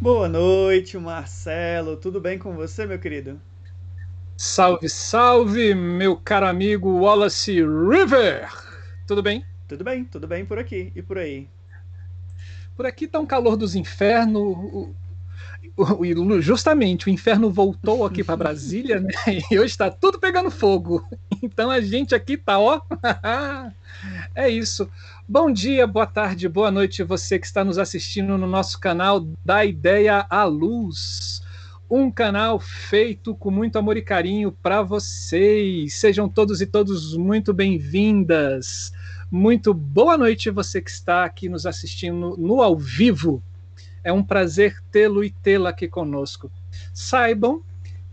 Boa noite, Marcelo. Tudo bem com você, meu querido? Salve, salve, meu caro amigo Wallace River. Tudo bem? Tudo bem, tudo bem por aqui e por aí. Por aqui tá um calor dos infernos. Justamente, o inferno voltou aqui para Brasília, né? E hoje está tudo pegando fogo. Então a gente aqui tá, ó. é isso. Bom dia, boa tarde, boa noite, você que está nos assistindo no nosso canal Da Ideia à Luz. Um canal feito com muito amor e carinho para vocês. Sejam todos e todos muito bem-vindas. Muito boa noite, você que está aqui nos assistindo no ao vivo. É um prazer tê-lo e tê-la aqui conosco. Saibam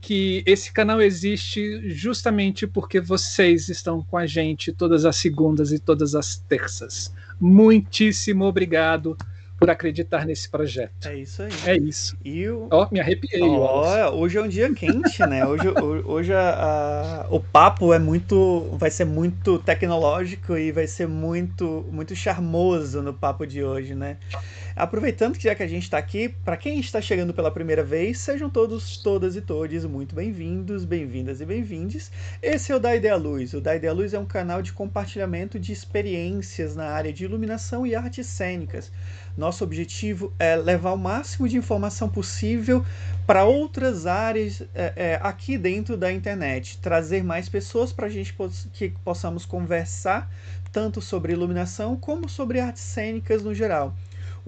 que esse canal existe justamente porque vocês estão com a gente todas as segundas e todas as terças. Muitíssimo obrigado por acreditar nesse projeto. É isso aí. É isso. E o... Ó, me arrepiei. Ó, hoje é um dia quente, né? Hoje, hoje a, a, o papo é muito, vai ser muito tecnológico e vai ser muito, muito charmoso no papo de hoje, né? Aproveitando que já que a gente está aqui, para quem está chegando pela primeira vez, sejam todos, todas e todos muito bem-vindos, bem-vindas e bem-vindes. Esse é o Da Ideia Luz. O Da Ideia Luz é um canal de compartilhamento de experiências na área de iluminação e artes cênicas. Nosso objetivo é levar o máximo de informação possível para outras áreas é, é, aqui dentro da internet, trazer mais pessoas para a gente que possamos conversar tanto sobre iluminação como sobre artes cênicas no geral.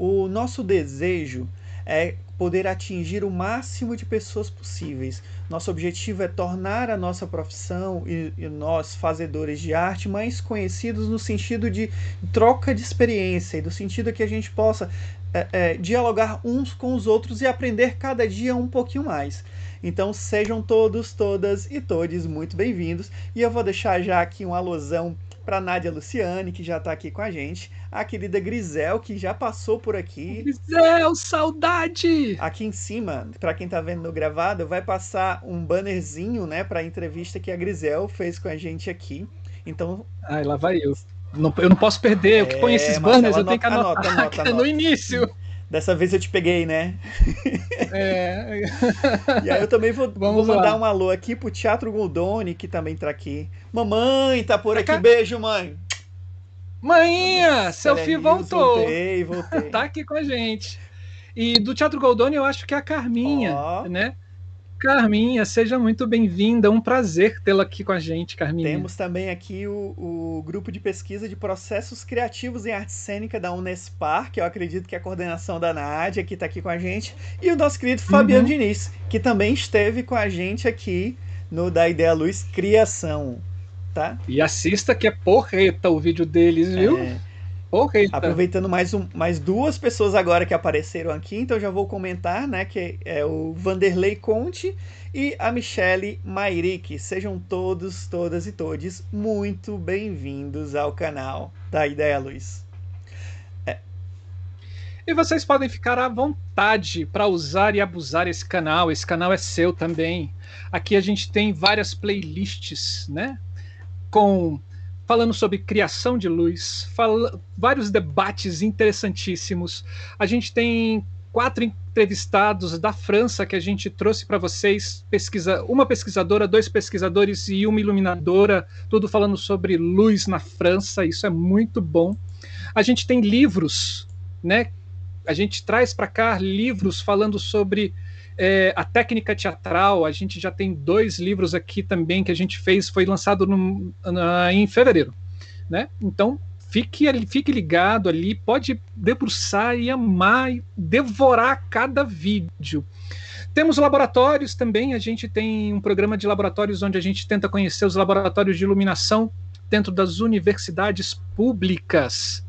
O nosso desejo é poder atingir o máximo de pessoas possíveis. Nosso objetivo é tornar a nossa profissão e, e, nós, fazedores de arte, mais conhecidos no sentido de troca de experiência e do sentido que a gente possa é, é, dialogar uns com os outros e aprender cada dia um pouquinho mais. Então sejam todos, todas e todes muito bem-vindos. E eu vou deixar já aqui um alusão para Nádia Luciane, que já está aqui com a gente, a querida Grisel, que já passou por aqui. Grisel, saudade! Aqui em cima, para quem está vendo no gravado, vai passar um bannerzinho, né, para a entrevista que a Grisel fez com a gente aqui. Então, ai, lá vai eu. Não, eu não posso perder, é, eu que ponho esses banners, eu tenho que anotar anota, anota, anota. no início. Dessa vez eu te peguei, né? É. e aí eu também vou, vou mandar um alô aqui pro Teatro Goldoni, que também tá aqui. Mamãe, tá por aqui. Beijo, mãe. Mãinha, seu filho voltou. Voltei, voltei. tá aqui com a gente. E do Teatro Goldoni eu acho que é a Carminha, oh. né? Carminha, seja muito bem-vinda. Um prazer tê-la aqui com a gente, Carminha. Temos também aqui o, o, grupo de pesquisa de processos criativos em arte cênica da Unespar, que eu acredito que é a coordenação da Nádia, que está aqui com a gente, e o nosso querido Fabiano uhum. Diniz, que também esteve com a gente aqui no Da Ideia Luz Criação. Tá? E assista que é porreta o vídeo deles, viu? É. Okay, tá. Aproveitando mais, um, mais duas pessoas agora que apareceram aqui, então já vou comentar, né? Que é o Vanderlei Conte e a Michele Mairic. Sejam todos, todas e todes muito bem-vindos ao canal da Ideia Luz. É. E vocês podem ficar à vontade para usar e abusar esse canal. Esse canal é seu também. Aqui a gente tem várias playlists, né? Com falando sobre criação de luz, vários debates interessantíssimos. A gente tem quatro entrevistados da França que a gente trouxe para vocês, pesquisa, uma pesquisadora, dois pesquisadores e uma iluminadora, tudo falando sobre luz na França, isso é muito bom. A gente tem livros, né? A gente traz para cá livros falando sobre é, a técnica teatral, a gente já tem dois livros aqui também que a gente fez, foi lançado no, na, em fevereiro, né? Então fique, fique ligado ali, pode debruçar e amar e devorar cada vídeo. Temos laboratórios também, a gente tem um programa de laboratórios onde a gente tenta conhecer os laboratórios de iluminação dentro das universidades públicas.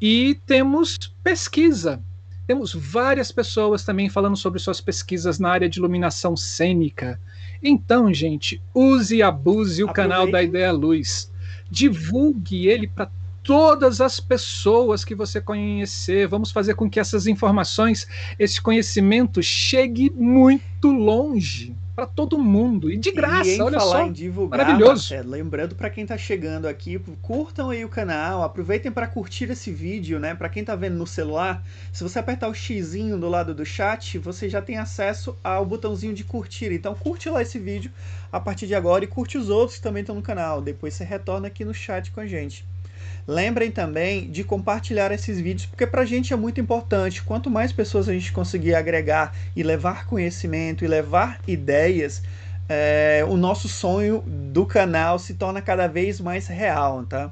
E temos pesquisa. Temos várias pessoas também falando sobre suas pesquisas na área de iluminação cênica. Então, gente, use e abuse o canal da Ideia Luz. Divulgue ele para todas as pessoas que você conhecer. Vamos fazer com que essas informações, esse conhecimento chegue muito longe para todo mundo e de graça. E olha falar só, em divulgar, maravilhoso. Marcelo, lembrando para quem está chegando aqui, curtam aí o canal, aproveitem para curtir esse vídeo, né? Para quem está vendo no celular, se você apertar o xizinho do lado do chat, você já tem acesso ao botãozinho de curtir. Então curte lá esse vídeo a partir de agora e curte os outros que também estão no canal. Depois você retorna aqui no chat com a gente. Lembrem também de compartilhar esses vídeos, porque para a gente é muito importante. Quanto mais pessoas a gente conseguir agregar e levar conhecimento e levar ideias, é, o nosso sonho do canal se torna cada vez mais real, tá?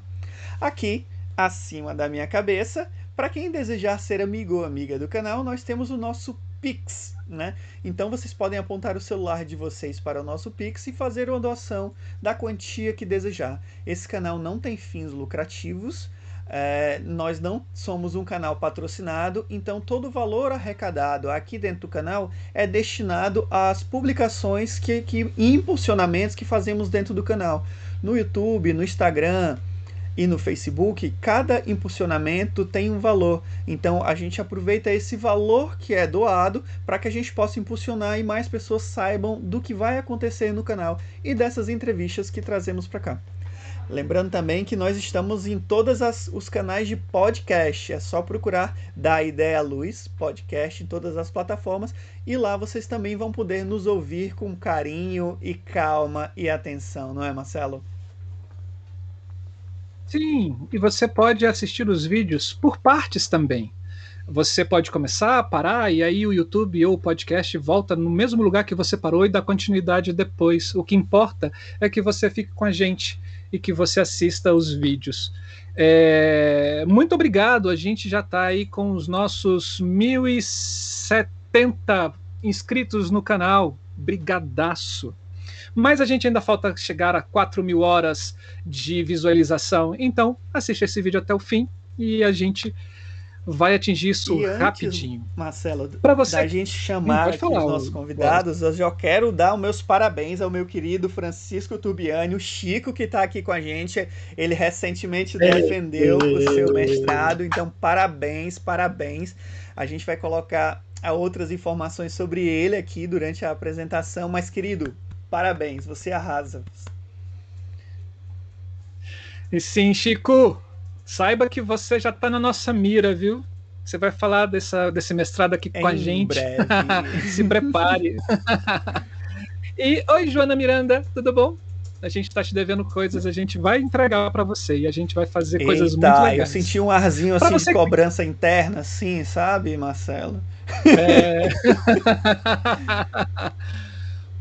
Aqui, acima da minha cabeça, para quem desejar ser amigo ou amiga do canal, nós temos o nosso Pix, né? Então vocês podem apontar o celular de vocês para o nosso Pix e fazer uma doação da quantia que desejar. Esse canal não tem fins lucrativos, é, nós não somos um canal patrocinado, então todo o valor arrecadado aqui dentro do canal é destinado às publicações que, que, e impulsionamentos que fazemos dentro do canal. No YouTube, no Instagram, e no Facebook, cada impulsionamento tem um valor. Então a gente aproveita esse valor que é doado para que a gente possa impulsionar e mais pessoas saibam do que vai acontecer no canal e dessas entrevistas que trazemos para cá. Lembrando também que nós estamos em todos os canais de podcast. É só procurar da Ideia Luz Podcast em todas as plataformas e lá vocês também vão poder nos ouvir com carinho e calma e atenção, não é, Marcelo? Sim, e você pode assistir os vídeos por partes também. Você pode começar, parar, e aí o YouTube ou o podcast volta no mesmo lugar que você parou e dá continuidade depois. O que importa é que você fique com a gente e que você assista os vídeos. É... Muito obrigado, a gente já está aí com os nossos 1070 inscritos no canal. Brigadaço! Mas a gente ainda falta chegar a 4 mil horas de visualização. Então, assiste esse vídeo até o fim e a gente vai atingir isso e antes, rapidinho. Marcelo, para você da gente chamar aqui falar, os nossos convidados, eu já quero dar os meus parabéns ao meu querido Francisco Tubiani, o Chico que está aqui com a gente. Ele recentemente defendeu o seu mestrado, então parabéns, parabéns. A gente vai colocar outras informações sobre ele aqui durante a apresentação, mas querido, Parabéns, você arrasa. E sim, Chico, saiba que você já está na nossa mira, viu? Você vai falar dessa, desse mestrado aqui com em a gente. Breve. Se prepare. e oi, Joana Miranda, tudo bom? A gente está te devendo coisas, a gente vai entregar para você e a gente vai fazer Eita, coisas muito legais. Eu senti um arzinho assim de cobrança interna, assim, sabe, Marcelo? É.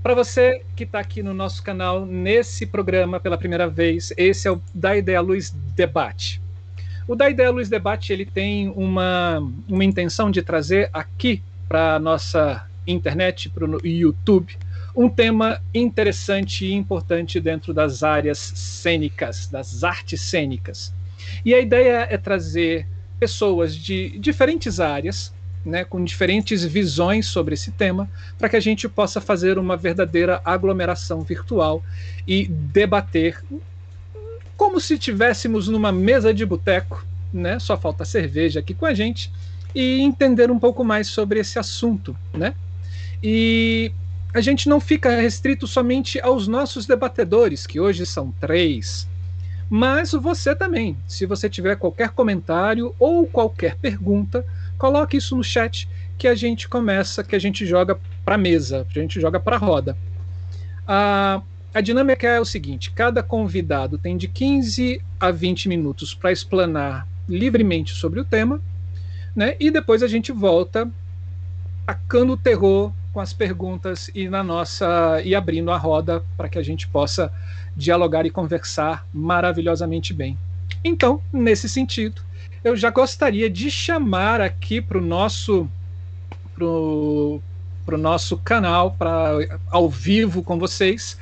Para você que está aqui no nosso canal, nesse programa pela primeira vez, esse é o Da Ideia Luz Debate. O Da Ideia Luz Debate ele tem uma, uma intenção de trazer aqui para a nossa internet, para o YouTube, um tema interessante e importante dentro das áreas cênicas, das artes cênicas. E a ideia é trazer pessoas de diferentes áreas né, com diferentes visões sobre esse tema, para que a gente possa fazer uma verdadeira aglomeração virtual e debater como se tivéssemos numa mesa de boteco, né? Só falta cerveja aqui com a gente e entender um pouco mais sobre esse assunto, né? E a gente não fica restrito somente aos nossos debatedores, que hoje são três, mas você também. Se você tiver qualquer comentário ou qualquer pergunta, coloque isso no chat que a gente começa, que a gente joga para mesa, a gente joga para roda. A, a dinâmica é o seguinte: cada convidado tem de 15 a 20 minutos para explanar livremente sobre o tema, né? E depois a gente volta tacando o terror com as perguntas e na nossa e abrindo a roda para que a gente possa dialogar e conversar maravilhosamente bem. Então, nesse sentido, eu já gostaria de chamar aqui para o nosso pro, pro nosso canal para ao vivo com vocês.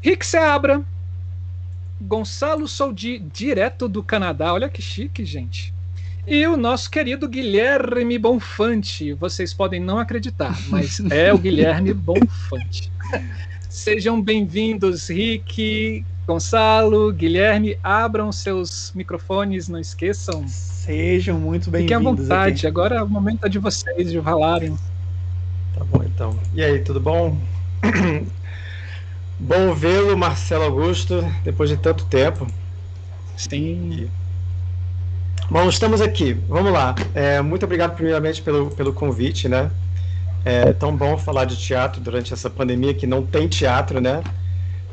Rick Seabra Gonçalo Soldi direto do Canadá. Olha que chique gente. E o nosso querido Guilherme Bonfante. Vocês podem não acreditar mas é o Guilherme Bonfante Sejam bem-vindos, Rick, Gonçalo, Guilherme. Abram seus microfones, não esqueçam. Sejam muito bem-vindos. Fiquem à vontade, aqui. agora é o momento de vocês de falarem. Tá bom, então. E aí, tudo bom? bom vê-lo, Marcelo Augusto, depois de tanto tempo. Sim. Bom, estamos aqui. Vamos lá. É, muito obrigado, primeiramente, pelo, pelo convite, né? É tão bom falar de teatro durante essa pandemia que não tem teatro, né?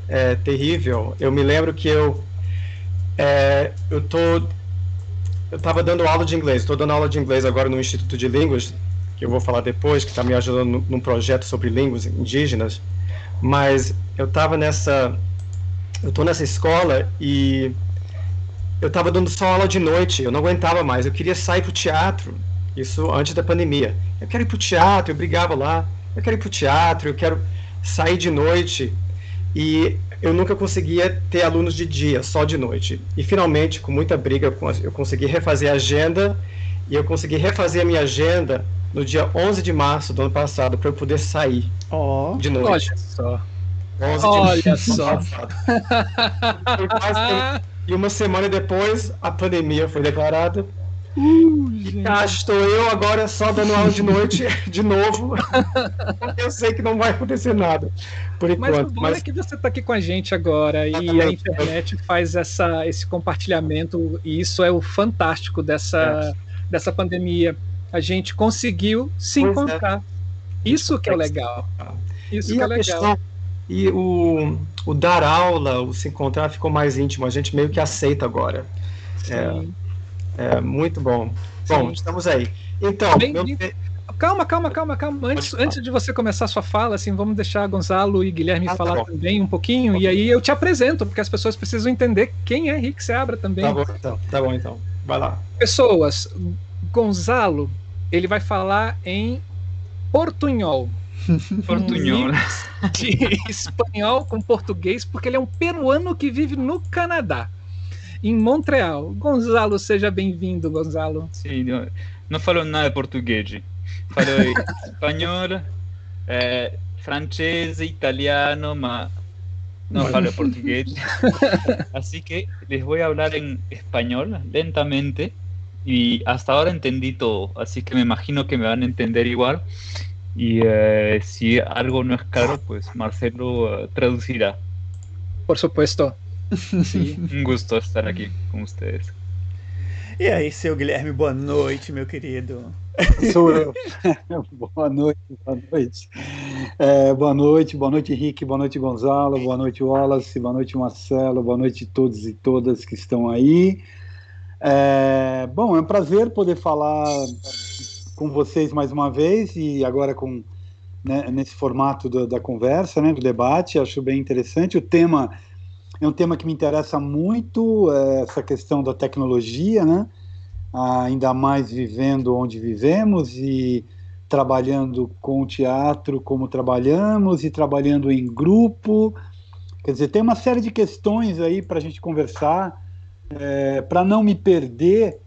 É terrível. Eu me lembro que eu é, eu tô eu estava dando aula de inglês. Estou dando aula de inglês agora no Instituto de Línguas, que eu vou falar depois, que está me ajudando num projeto sobre línguas indígenas. Mas eu estava nessa eu estou nessa escola e eu estava dando só aula de noite. Eu não aguentava mais. Eu queria sair para o teatro isso antes da pandemia. Eu quero ir para o teatro, eu brigava lá. Eu quero ir para o teatro, eu quero sair de noite. E eu nunca conseguia ter alunos de dia, só de noite. E finalmente, com muita briga, eu consegui refazer a agenda. E eu consegui refazer a minha agenda no dia 11 de março do ano passado, para eu poder sair oh, de noite. Olha só. 11 olha só. e uma semana depois, a pandemia foi declarada. Uh, cá estou eu agora só dando aula de noite de novo. eu sei que não vai acontecer nada. Por enquanto. Mas o bom mas... é que você está aqui com a gente agora e a internet faz essa, esse compartilhamento, e isso é o fantástico dessa, é. dessa pandemia. A gente conseguiu se pois é. encontrar. É. Isso que é o legal. Isso e que é legal. Questão, e o, o dar aula, o se encontrar ficou mais íntimo. A gente meio que aceita agora. Sim. É, é, muito bom. Bom, Sim. estamos aí. Então, Bem, meu... calma, calma, calma, calma. Antes, antes de você começar a sua fala, assim, vamos deixar Gonzalo e Guilherme ah, tá falar tá também um pouquinho, e aí eu te apresento, porque as pessoas precisam entender quem é Rick Seabra também. Tá bom, então. Tá bom, então. Vai lá. Pessoas, Gonzalo, ele vai falar em portunhol. Portunhol. De espanhol com português, porque ele é um peruano que vive no Canadá em Montreal. Gonzalo, seja bem-vindo, Gonzalo. Sim, não falo nada português. Falo espanhol, eh, francês, italiano, mas no falo portugués. Así que les voy a hablar en español lentamente y hasta ahora entendí todo, así que me imagino que me van a entender igual. Y eh, si algo no es claro, pues Marcelo uh, traducirá. Por supuesto. Sim, um gosto estar aqui com vocês. E aí, seu Guilherme, boa noite, meu querido. Sou eu. boa noite, boa noite. É, boa noite, boa noite, Henrique, boa noite, Gonzalo, boa noite, Wallace, boa noite, Marcelo, boa noite a todos e todas que estão aí. É, bom, é um prazer poder falar com vocês mais uma vez e agora com né, nesse formato da, da conversa, né, do debate. Acho bem interessante. O tema é um tema que me interessa muito, é, essa questão da tecnologia, né? ainda mais vivendo onde vivemos e trabalhando com o teatro como trabalhamos e trabalhando em grupo. Quer dizer, tem uma série de questões aí para a gente conversar. É, para não me perder,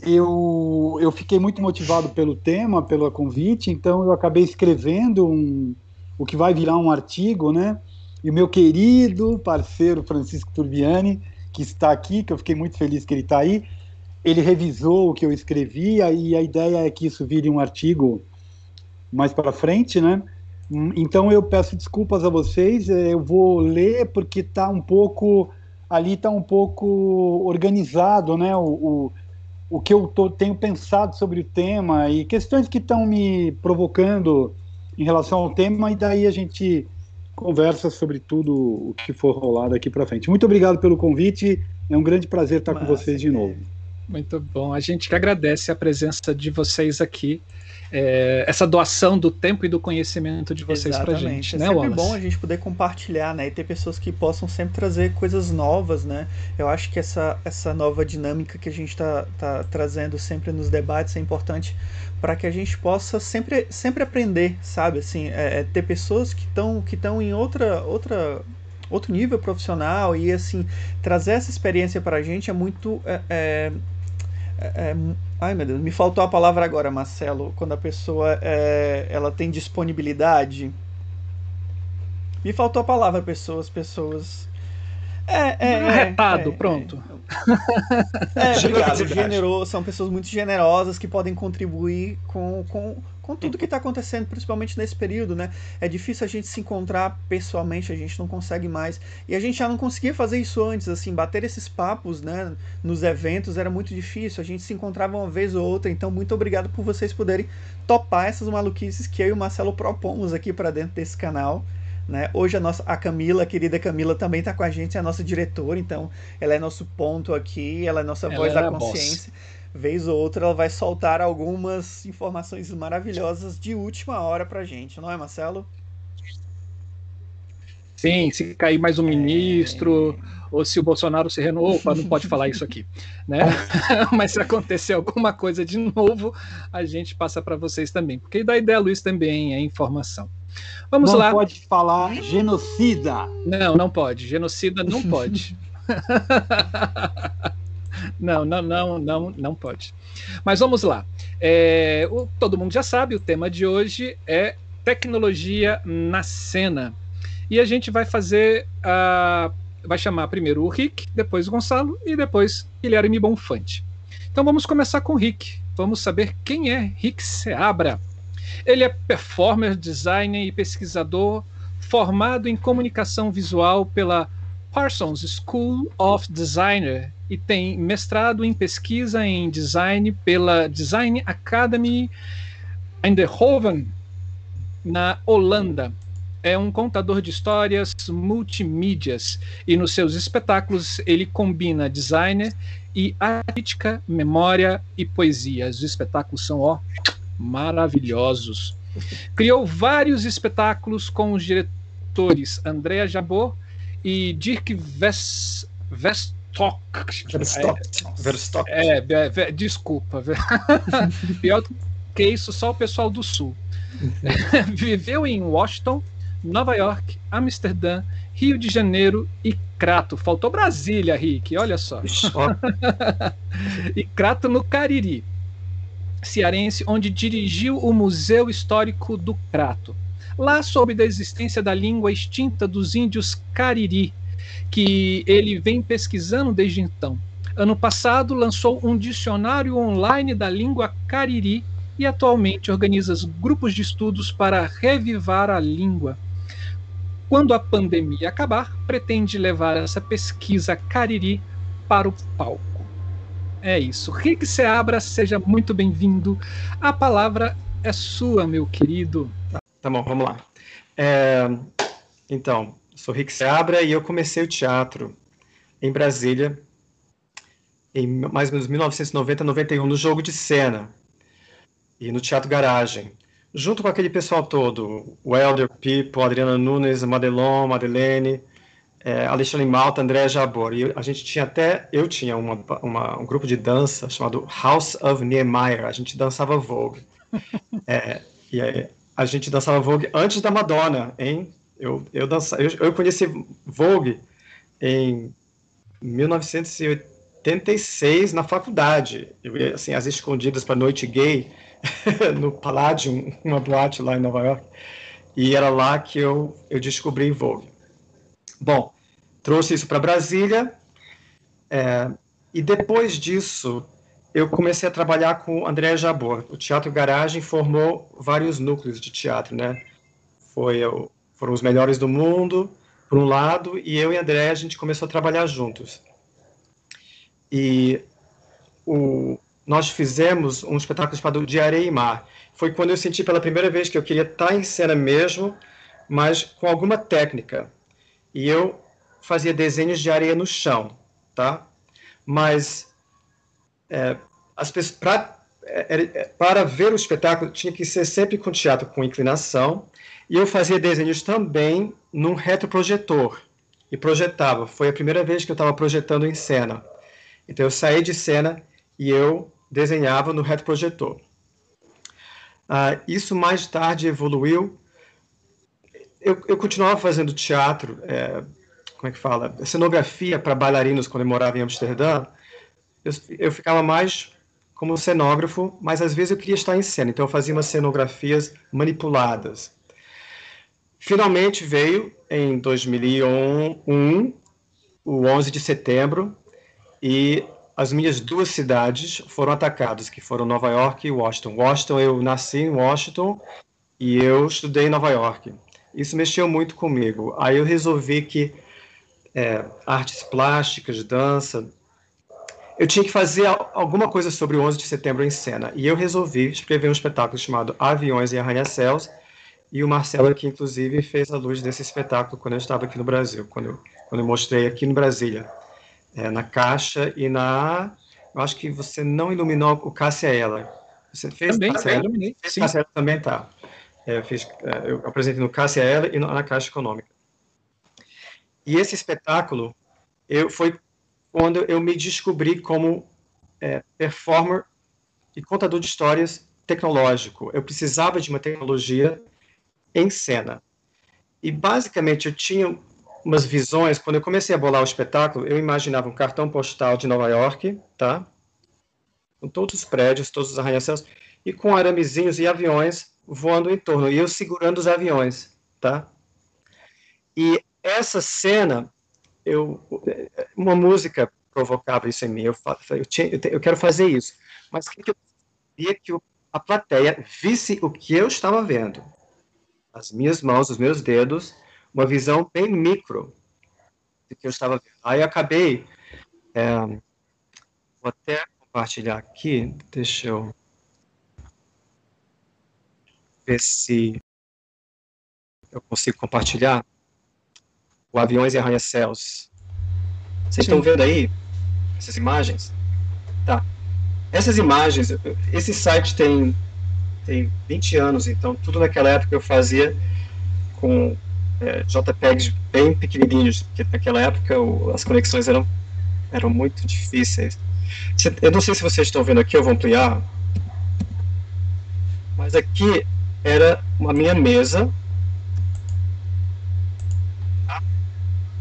eu, eu fiquei muito motivado pelo tema, pelo convite, então eu acabei escrevendo um, o que vai virar um artigo, né? E o meu querido parceiro Francisco Turbiani, que está aqui, que eu fiquei muito feliz que ele está aí, ele revisou o que eu escrevi e a ideia é que isso vire um artigo mais para frente, né? Então eu peço desculpas a vocês, eh, eu vou ler porque está um pouco ali está um pouco organizado, né? O, o, o que eu tô, tenho pensado sobre o tema e questões que estão me provocando em relação ao tema e daí a gente conversa sobre tudo o que for rolar daqui para frente. Muito obrigado pelo convite. É um grande prazer estar Massa, com vocês de novo. Muito bom. A gente que agradece a presença de vocês aqui é, essa doação do tempo e do conhecimento de vocês para gente, é né, sempre bom a gente poder compartilhar, né, e ter pessoas que possam sempre trazer coisas novas, né. Eu acho que essa, essa nova dinâmica que a gente está tá trazendo sempre nos debates é importante para que a gente possa sempre, sempre aprender, sabe, assim, é, é ter pessoas que estão que estão em outra outra outro nível profissional e assim trazer essa experiência para a gente é muito é, é, é, Ai meu Deus, me faltou a palavra agora, Marcelo. Quando a pessoa é, ela tem disponibilidade. Me faltou a palavra pessoas, pessoas. É, é, é Retado, é, pronto. É, é obrigado. Generoso, são pessoas muito generosas que podem contribuir com, com, com tudo que está acontecendo, principalmente nesse período, né? É difícil a gente se encontrar pessoalmente, a gente não consegue mais. E a gente já não conseguia fazer isso antes, assim, bater esses papos, né? Nos eventos era muito difícil, a gente se encontrava uma vez ou outra. Então, muito obrigado por vocês poderem topar essas maluquices que eu e o Marcelo propomos aqui para dentro desse canal. Né? Hoje a nossa a Camila, a querida Camila, também está com a gente, é a nossa diretora, então ela é nosso ponto aqui, ela é nossa ela voz da consciência. Boss vez ou outra ela vai soltar algumas informações maravilhosas de última hora pra gente, não é, Marcelo? Sim, se cair mais um é... ministro, ou se o Bolsonaro se renovou, opa, não pode falar isso aqui, né? Mas se acontecer alguma coisa de novo, a gente passa para vocês também, porque da ideia Luiz também é informação. Vamos não lá. Não pode falar genocida. Não, não pode. Genocida não pode. Não, não, não, não, não pode. Mas vamos lá. É, o, todo mundo já sabe, o tema de hoje é tecnologia na cena. E a gente vai fazer. Vai chamar primeiro o Rick, depois o Gonçalo e depois Guilherme Bonfante. Então vamos começar com o Rick. Vamos saber quem é Rick Seabra. Ele é performer, designer e pesquisador formado em comunicação visual pela Parsons School of Designer e tem mestrado em pesquisa em design pela Design Academy Eindhoven, na Holanda. É um contador de histórias multimídias e nos seus espetáculos ele combina designer e crítica, memória e poesia. Os espetáculos são ó, maravilhosos. Criou vários espetáculos com os diretores Andrea Jabot e Dirk West Verstock. Verstock. É, é, é, desculpa. Pior que isso, só o pessoal do Sul. Viveu em Washington, Nova York, Amsterdã, Rio de Janeiro e Crato. Faltou Brasília, Rick, olha só. e Crato no Cariri, cearense, onde dirigiu o Museu Histórico do Crato. Lá soube da existência da língua extinta dos índios Cariri, que ele vem pesquisando desde então. Ano passado lançou um dicionário online da língua cariri e atualmente organiza grupos de estudos para revivar a língua. Quando a pandemia acabar, pretende levar essa pesquisa cariri para o palco. É isso. Rick Seabra, seja muito bem-vindo. A palavra é sua, meu querido. Tá bom, vamos lá. É, então, Sou Rick Seabra e eu comecei o teatro em Brasília em mais ou menos 1990, 91, no Jogo de Cena e no Teatro Garagem. Junto com aquele pessoal todo, o Elder Pipo, Adriana Nunes, Madelon, Madeleine, é, Alexandre Malta, André Jabor. E a gente tinha até, eu tinha uma, uma, um grupo de dança chamado House of Niemeyer. A gente dançava Vogue. É, e aí, a gente dançava Vogue antes da Madonna, hein? Eu, eu, dança, eu, eu conheci Vogue em 1986 na faculdade. Eu ia assim, às escondidas para noite gay no Palladium, uma boate lá em Nova York. E era lá que eu, eu descobri Vogue. Bom, trouxe isso para Brasília. É, e depois disso, eu comecei a trabalhar com André Jabor. O Teatro Garagem formou vários núcleos de teatro, né? Foi o foram os melhores do mundo, por um lado, e eu e André, a gente começou a trabalhar juntos. E o, nós fizemos um espetáculo chamado De Areia e Mar. Foi quando eu senti pela primeira vez que eu queria estar em cena mesmo, mas com alguma técnica. E eu fazia desenhos de areia no chão, tá? Mas é, as pra, é, é, para ver o espetáculo tinha que ser sempre com teatro com inclinação e eu fazia desenhos também num retroprojetor e projetava. Foi a primeira vez que eu estava projetando em cena. Então eu saí de cena e eu desenhava no retroprojetor. Uh, isso mais tarde evoluiu. Eu, eu continuava fazendo teatro, é, como é que fala? Cenografia para bailarinos quando eu morava em Amsterdã. Eu, eu ficava mais como cenógrafo, mas às vezes eu queria estar em cena, então eu fazia umas cenografias manipuladas. finalmente veio em 2001, o 11 de setembro, e as minhas duas cidades foram atacadas, que foram Nova York e Washington. Washington, eu nasci em Washington e eu estudei em Nova York. Isso mexeu muito comigo. Aí eu resolvi que é, artes plásticas, dança, eu tinha que fazer alguma coisa sobre o 11 de setembro em cena. E eu resolvi escrever um espetáculo chamado Aviões e Arranha-Céus. E o Marcelo aqui, inclusive, fez a luz desse espetáculo quando eu estava aqui no Brasil, quando eu, quando eu mostrei aqui no Brasília é, na caixa e na. Eu acho que você não iluminou o Cássia Ela. Você fez também, Cássia Ela? Fez Cássia Ela também tá. É, eu, fiz, é, eu apresentei no Cássia Ela e na Caixa Econômica. E esse espetáculo eu, foi quando eu me descobri como é, performer e contador de histórias tecnológico. Eu precisava de uma tecnologia em cena. E basicamente eu tinha umas visões. Quando eu comecei a bolar o espetáculo, eu imaginava um cartão postal de Nova York, tá? Com todos os prédios, todos os arranha-céus, e com aramezinhos e aviões voando em torno, e eu segurando os aviões, tá? E essa cena, eu, uma música provocava isso em mim. Eu, eu, tinha, eu quero fazer isso. Mas que eu queria que a plateia visse o que eu estava vendo. As minhas mãos, os meus dedos, uma visão bem micro do que eu estava vendo. Aí eu acabei, é, vou até compartilhar aqui, deixa eu ver se eu consigo compartilhar o Aviões e Arranha-Céus. Vocês estão vendo aí essas imagens? Tá. Essas imagens, esse site tem, tem 20 anos, então tudo naquela época eu fazia com é, JPEGs bem pequenininhos, porque naquela época o, as conexões eram, eram muito difíceis. Eu não sei se vocês estão vendo aqui, eu vou ampliar, mas aqui era a minha mesa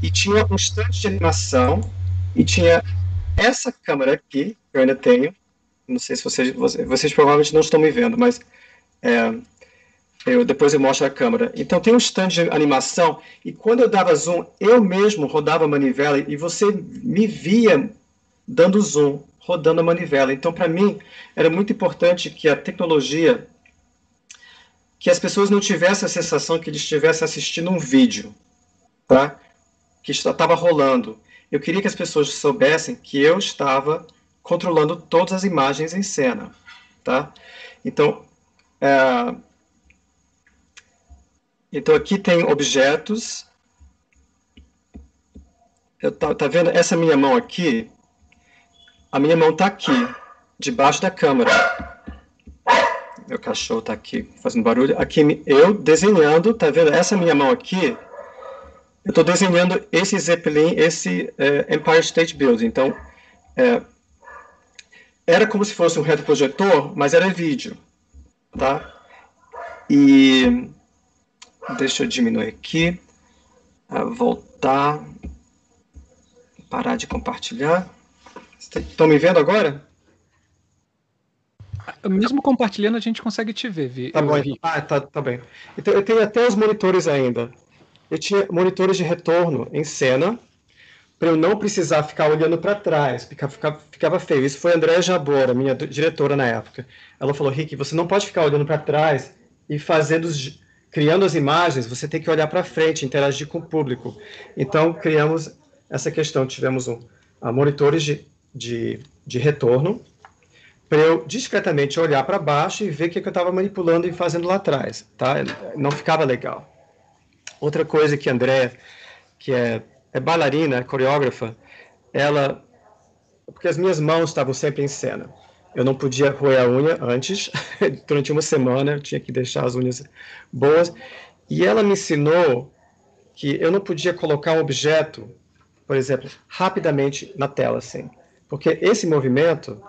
e tinha um instante de animação e tinha essa câmera aqui, que eu ainda tenho, não sei se vocês, vocês, vocês provavelmente não estão me vendo, mas é, eu, depois eu mostro a câmera. Então tem um stand de animação e quando eu dava zoom, eu mesmo rodava a manivela e você me via dando zoom, rodando a manivela. Então para mim era muito importante que a tecnologia, que as pessoas não tivessem a sensação que eles estivessem assistindo um vídeo, tá? Que estava rolando. Eu queria que as pessoas soubessem que eu estava controlando todas as imagens em cena, tá? Então, é, então aqui tem objetos. Tá, tá vendo essa minha mão aqui? A minha mão está aqui, debaixo da câmera. Meu cachorro está aqui fazendo barulho. Aqui eu desenhando, tá vendo? Essa minha mão aqui, eu estou desenhando esse Zeppelin, esse é, Empire State Building. Então, é, era como se fosse um retroprojetor, mas era vídeo, tá? E Deixa eu diminuir aqui. Voltar. Parar de compartilhar. Estão me vendo agora? Mesmo compartilhando, a gente consegue te ver. Vi, tá bom. Vi. Ah, tá, tá bem. Então, eu tenho até os monitores ainda. Eu tinha monitores de retorno em cena, para eu não precisar ficar olhando para trás, ficava, ficava, feio. Isso foi a Andréa Jabora, minha diretora na época. Ela falou: Rick, você não pode ficar olhando para trás e fazendo criando as imagens, você tem que olhar para frente, interagir com o público. Então, criamos essa questão. Tivemos um, uh, monitores de, de, de retorno para eu discretamente olhar para baixo e ver o que, que eu estava manipulando e fazendo lá atrás. Tá? Não ficava legal. Outra coisa que a Andrea, que é, é bailarina, coreógrafa, ela... Porque as minhas mãos estavam sempre em cena eu não podia roer a unha antes, durante uma semana eu tinha que deixar as unhas boas. E ela me ensinou que eu não podia colocar um objeto, por exemplo, rapidamente na tela, assim. Porque esse movimento,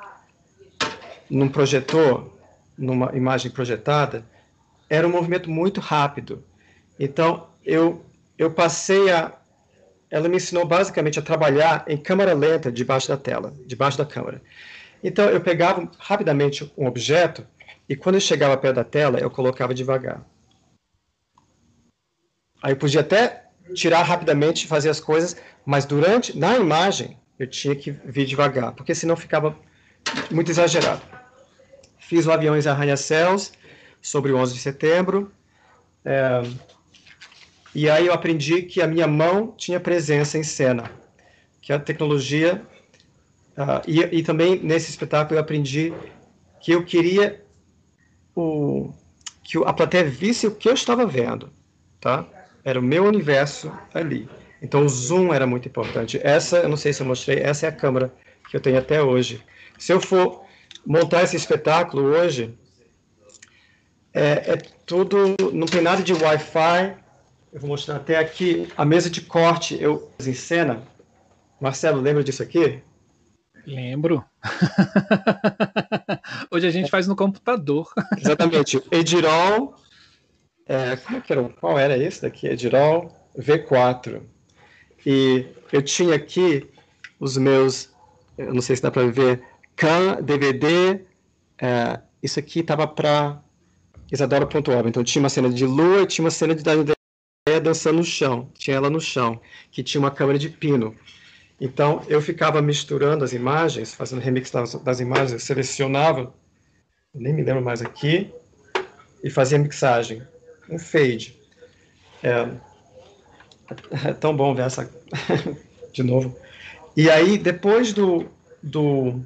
num projetor, numa imagem projetada, era um movimento muito rápido. Então, eu, eu passei a. Ela me ensinou basicamente a trabalhar em câmera lenta debaixo da tela, debaixo da câmera. Então eu pegava rapidamente um objeto e quando eu chegava perto da tela, eu colocava devagar. Aí eu podia até tirar rapidamente, fazer as coisas, mas durante, na imagem, eu tinha que vir devagar, porque senão ficava muito exagerado. Fiz o Aviões Arranha-Céus sobre o 11 de setembro, é, e aí eu aprendi que a minha mão tinha presença em cena, que a tecnologia, uh, e, e também nesse espetáculo eu aprendi que eu queria o, que a plateia visse o que eu estava vendo, tá? Era o meu universo ali. Então o zoom era muito importante. Essa, eu não sei se eu mostrei, essa é a câmera que eu tenho até hoje. Se eu for montar esse espetáculo hoje, é, é tudo, não tem nada de Wi-Fi. Eu vou mostrar até aqui a mesa de corte eu em cena. Marcelo, lembra disso aqui? Lembro. Hoje a gente faz no computador. Exatamente. Edirol. É, como é que era? Qual era esse daqui? Edirol V4. E eu tinha aqui os meus, eu não sei se dá para ver, CAN, DVD. É, isso aqui estava para Isadora.org. Então tinha uma cena de lua e tinha uma cena de Daniela dançando no chão. Tinha ela no chão, que tinha uma câmera de pino. Então eu ficava misturando as imagens, fazendo remix das, das imagens, eu selecionava, nem me lembro mais aqui, e fazia mixagem, um fade. É, é tão bom ver essa de novo. E aí, depois do, do,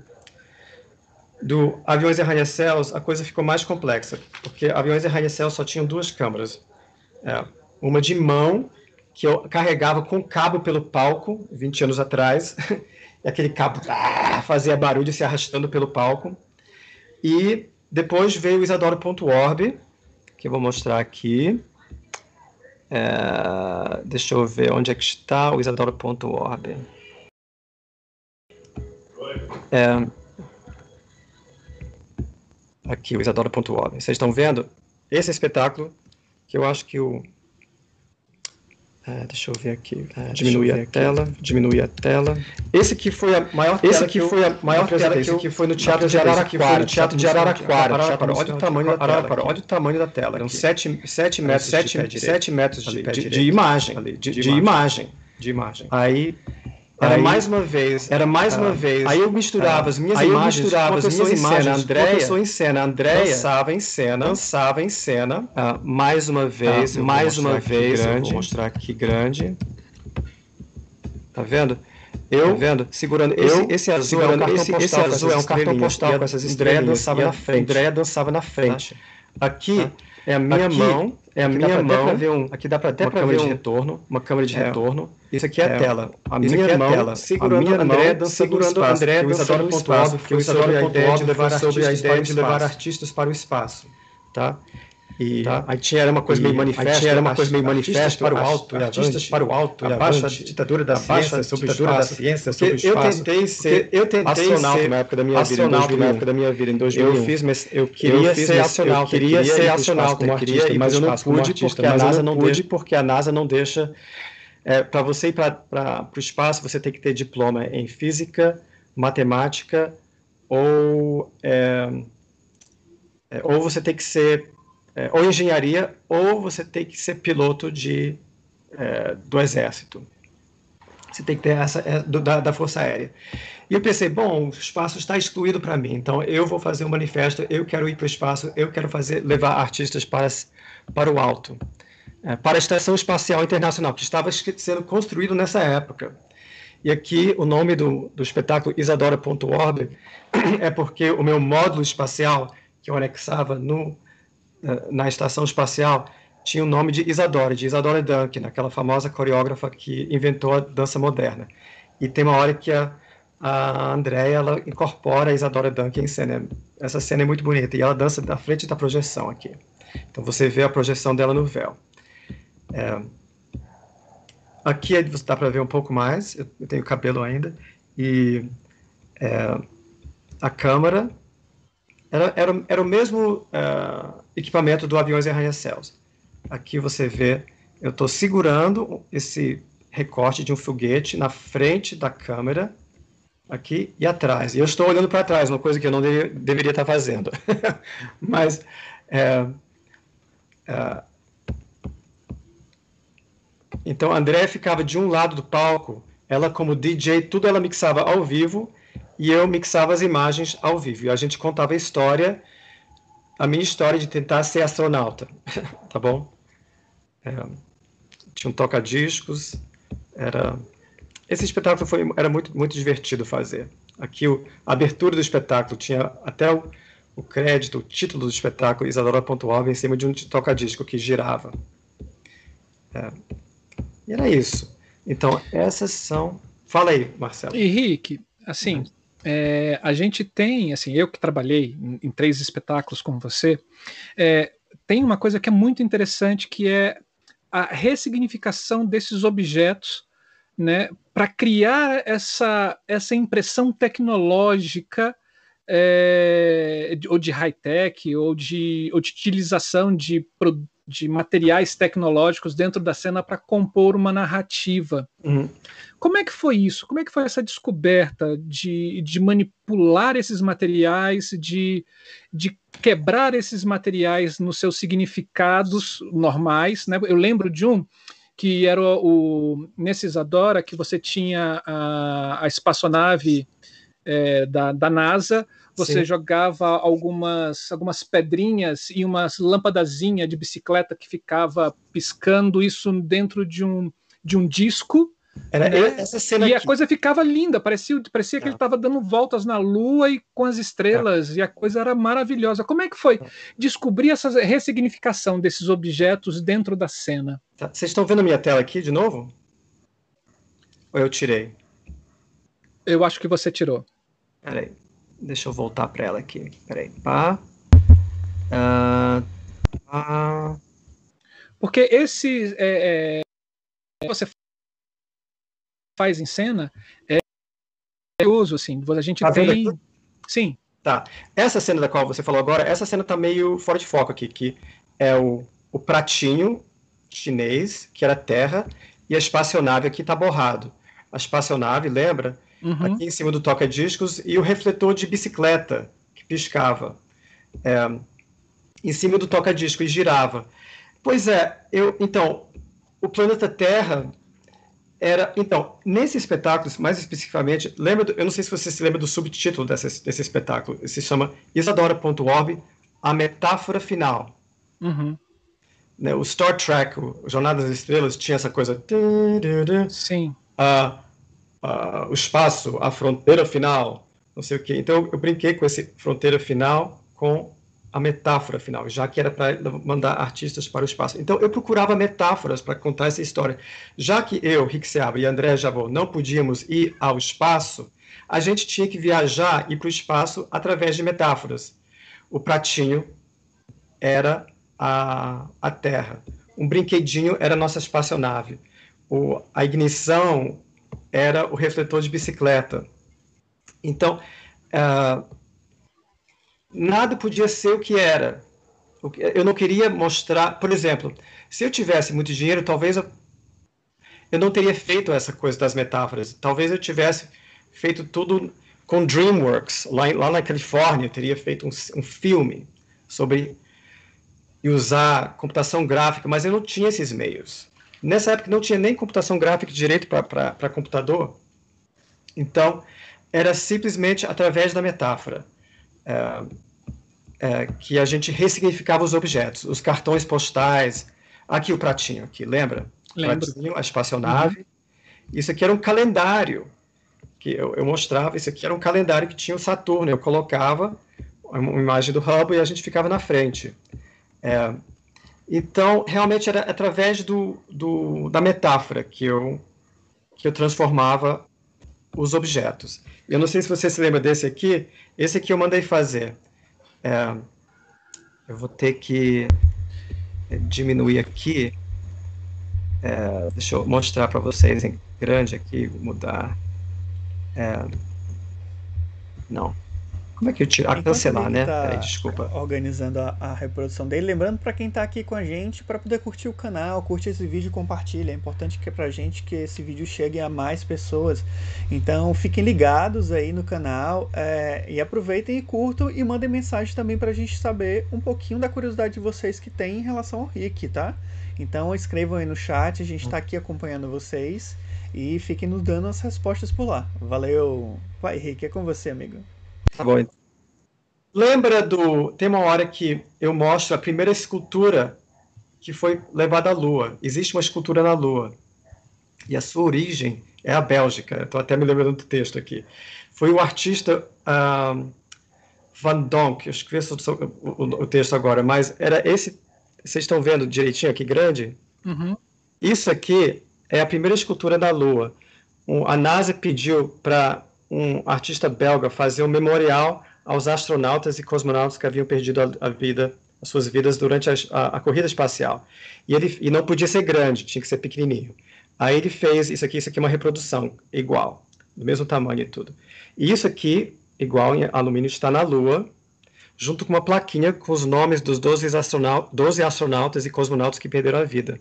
do Aviões e Arranha-Céus, a coisa ficou mais complexa, porque Aviões e Arranha-Céus só tinham duas câmeras. É, uma de mão, que eu carregava com cabo pelo palco, 20 anos atrás, e aquele cabo ah, fazia barulho se arrastando pelo palco. E depois veio o Isadora.org, que eu vou mostrar aqui. É, deixa eu ver onde é que está o isadora.org. É, aqui, o isadora.org. Vocês estão vendo? Esse espetáculo, que eu acho que o é, deixa eu ver aqui. É, diminuir a tela. Diminuir a tela. Esse aqui foi a maior tela. Esse aqui foi a maior tela que, que foi no Teatro de Araraquara. Teatro de Araraquara. Olha o tamanho da tela. Olha o tamanho da tela. Eram 7 metros, 7 metros de imagem. De imagem. De imagem. Aí era aí, mais uma vez. Era mais uma ah, vez. Aí eu misturava as minhas aí imagens. Eu misturava as minhas imagens. Andréia, pessoa em cena. Andréia dançava em cena. Dançava em cena. Ah, mais uma vez. Ah, mais uma vez. Grande. vou mostrar aqui grande. Tá vendo? Eu tá vendo? segurando eu, esse, esse azul segurando, é um esse, esse azul é um cartão postal com essas estrelas. dançava na frente. Andréia dançava na frente. Aqui tá. É a minha aqui, mão é a aqui minha mão. Um, aqui dá para até para ver um, retorno, uma câmera de é, retorno. Isso aqui é, é a tela. A minha é mão, tela. segurando a minha André, mão, segurando André, do Isadora Pontual, que o Isadora Pontual levar sobre a ideia de levar artistas para o espaço, tá? E tá? aí tinha era uma coisa meio manifesto, era uma coisa meio manifesto para o alto, artistas para o alto, abaixo a ditadura da ciência, sobre ditadura da ciência, sobre espaço. Eu tentei ser, eu tentei astronauta na época da minha vida, na época da minha vida em 2001. Eu fiz, eu queria ser eu queria ser como artista, mas eu não pude porque a NASA não pude porque a NASA não deixa é, para você ir para o espaço, você tem que ter diploma em física, matemática, ou, é, é, ou você tem que ser é, ou engenharia, ou você tem que ser piloto de, é, do exército. Você tem que ter essa é, do, da, da Força Aérea. E eu pensei, bom, o espaço está excluído para mim, então eu vou fazer um manifesto, eu quero ir para o espaço, eu quero fazer levar artistas para, para o alto, é, para a Estação Espacial Internacional, que estava sendo construído nessa época. E aqui o nome do, do espetáculo Isadora.org é porque o meu módulo espacial, que eu anexava no, na estação espacial tinha o nome de Isadora, de Isadora Duncan, aquela famosa coreógrafa que inventou a dança moderna. E tem uma hora que a, a Andrea ela incorpora a Isadora Duncan em cena. Essa cena é muito bonita e ela dança na frente da projeção aqui. Então você vê a projeção dela no véu. É, aqui dá para ver um pouco mais, eu, tenho cabelo ainda, e é, a câmera era, era, era o mesmo uh, equipamento do aviões e arranha-céus. Aqui você vê, eu estou segurando esse recorte de um foguete na frente da câmera, aqui e atrás. E eu estou olhando para trás, uma coisa que eu não deveria, deveria estar fazendo. Mas é, é, Então André ficava de um lado do palco, ela como DJ, tudo ela mixava ao vivo e eu mixava as imagens ao vivo. E a gente contava a história, a minha história de tentar ser astronauta, tá bom? É, tinha um toca-discos, era esse espetáculo foi era muito muito divertido fazer. Aqui o, a abertura do espetáculo tinha até o, o crédito, o título do espetáculo Isadora.org em cima de um toca-disco que girava. É, era isso. Então, essas são. Fala aí, Marcelo. E Rick, assim, é, a gente tem, assim, eu que trabalhei em, em três espetáculos com você, é, tem uma coisa que é muito interessante que é a ressignificação desses objetos, né, para criar essa, essa impressão tecnológica é, ou de high-tech ou de, ou de utilização de de materiais tecnológicos dentro da cena para compor uma narrativa. Uhum. Como é que foi isso? Como é que foi essa descoberta de, de manipular esses materiais, de, de quebrar esses materiais nos seus significados normais? Né? Eu lembro de um que era o, o nesse Isadora que você tinha a, a espaçonave é, da, da NASA você Sim. jogava algumas, algumas pedrinhas e umas lâmpadazinhas de bicicleta que ficava piscando isso dentro de um, de um disco. Era né? essa cena e aqui. a coisa ficava linda, parecia, parecia que ele estava dando voltas na lua e com as estrelas, e a coisa era maravilhosa. Como é que foi descobrir essa ressignificação desses objetos dentro da cena? Tá. Vocês estão vendo a minha tela aqui de novo? Ou eu tirei? Eu acho que você tirou. Peraí. Deixa eu voltar para ela aqui. Peraí. Pá. Uh, pá. Porque esse é, é, você faz em cena é curioso, assim. A gente tá tem. Sim. Tá. Essa cena da qual você falou agora, essa cena tá meio fora de foco aqui, que é o, o pratinho chinês, que era terra, e a espaçonave aqui tá borrado. A espaçonave, lembra? uhum. aqui em cima do toca-discos, e o refletor de bicicleta, que piscava é, em cima do toca-disco e girava. Pois é, eu, então, o planeta Terra era. Então, nesse espetáculo, mais especificamente, lembra do, eu não sei se você se lembra do subtítulo desse, desse espetáculo, se chama Isadora.org, A Metáfora Final. Uhum. Né, o Star Trek, o Jornada das Estrelas, tinha essa coisa. Sim. Uh, uh, o espaço, a fronteira final, não sei o quê. Então eu brinquei com essa fronteira final com a metáfora final, já que era para mandar artistas para o espaço. Então eu procurava metáforas para contar essa história. Já que eu, Rick Seabra e André Javô não podíamos ir ao espaço, a gente tinha que viajar e ir para o espaço através de metáforas. O pratinho era a, a Terra. Um brinquedinho era a nossa espaçonave. O, a ignição era o refletor de bicicleta. Então, uh, nada podia ser o que era. Eu não queria mostrar, por exemplo, se eu tivesse muito dinheiro, talvez eu, eu não teria feito essa coisa das metáforas. Talvez eu tivesse feito tudo com DreamWorks, lá, lá na Califórnia, eu teria feito um, um filme sobre e usar computação gráfica, mas eu não tinha esses meios. Nessa época não tinha nem computação gráfica direito para computador. Então, era simplesmente através da metáfora é, é, que a gente ressignificava os objetos, os cartões postais. Aqui o pratinho, aqui, lembra? Lembro. Pratinho, a espaçonave. Uhum. Isso aqui era um calendário que eu, eu, mostrava. Isso aqui era um calendário que tinha o Saturno. Eu colocava uma imagem do Hubble e a gente ficava na frente. É, então, realmente era através do, do, da metáfora que eu, que eu transformava os objetos. Eu não sei se você se lembra desse aqui. Esse aqui eu mandei fazer. É, eu vou ter que diminuir aqui. É, deixa eu mostrar para vocês em grande aqui, mudar. É, não. Como é que eu tiro? Ah, cancelar, né? Tá Peraí, desculpa. Organizando a, a reprodução dele. Lembrando para quem tá aqui com a gente, para poder curtir o canal, curte esse vídeo e compartilha. É importante que pra gente que esse vídeo chegue a mais pessoas. Então fiquem ligados aí no canal é, e aproveitem e curtam e mandem mensagem também pra gente saber um pouquinho da curiosidade de vocês que tem em relação ao Rick, tá? Então escrevam aí no chat, a gente tá aqui acompanhando vocês e fiquem nos dando as respostas por lá. Valeu! Vai, Rick, é com você, amigo. Tá bom. Lembra do. Tem uma hora que eu mostro a primeira escultura que foi levada à Lua. Existe uma escultura na Lua. E a sua origem é a Bélgica. Estou até me lembrando do texto aqui. Foi o artista uh, Van Donk. Eu esqueço o, o, o, texto agora, mas era esse. Vocês estão vendo direitinho aqui, grande? Uhum. Isso aqui é a primeira escultura da Lua. Um, a NASA pediu para um artista belga fazer um memorial aos astronautas e cosmonautas que haviam perdido a, a vida, as suas vidas durante a, a, a, corrida espacial. E ele e não podia ser grande, tinha que ser pequenininho. Aí ele fez isso aqui, isso aqui é uma reprodução igual, do mesmo tamanho e tudo. E isso aqui, igual em alumínio, está na Lua, junto com uma plaquinha com os nomes dos 12 astronautas, 12 astronautas e cosmonautas que perderam a vida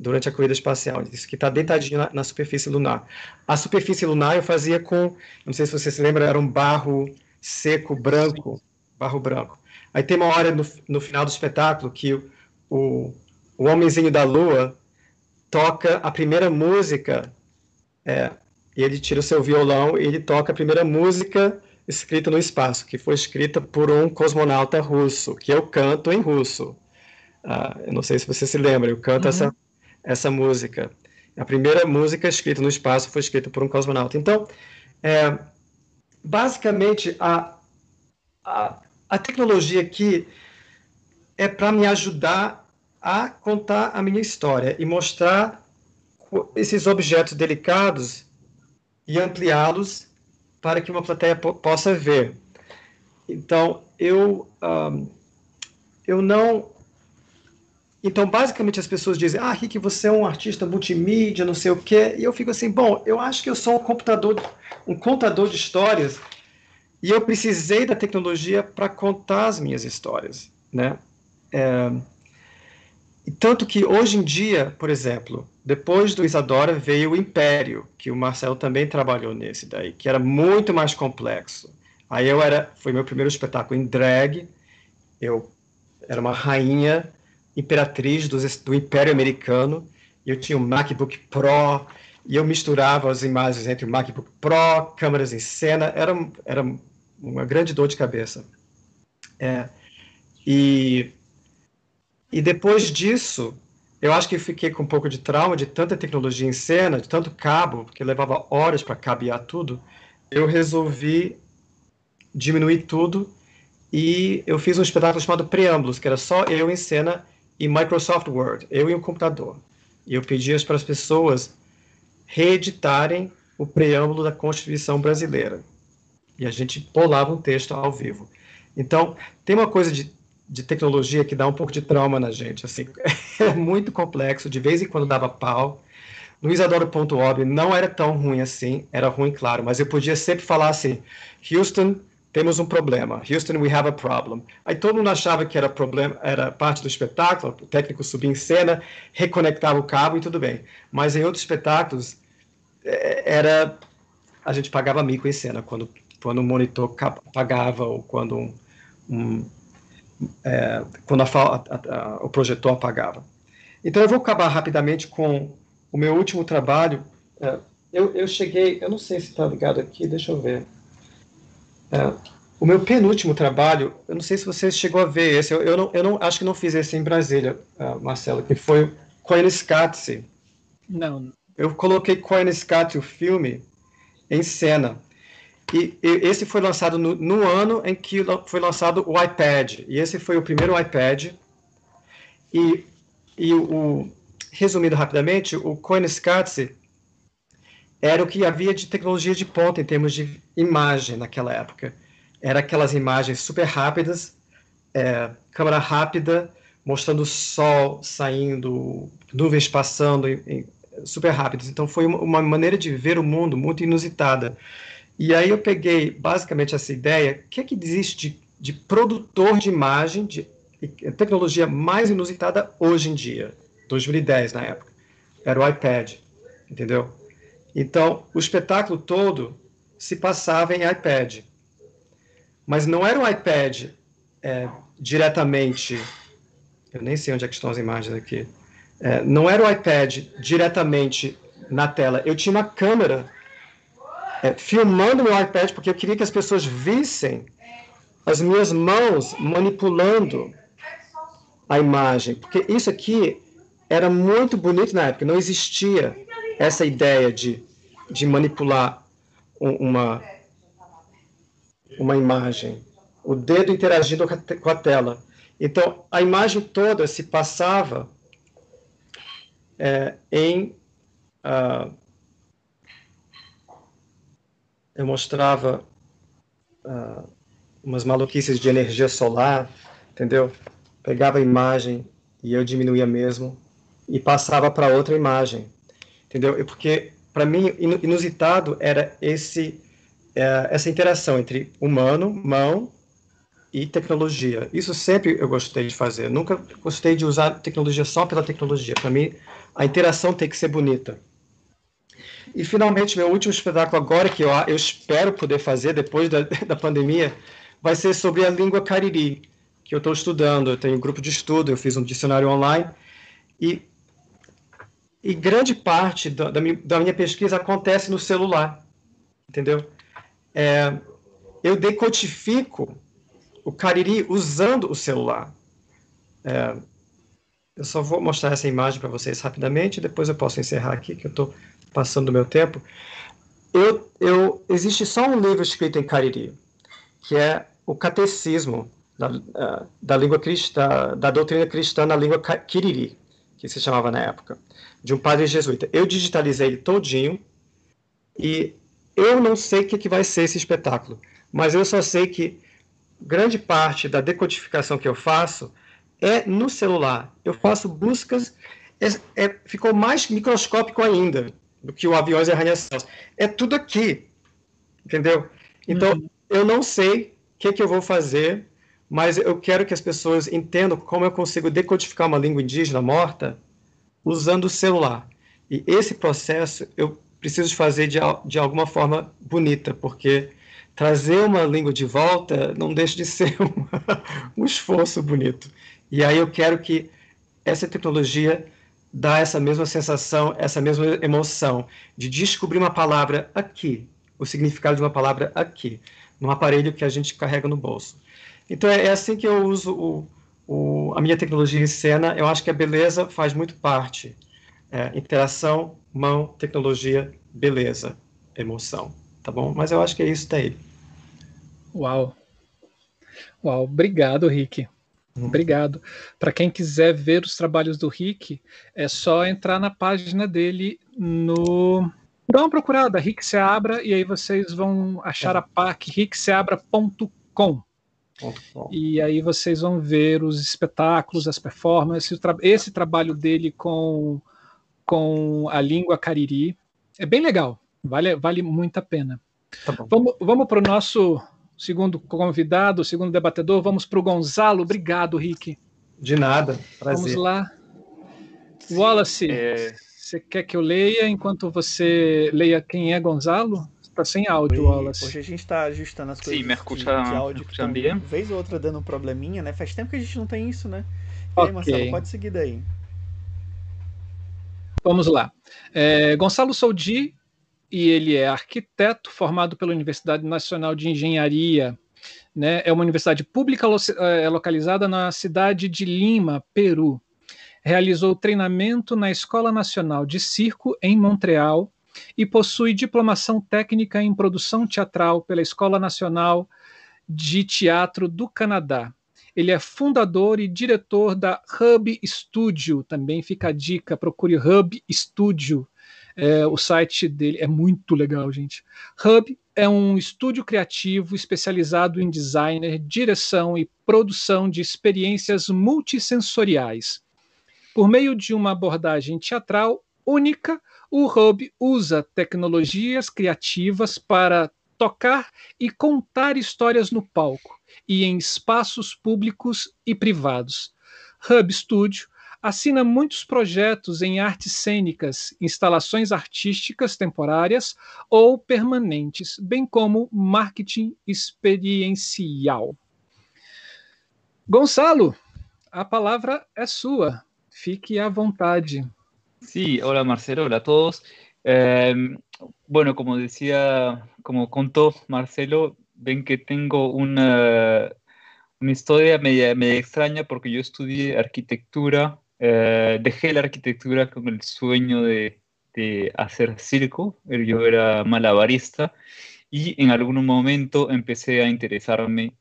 durante a corrida espacial. Isso que está deitadinho na, na, superfície lunar. A superfície lunar eu fazia com, não sei se você se lembra, era um barro seco, branco, barro branco. Aí tem uma hora no, no final do espetáculo que o, o, o homenzinho da lua toca a primeira música, é, e ele tira o seu violão e ele toca a primeira música escrita no espaço, que foi escrita por um cosmonauta russo, que eu canto em russo. Ah, eu não sei se você se lembra, eu canto uhum. essa essa música. A primeira música escrita no espaço foi escrita por um cosmonauta. Então, é, basicamente, a, a, a tecnologia aqui é para me ajudar a contar a minha história e mostrar esses objetos delicados e ampliá-los para que uma plateia possa ver. Então, eu, um, eu não então, basicamente, as pessoas dizem, ah, Rick, você é um artista multimídia, não sei o quê. E eu fico assim, bom, eu acho que eu sou um computador, um contador de histórias e eu precisei da tecnologia para contar as minhas histórias, né? É, tanto que hoje em dia, por exemplo, depois do Isadora veio o Império, que o Marcelo também trabalhou nesse daí, que era muito mais complexo. Aí eu era, foi meu primeiro espetáculo em drag, eu era uma rainha imperatriz do, do Império Americano, eu tinha um MacBook Pro, e eu misturava as imagens entre o MacBook Pro, câmeras em cena, era, era uma grande dor de cabeça. É, e, e depois disso, eu acho que fiquei com um pouco de trauma de tanta tecnologia em cena, de tanto cabo, que levava horas para cabear tudo. Eu resolvi diminuir tudo e eu fiz um espetáculo chamado Preâmbulos, que era só eu em cena e Microsoft Word, eu e o computador. E eu pedi para as pessoas reeditarem o preâmbulo da Constituição brasileira. E a gente polava um texto ao vivo. Então, tem uma coisa de, de tecnologia que dá um pouco de trauma na gente. Assim, é muito complexo, de vez em quando dava pau. No Isadora.org não era tão ruim assim, era ruim, claro, mas eu podia sempre falar assim: Houston, temos um problema. Houston, we have a problem. Aí todo mundo achava que era problema, era parte do espetáculo, o técnico subia em cena, reconectava o cabo e tudo bem. Mas em outros espetáculos, é, era a gente pagava mico em cena, quando, quando o monitor apagava ou quando, um, um é, quando a, a, a, o projetor apagava. Então eu vou acabar rapidamente com o meu último trabalho. É, eu, eu cheguei, eu não sei se está ligado aqui, deixa eu ver. É, o meu penúltimo trabalho, eu não sei se você chegou a ver esse, eu, eu, não, eu não acho que não fiz esse em Brasília, uh, Marcelo, que foi o Koeniskatze. Não. Eu coloquei Koeniskatze, o filme, em cena. E, e esse foi lançado no, no, ano em que foi lançado o iPad. E esse foi o primeiro iPad. E, e o, resumindo rapidamente, o Koeniskatze era o que havia de tecnologia de ponta em termos de imagem naquela época. Era aquelas imagens super rápidas, é, câmera rápida, mostrando o sol saindo, nuvens passando, em, em, super rápidas. Então foi uma, uma, maneira de ver o mundo muito inusitada. E aí eu peguei basicamente essa ideia, o que é que existe de, de produtor de imagem, de tecnologia mais inusitada hoje em dia, 2010 na época, era o iPad, entendeu? Então, o espetáculo todo se passava em iPad. Mas não era um iPad é, diretamente. Eu nem sei onde é que estão as imagens aqui. É, não era o iPad diretamente na tela. Eu tinha uma câmera é, filmando meu iPad porque eu queria que as pessoas vissem as minhas mãos manipulando a imagem. Porque isso aqui era muito bonito na época. Não existia essa ideia de, de manipular uma, uma imagem. O dedo interagindo com a tela. Então, a imagem toda se passava é, em. Uh, eu mostrava uh, umas maluquices de energia solar, entendeu? Pegava a imagem e eu diminuía mesmo e passava para outra imagem entendeu? Porque para mim inusitado era esse é, essa interação entre humano, mão e tecnologia. Isso sempre eu gostei de fazer. Nunca gostei de usar tecnologia só pela tecnologia. Para mim, a interação tem que ser bonita. E finalmente, meu último espetáculo agora, que eu, eu espero poder fazer depois da, da pandemia, vai ser sobre a língua cariri, que eu estou estudando. Eu tenho um grupo de estudo, eu fiz um dicionário online. E e grande parte da, da, minha, da minha pesquisa acontece no celular, entendeu? É, eu decodifico o Cariri usando o celular. É, eu só vou mostrar essa imagem para vocês rapidamente, depois eu posso encerrar aqui, que eu estou passando o meu tempo. Eu, eu, existe só um livro escrito em Cariri, que é o Catecismo da, da língua cristã, da doutrina cristã na língua Kiriri, que se chamava na época de um padre jesuíta. Eu digitalizei ele todinho e eu não sei o que, que vai ser esse espetáculo, mas eu só sei que grande parte da decodificação que eu faço é no celular. Eu faço buscas, é, é, ficou mais microscópico ainda do que o aviões e arranha-céus. É tudo aqui, entendeu? Então, uhum. eu não sei o que, que eu vou fazer, mas eu quero que as pessoas entendam como eu consigo decodificar uma língua indígena morta usando o celular. E esse processo eu preciso fazer de, de alguma forma bonita, porque trazer uma língua de volta não deixa de ser um, um esforço bonito. E aí eu quero que essa tecnologia dá essa mesma sensação, essa mesma emoção de descobrir uma palavra aqui, o significado de uma palavra aqui, num aparelho que a gente carrega no bolso. Então é, é assim que eu uso o, o, a minha tecnologia em cena, eu acho que a beleza faz muito parte. É, interação, mão, tecnologia, beleza, emoção, tá bom? Mas eu acho que é isso daí. Uau. Uau, obrigado, Rick. Uhum. Obrigado. Para quem quiser ver os trabalhos do Rick, é só entrar na página dele no. Dá uma procurada, Rick Seabra, e aí vocês vão achar a PAC rickseabra.com. E aí vocês vão ver os espetáculos, as performances, tra esse trabalho dele com, com a língua cariri. É bem legal, vale, vale muito a pena. Tá vamos vamos para o nosso segundo convidado, segundo debatedor, vamos para o Gonzalo. Obrigado, Rick. De nada, prazer. Vamos lá. Wallace, é... você quer que eu leia enquanto você leia quem é Gonzalo? Tá sem áudio, Wallace. Hoje a gente tá ajustando as coisas Sim, me escuta, de, de áudio. Me escuta que vez ou outra dando um probleminha, né? Faz tempo que a gente não tem isso, né? E aí, Marcelo, pode seguir daí. Vamos lá. É, Gonçalo Soldi, e ele é arquiteto formado pela Universidade Nacional de Engenharia. Né? É uma universidade pública lo é, localizada na cidade de Lima, Peru. Realizou treinamento na Escola Nacional de Circo, em Montreal, e possui diplomação técnica em produção teatral pela Escola Nacional de Teatro do Canadá. Ele é fundador e diretor da Hub Studio. Também fica a dica, procure Hub Studio. É, o site dele é muito legal, gente. Hub é um estúdio criativo especializado em designer, direção e produção de experiências multissensoriais. Por meio de uma abordagem teatral única, o Hub usa tecnologias criativas para tocar e contar histórias no palco e em espaços públicos e privados. Hub Studio assina muitos projetos em artes cênicas, instalações artísticas temporárias ou permanentes, bem como marketing experiencial. Gonçalo, a palavra é sua. Fique à vontade. Sí, hola Marcelo, hola a todos. Eh, bueno, como decía, como contó Marcelo, ven que tengo una, historia media, media extraña porque yo estudié arquitectura eh, dejé la arquitectura con el sueño de, de, hacer circo, yo era malabarista y en algún momento empecé a interesarme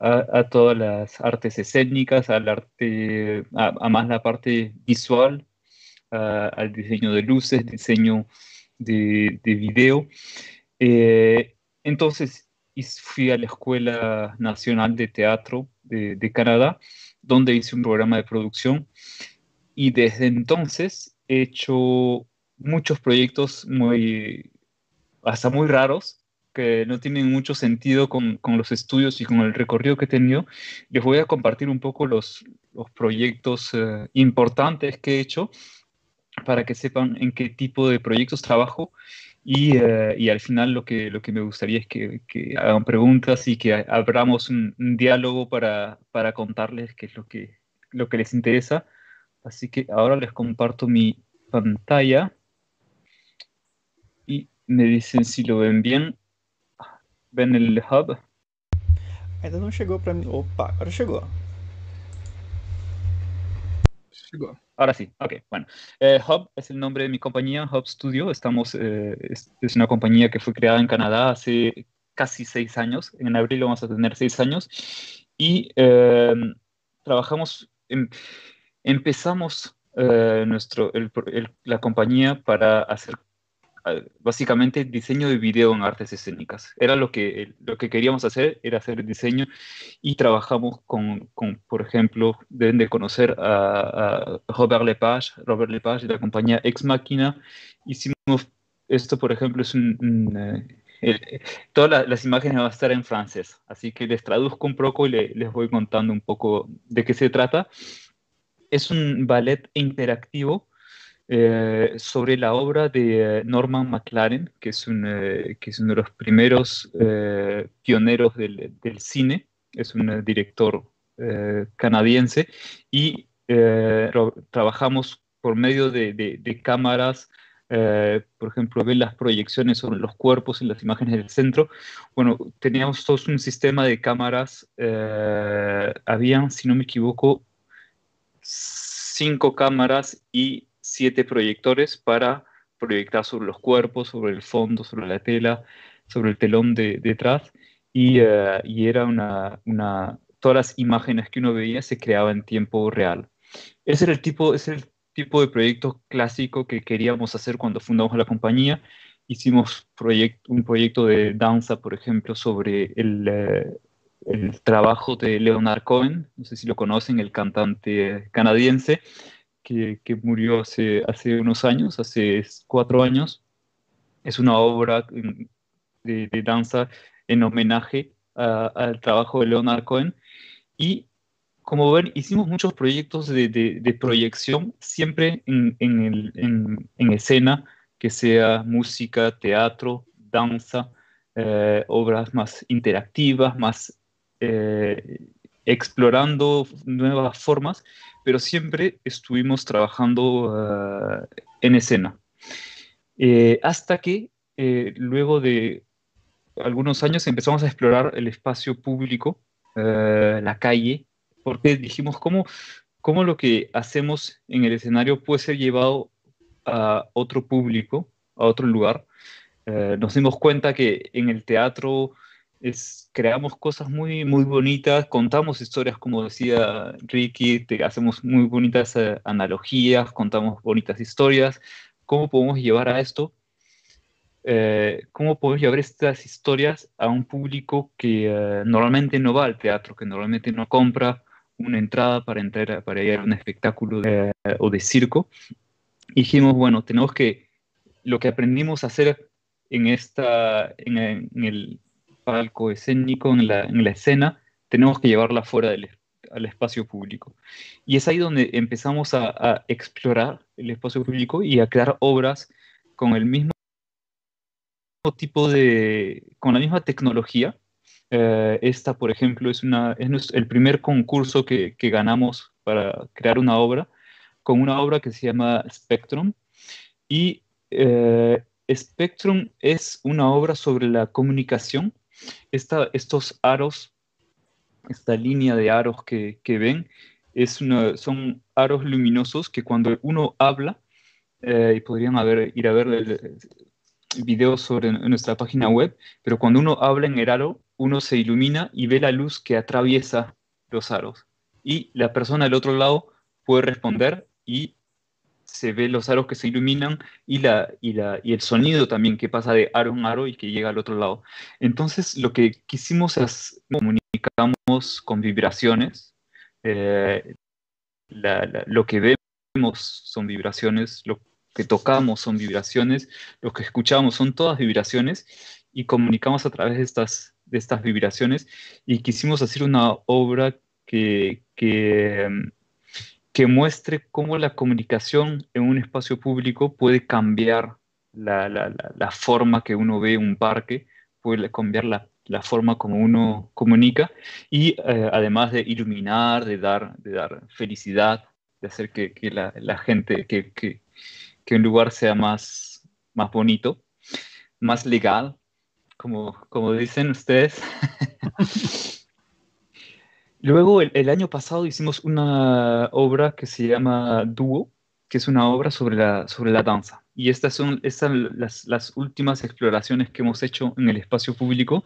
a todas las artes escénicas, al arte, a, más la parte visual, al diseño de luces, diseño de, de video. Eh, entonces fui a la Escuela Nacional de Teatro de, de Canadá donde hice un programa de producción y desde entonces he hecho muchos proyectos muy, hasta muy raros, que no tienen mucho sentido con, con, los estudios y con el recorrido que he tenido. Les voy a compartir un poco los, los proyectos eh, importantes que he hecho para que sepan en qué tipo de proyectos trabajo y, uh, y, al final lo que, lo que me gustaría es que, que hagan preguntas y que abramos un, un, diálogo para, para contarles qué es lo que, lo que les interesa. Así que ahora les comparto mi pantalla y me dicen si lo ven bien. ¿Ven el hub? Ainda não chegou para mim. Opa, agora chegou. Chegou. Ahora sí, ok, bueno. Eh, Hub es el nombre de mi compañía, Hub Studio. Estamos, eh, es, es, una compañía que fue creada en Canadá hace casi seis años. En abril vamos a tener seis años. Y eh, trabajamos, empezamos nuestro, el, el, la compañía para hacer básicamente diseño de video en artes escénicas. Era lo que, lo que queríamos hacer, era hacer diseño y trabajamos con, con por ejemplo, deben de conocer a, a, Robert Lepage, Robert Lepage de la compañía Ex Machina. Hicimos esto, por ejemplo, es un... un eh, todas la, las imágenes van a estar en francés, así que les traduzco un poco y le, les voy contando un poco de qué se trata. Es un ballet interactivo eh, sobre la obra de Norman McLaren, que es, un, eh, que es uno de los primeros eh, pioneros del, cine, es un director canadiense, y trabajamos por medio de, cámaras, por ejemplo, ven las proyecciones sobre los cuerpos en las imágenes del centro. Bueno, teníamos todos un sistema de cámaras, habían, si no me equivoco, cinco cámaras y siete proyectores para proyectar sobre los cuerpos, sobre el fondo, sobre la tela, sobre el telón de, detrás. Y, uh, y era una, todas las imágenes que uno veía se creaban en tiempo real. Ese era el tipo, ese el tipo de proyecto clásico que queríamos hacer cuando fundamos la compañía. Hicimos un proyecto de danza, por ejemplo, sobre el, uh, el trabajo de Leonard Cohen, no sé si lo conocen, el cantante canadiense, que, murió hace, hace unos años, hace cuatro años. Es una obra de, de danza en homenaje al trabajo de Leonard Cohen. Y como ven, hicimos muchos proyectos de, proyección, siempre en, en, escena, que sea música, teatro, danza, eh, obras más interactivas, más eh, explorando nuevas formas pero siempre estuvimos trabajando uh, en escena. Eh, hasta que eh, luego de algunos años empezamos a explorar el espacio público, la calle, porque dijimos cómo, cómo lo que hacemos en el escenario puede ser llevado a otro público, a otro lugar. Nos dimos cuenta que en el teatro es, creamos cosas muy, muy bonitas, contamos historias, como decía Ricky, te, hacemos muy bonitas uh, analogías, contamos bonitas historias. ¿Cómo podemos llevar a esto? Eh, ¿Cómo podemos llevar estas historias a un público que uh, normalmente no va al teatro, que normalmente no compra una entrada para entrar para ir a un espectáculo de, o de circo? Y dijimos, bueno, tenemos que, lo que aprendimos a hacer en, esta, en, el palco escénico, en la, en la, escena, tenemos que llevarla fuera del al espacio público. Y es ahí donde empezamos a, a, explorar el espacio público y a crear obras con el mismo tipo de, con la misma tecnología. Eh, esta, por ejemplo, es, una, es el primer concurso que, que ganamos para crear una obra, con una obra que se llama Spectrum. Y eh, Spectrum es una obra sobre la comunicación. Estos aros, esta línea de aros que, que ven, es una, son aros luminosos que cuando uno habla, eh, y podrían haber, ir a ver el, videos sobre nuestra página web, pero cuando uno habla en el aro, uno se ilumina y ve la luz que atraviesa los aros. Y la persona del otro lado puede responder y se ve los aros que se iluminan y, la, y, la, y el sonido también que pasa de aro en aro y que llega al otro lado. Entonces, lo que quisimos es comunicamos con vibraciones. Eh, lo que vemos son vibraciones, lo que tocamos son vibraciones, lo que escuchamos son todas vibraciones y comunicamos a través de estas, de estas vibraciones y quisimos hacer una obra que, que, que muestre cómo la comunicación en un espacio público puede cambiar la, la, la, forma que uno ve un parque, puede cambiar la, forma como uno comunica y eh, además de iluminar, de dar, de dar felicidad, de hacer que, que la, gente, que, que, que un lugar sea más, más bonito, más legal, como, como dicen ustedes. Luego, el, año pasado hicimos una obra que se llama Dúo, que es una obra sobre la, sobre la danza. Y estas son estas las, últimas exploraciones que hemos hecho en el espacio público,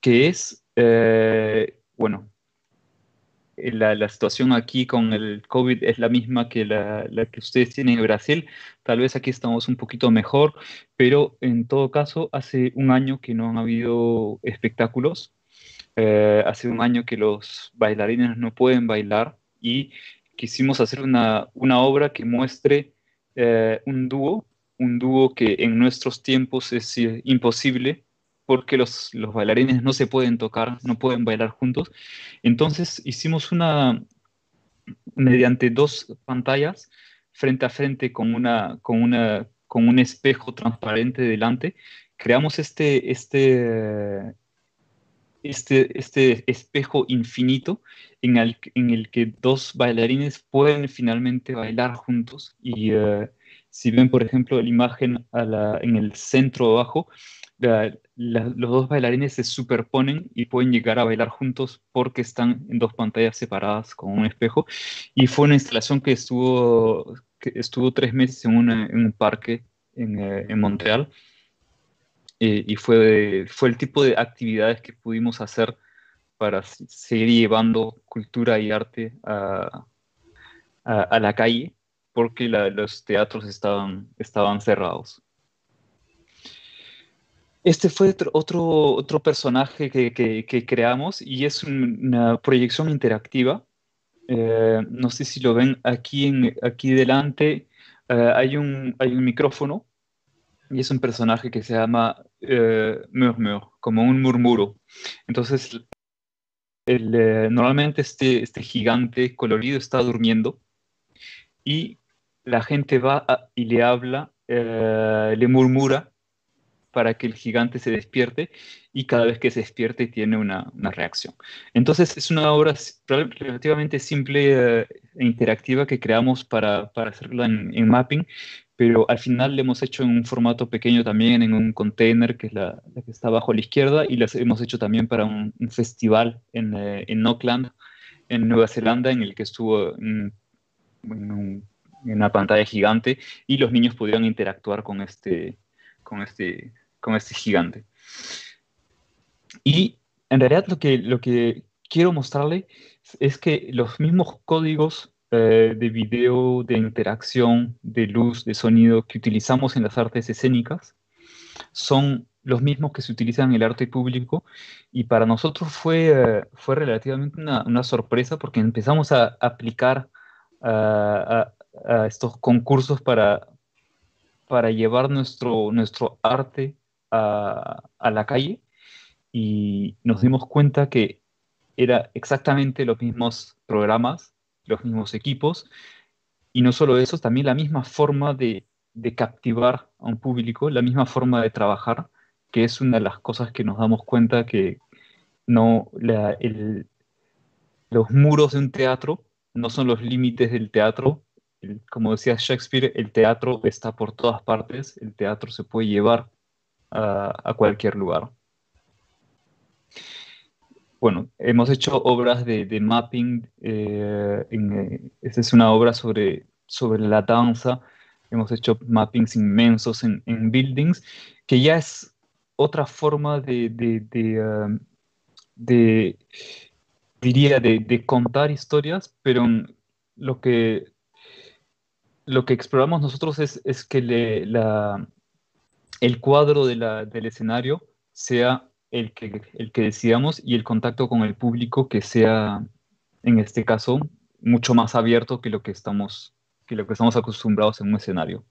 que es, eh, bueno, la, situación aquí con el COVID es la misma que la, que ustedes tienen en Brasil. Tal vez aquí estamos un poquito mejor, pero en todo caso, hace un año que no han habido espectáculos. Eh, hace un año que los bailarines no pueden bailar y quisimos hacer una, una obra que muestre eh, un dúo, un dúo que en nuestros tiempos es imposible porque los, los, bailarines no se pueden tocar, no pueden bailar juntos. Entonces hicimos una, mediante dos pantallas, frente a frente con, una, con, una, con un espejo transparente delante, creamos este, este, este, este espejo infinito en el, en el que dos bailarines pueden finalmente bailar juntos. Y uh, si ven, por ejemplo, la imagen a la, en el centro abajo, los dos bailarines se superponen y pueden llegar a bailar juntos porque están en dos pantallas separadas con un espejo. Y fue una instalación que estuvo, que estuvo tres meses en, un parque en, eh, en Montreal. Eh, y fue, fue el tipo de actividades que pudimos hacer para seguir llevando cultura y arte a, a, la calle porque los teatros estaban, estaban cerrados. Este fue otro, otro, personaje que, creamos y es una proyección interactiva. Eh, no sé si lo ven aquí, en, aquí delante. Eh, hay, un, hay un micrófono y es un personaje que se llama eh, Murmur, como un murmuro. Entonces, el, normalmente este, este gigante colorido está durmiendo y la gente va y le habla, le murmura para que el gigante se despierte y cada vez que se despierte tiene una, reacción. Entonces es una obra relativamente simple eh, e interactiva que creamos para, para hacerla en, mapping, pero al final le hemos hecho en un formato pequeño también, en un container que es la, que está abajo a la izquierda, y las hemos hecho también para un, festival en, eh, en, Auckland, en Nueva Zelanda, en el que estuvo en, una pantalla gigante y los niños pudieron interactuar con este, con este, con este gigante. Y en realidad lo que, lo que quiero mostrarle es que los mismos códigos eh, de video, de interacción, de luz, de sonido que utilizamos en las artes escénicas son los mismos que se utilizan en el arte público. Y para nosotros fue, fue relativamente una, sorpresa porque empezamos a aplicar a, a estos concursos para, para llevar nuestro, nuestro arte a, a la calle. Y nos dimos cuenta que era exactamente los mismos programas, los mismos equipos, y no solo eso, también la misma forma de, de captivar a un público, la misma forma de trabajar, que es una de las cosas que nos damos cuenta que no los muros de un teatro no son los límites del teatro. Como decía Shakespeare, el teatro está por todas partes, el teatro se puede llevar a, a cualquier lugar. Bueno, hemos hecho obras de, mapping. eh, eh, esta es una obra sobre, sobre la danza. Hemos hecho mappings inmensos en, en buildings, que ya es otra forma de, de, um, diría, de, contar historias, pero lo que, lo que exploramos nosotros es, es que la, el cuadro la- del escenario sea el que, el que decidamos y el contacto con el público que sea, en este caso, mucho más abierto que lo que estamos, que lo que estamos acostumbrados en un escenario.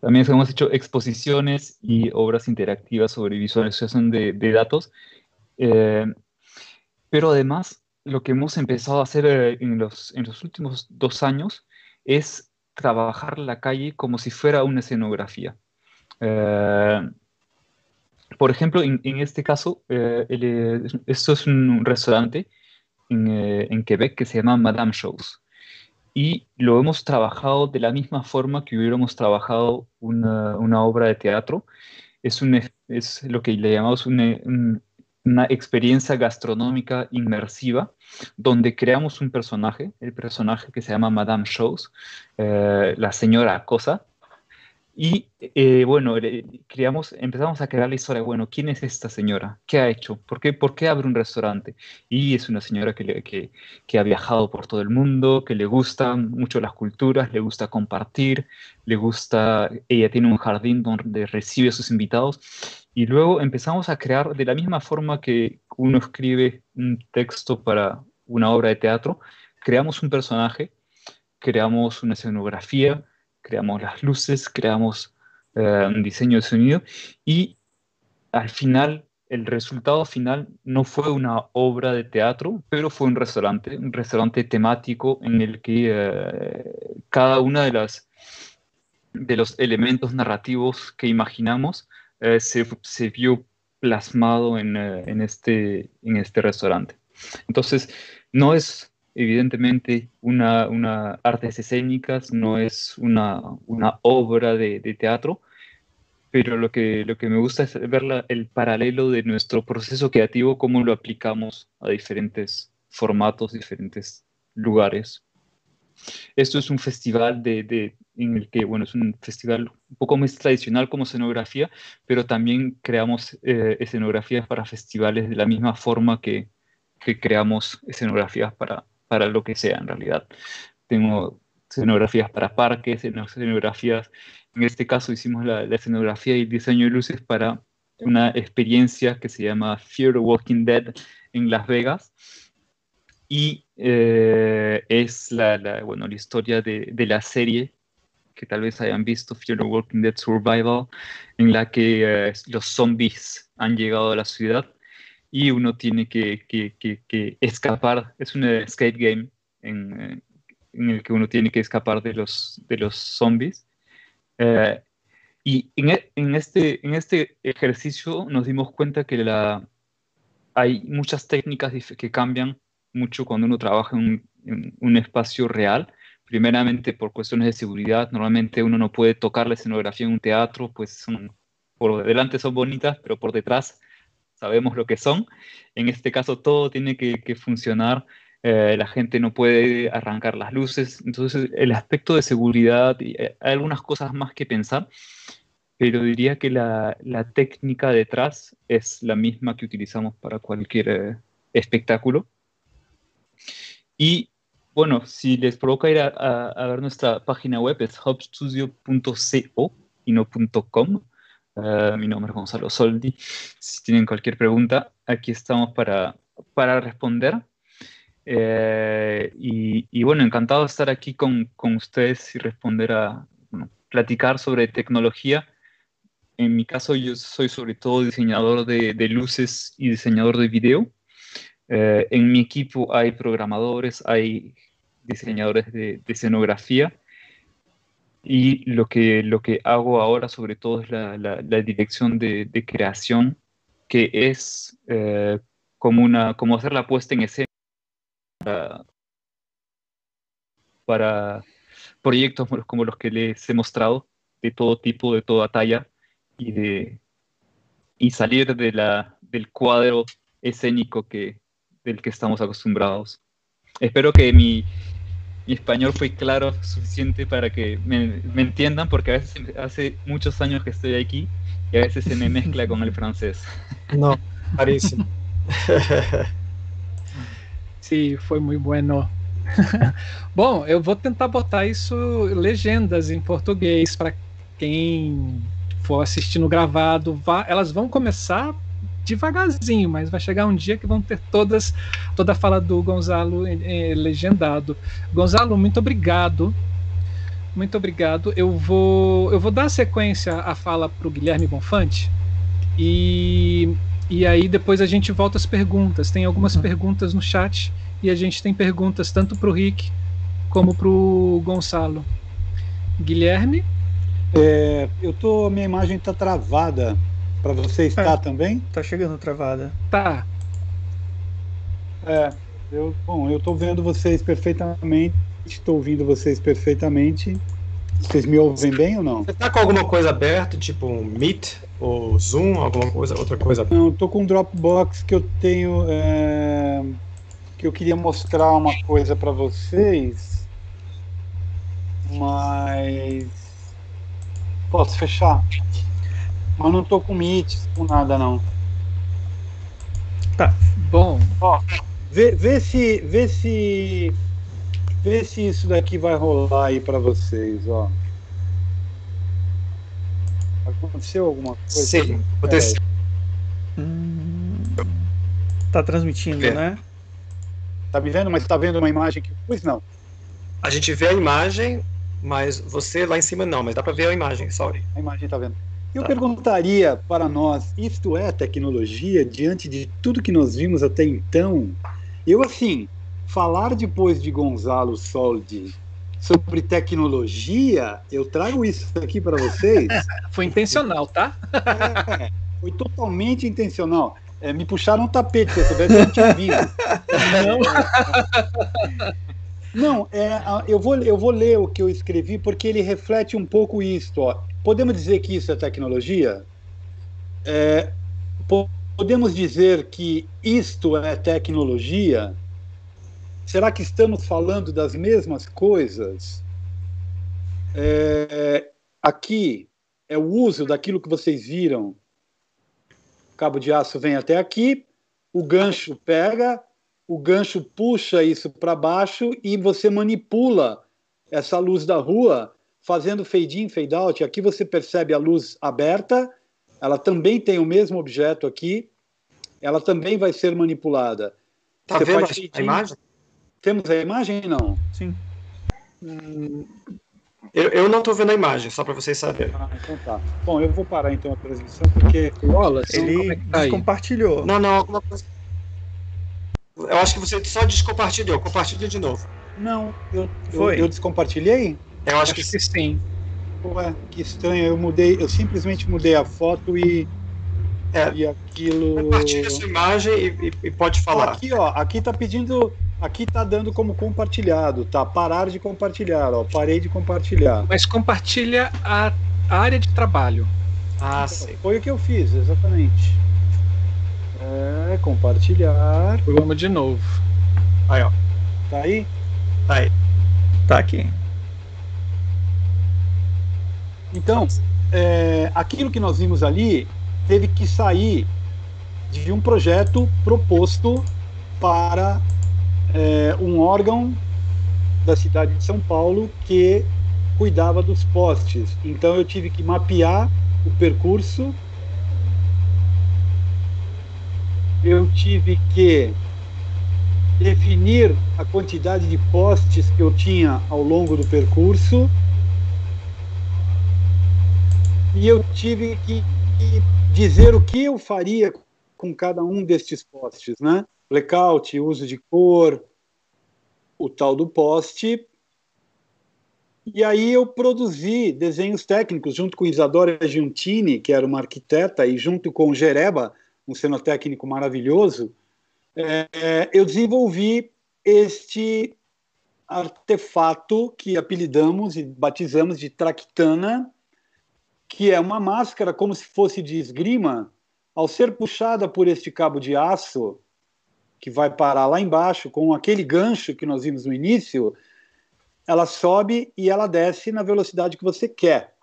También hemos hecho exposiciones y obras interactivas sobre visualización de, de datos. eh, pero además, lo que hemos empezado a hacer eh, en los, en los últimos dos años es trabajar la calle como si fuera una escenografía. Eh, por ejemplo, en, en este caso, eh, el, eh, esto es un restaurante en, eh, en Quebec que se llama Madame Shows. Y lo hemos trabajado de la misma forma que hubiéramos trabajado una, una obra de teatro. Es, un, es- lo que le llamamos una, un- una experiencia gastronómica inmersiva, donde creamos un personaje, el personaje que se llama Madame Shows, eh, la señora Cosa, y eh, bueno, le- creamos, empezamos a crear la historia, bueno, ¿quién es esta señora? ¿Qué ha hecho? ¿Por qué, por qué abre un restaurante? Y es una señora que, que, que ha viajado por todo el mundo, que le gustan mucho las culturas, le gusta compartir, le gusta, ella tiene un jardín donde recibe a sus invitados. Y luego empezamos a crear de la misma forma que uno escribe un texto para una obra de teatro, creamos un personaje, creamos una escenografía, creamos las luces, creamos eh, un diseño de sonido y al final, el resultado final no fue una obra de teatro, pero fue un restaurante, un restaurante temático en el que eh, cada una de las de los elementos narrativos que imaginamos eh, se, se vio plasmado en, eh, en este, en este restaurante. Entonces, no es evidentemente una, una artes escénicas, no es una, una obra de, de teatro, pero lo que, lo que me gusta es ver la- el paralelo de nuestro proceso creativo, cómo lo aplicamos a diferentes formatos, diferentes lugares. Esto es un festival de, de- en el que, bueno, es un festival un poco más tradicional como escenografía, pero también creamos eh, escenografías para festivales de la misma forma que, que creamos escenografías para, para lo que sea en realidad. Tengo escenografías para parques, escenografías, en este caso hicimos la, la escenografía y el diseño de luces para una experiencia que se llama Fear the Walking Dead en Las Vegas. Y eh, es la, la, bueno, la historia de, de, la serie que tal vez hayan visto, Fear the Walking Dead Survival, en la que eh, los zombies han llegado a la ciudad y uno tiene que, escapar. Es un escape game en, en, el que uno tiene que escapar de los, de los zombies. Eh, y en, en, este, en este ejercicio nos dimos cuenta que la, hay muchas técnicas que cambian mucho cuando uno trabaja en un, espacio real. Primeramente por cuestiones de seguridad. Normalmente uno no puede tocar la escenografía en un teatro, pues por delante son bonitas, pero por detrás sabemos lo que son. En este caso todo tiene que, funcionar. Eh, la gente no puede arrancar las luces. Entonces el aspecto de seguridad, y hay algunas cosas más que pensar, pero diría que la, técnica detrás es la misma que utilizamos para cualquier eh, espectáculo. Y bueno, si les provoca ir a, ver nuestra página web, es hubstudio.co y no. Uh, mi nombre es Gonzalo Soldi. Si tienen cualquier pregunta, aquí estamos para, para responder. Eh, y, y, bueno, encantado de estar aquí con, con ustedes y responder a, bueno, platicar sobre tecnología. en mi caso yo soy sobre todo diseñador de, de luces y diseñador de video. Eh, en mi equipo hay programadores, hay diseñadores de, de, escenografía y lo que, lo que hago ahora sobre todo es la, la, la dirección de, de, creación, que es eh, como, una, como hacer la puesta en escena para, para proyectos como los que les he mostrado, de todo tipo, de toda talla, y, de, y salir de la, del cuadro escénico que, del que estamos acostumbrados. Espero que mi, mi español fue claro suficiente para que me, me, entiendan, porque a veces hace muchos años que estoy aquí y a veces se me mezcla con el francés. No, clarísimo. Sim, foi muito bueno. Bom, eu vou tentar botar isso legendas em português para quem for assistindo gravado. Vá, elas vão começar devagarzinho, mas vai chegar um dia que vão ter todas toda a fala do Gonzalo eh, legendado. Gonzalo, muito obrigado. Muito obrigado. Eu vou eu vou dar sequência à fala para o Guilherme Bonfante e e aí depois a gente volta às perguntas. Tem algumas uhum. perguntas no chat e a gente tem perguntas tanto para o Rick como para o Gonçalo. Guilherme? É, eu tô, minha imagem está travada. Para você está é, também? Tá chegando travada. Tá. É, eu, bom, eu estou vendo vocês perfeitamente, estou ouvindo vocês perfeitamente. Vocês me ouvem bem ou não? Você está com alguma coisa aberta, tipo um Meet ou Zoom, alguma coisa, outra coisa? Não, estou com um Dropbox que eu tenho, é, que eu queria mostrar uma coisa para vocês, mas Posso fechar? Mas não tô com Meet, com nada não. Tá, bom. Ó, vê, vê se. Vê se. Vê se isso daqui vai rolar aí para vocês, ó. Aconteceu alguma coisa? Sim, aconteceu. Hum, tá transmitindo, é. né? Tá me vendo, mas tá vendo uma imagem que. Pois não. A gente vê a imagem, mas você lá em cima não, mas dá para ver a imagem, sorry. A imagem tá vendo. Eu tá. perguntaria para nós, isto é tecnologia diante de tudo que nós vimos até então? Eu assim, falar depois de Gonzalo Soldi sobre tecnologia, eu trago isso aqui para vocês. foi intencional, tá? É, foi totalmente intencional. É, me puxaram um tapete, se eu soubesse, eu tinha. Não. Não, é, eu, vou, eu vou ler o que eu escrevi porque ele reflete um pouco isso. Ó. Podemos dizer que isso é tecnologia? É, podemos dizer que isto é tecnologia? Será que estamos falando das mesmas coisas? É, aqui é o uso daquilo que vocês viram. O cabo de aço vem até aqui, o gancho pega, o gancho puxa isso para baixo e você manipula essa luz da rua fazendo fade in, fade out. Aqui você percebe a luz aberta, ela também tem o mesmo objeto aqui, ela também vai ser manipulada. Tá você vendo a imagem? Temos a imagem não? Sim. Hum... Eu, eu não estou vendo a imagem, só para vocês saberem. Ah, então tá. Bom, eu vou parar então a transmissão porque. Wallace, ele é tá compartilhou. Não, não, alguma coisa. Eu acho que você só descompartilhou. Compartilha de novo. Não, eu, Foi. eu, eu descompartilhei? Eu acho, acho que, que sim. Ué, que estranho. Eu mudei, eu simplesmente mudei a foto e. É, e aquilo. Compartilha sua imagem e, e, e pode falar. Aqui, ó, aqui tá pedindo. Aqui tá dando como compartilhado, tá? Parar de compartilhar, ó. Parei de compartilhar. Mas compartilha a área de trabalho. Ah, então, sim. Foi o que eu fiz, exatamente. É, compartilhar. Vamos de novo. Aí, ó. Tá aí? Tá aí. Tá aqui. Então, é, aquilo que nós vimos ali teve que sair de um projeto proposto para é, um órgão da cidade de São Paulo que cuidava dos postes. Então eu tive que mapear o percurso eu tive que definir a quantidade de postes que eu tinha ao longo do percurso e eu tive que dizer o que eu faria com cada um destes postes, né? Blackout, uso de cor, o tal do poste. E aí eu produzi desenhos técnicos junto com Isadora Giuntini, que era uma arquiteta, e junto com Jereba, um cenotécnico maravilhoso, é, eu desenvolvi este artefato que apelidamos e batizamos de Tractana, que é uma máscara como se fosse de esgrima, ao ser puxada por este cabo de aço, que vai parar lá embaixo, com aquele gancho que nós vimos no início, ela sobe e ela desce na velocidade que você quer.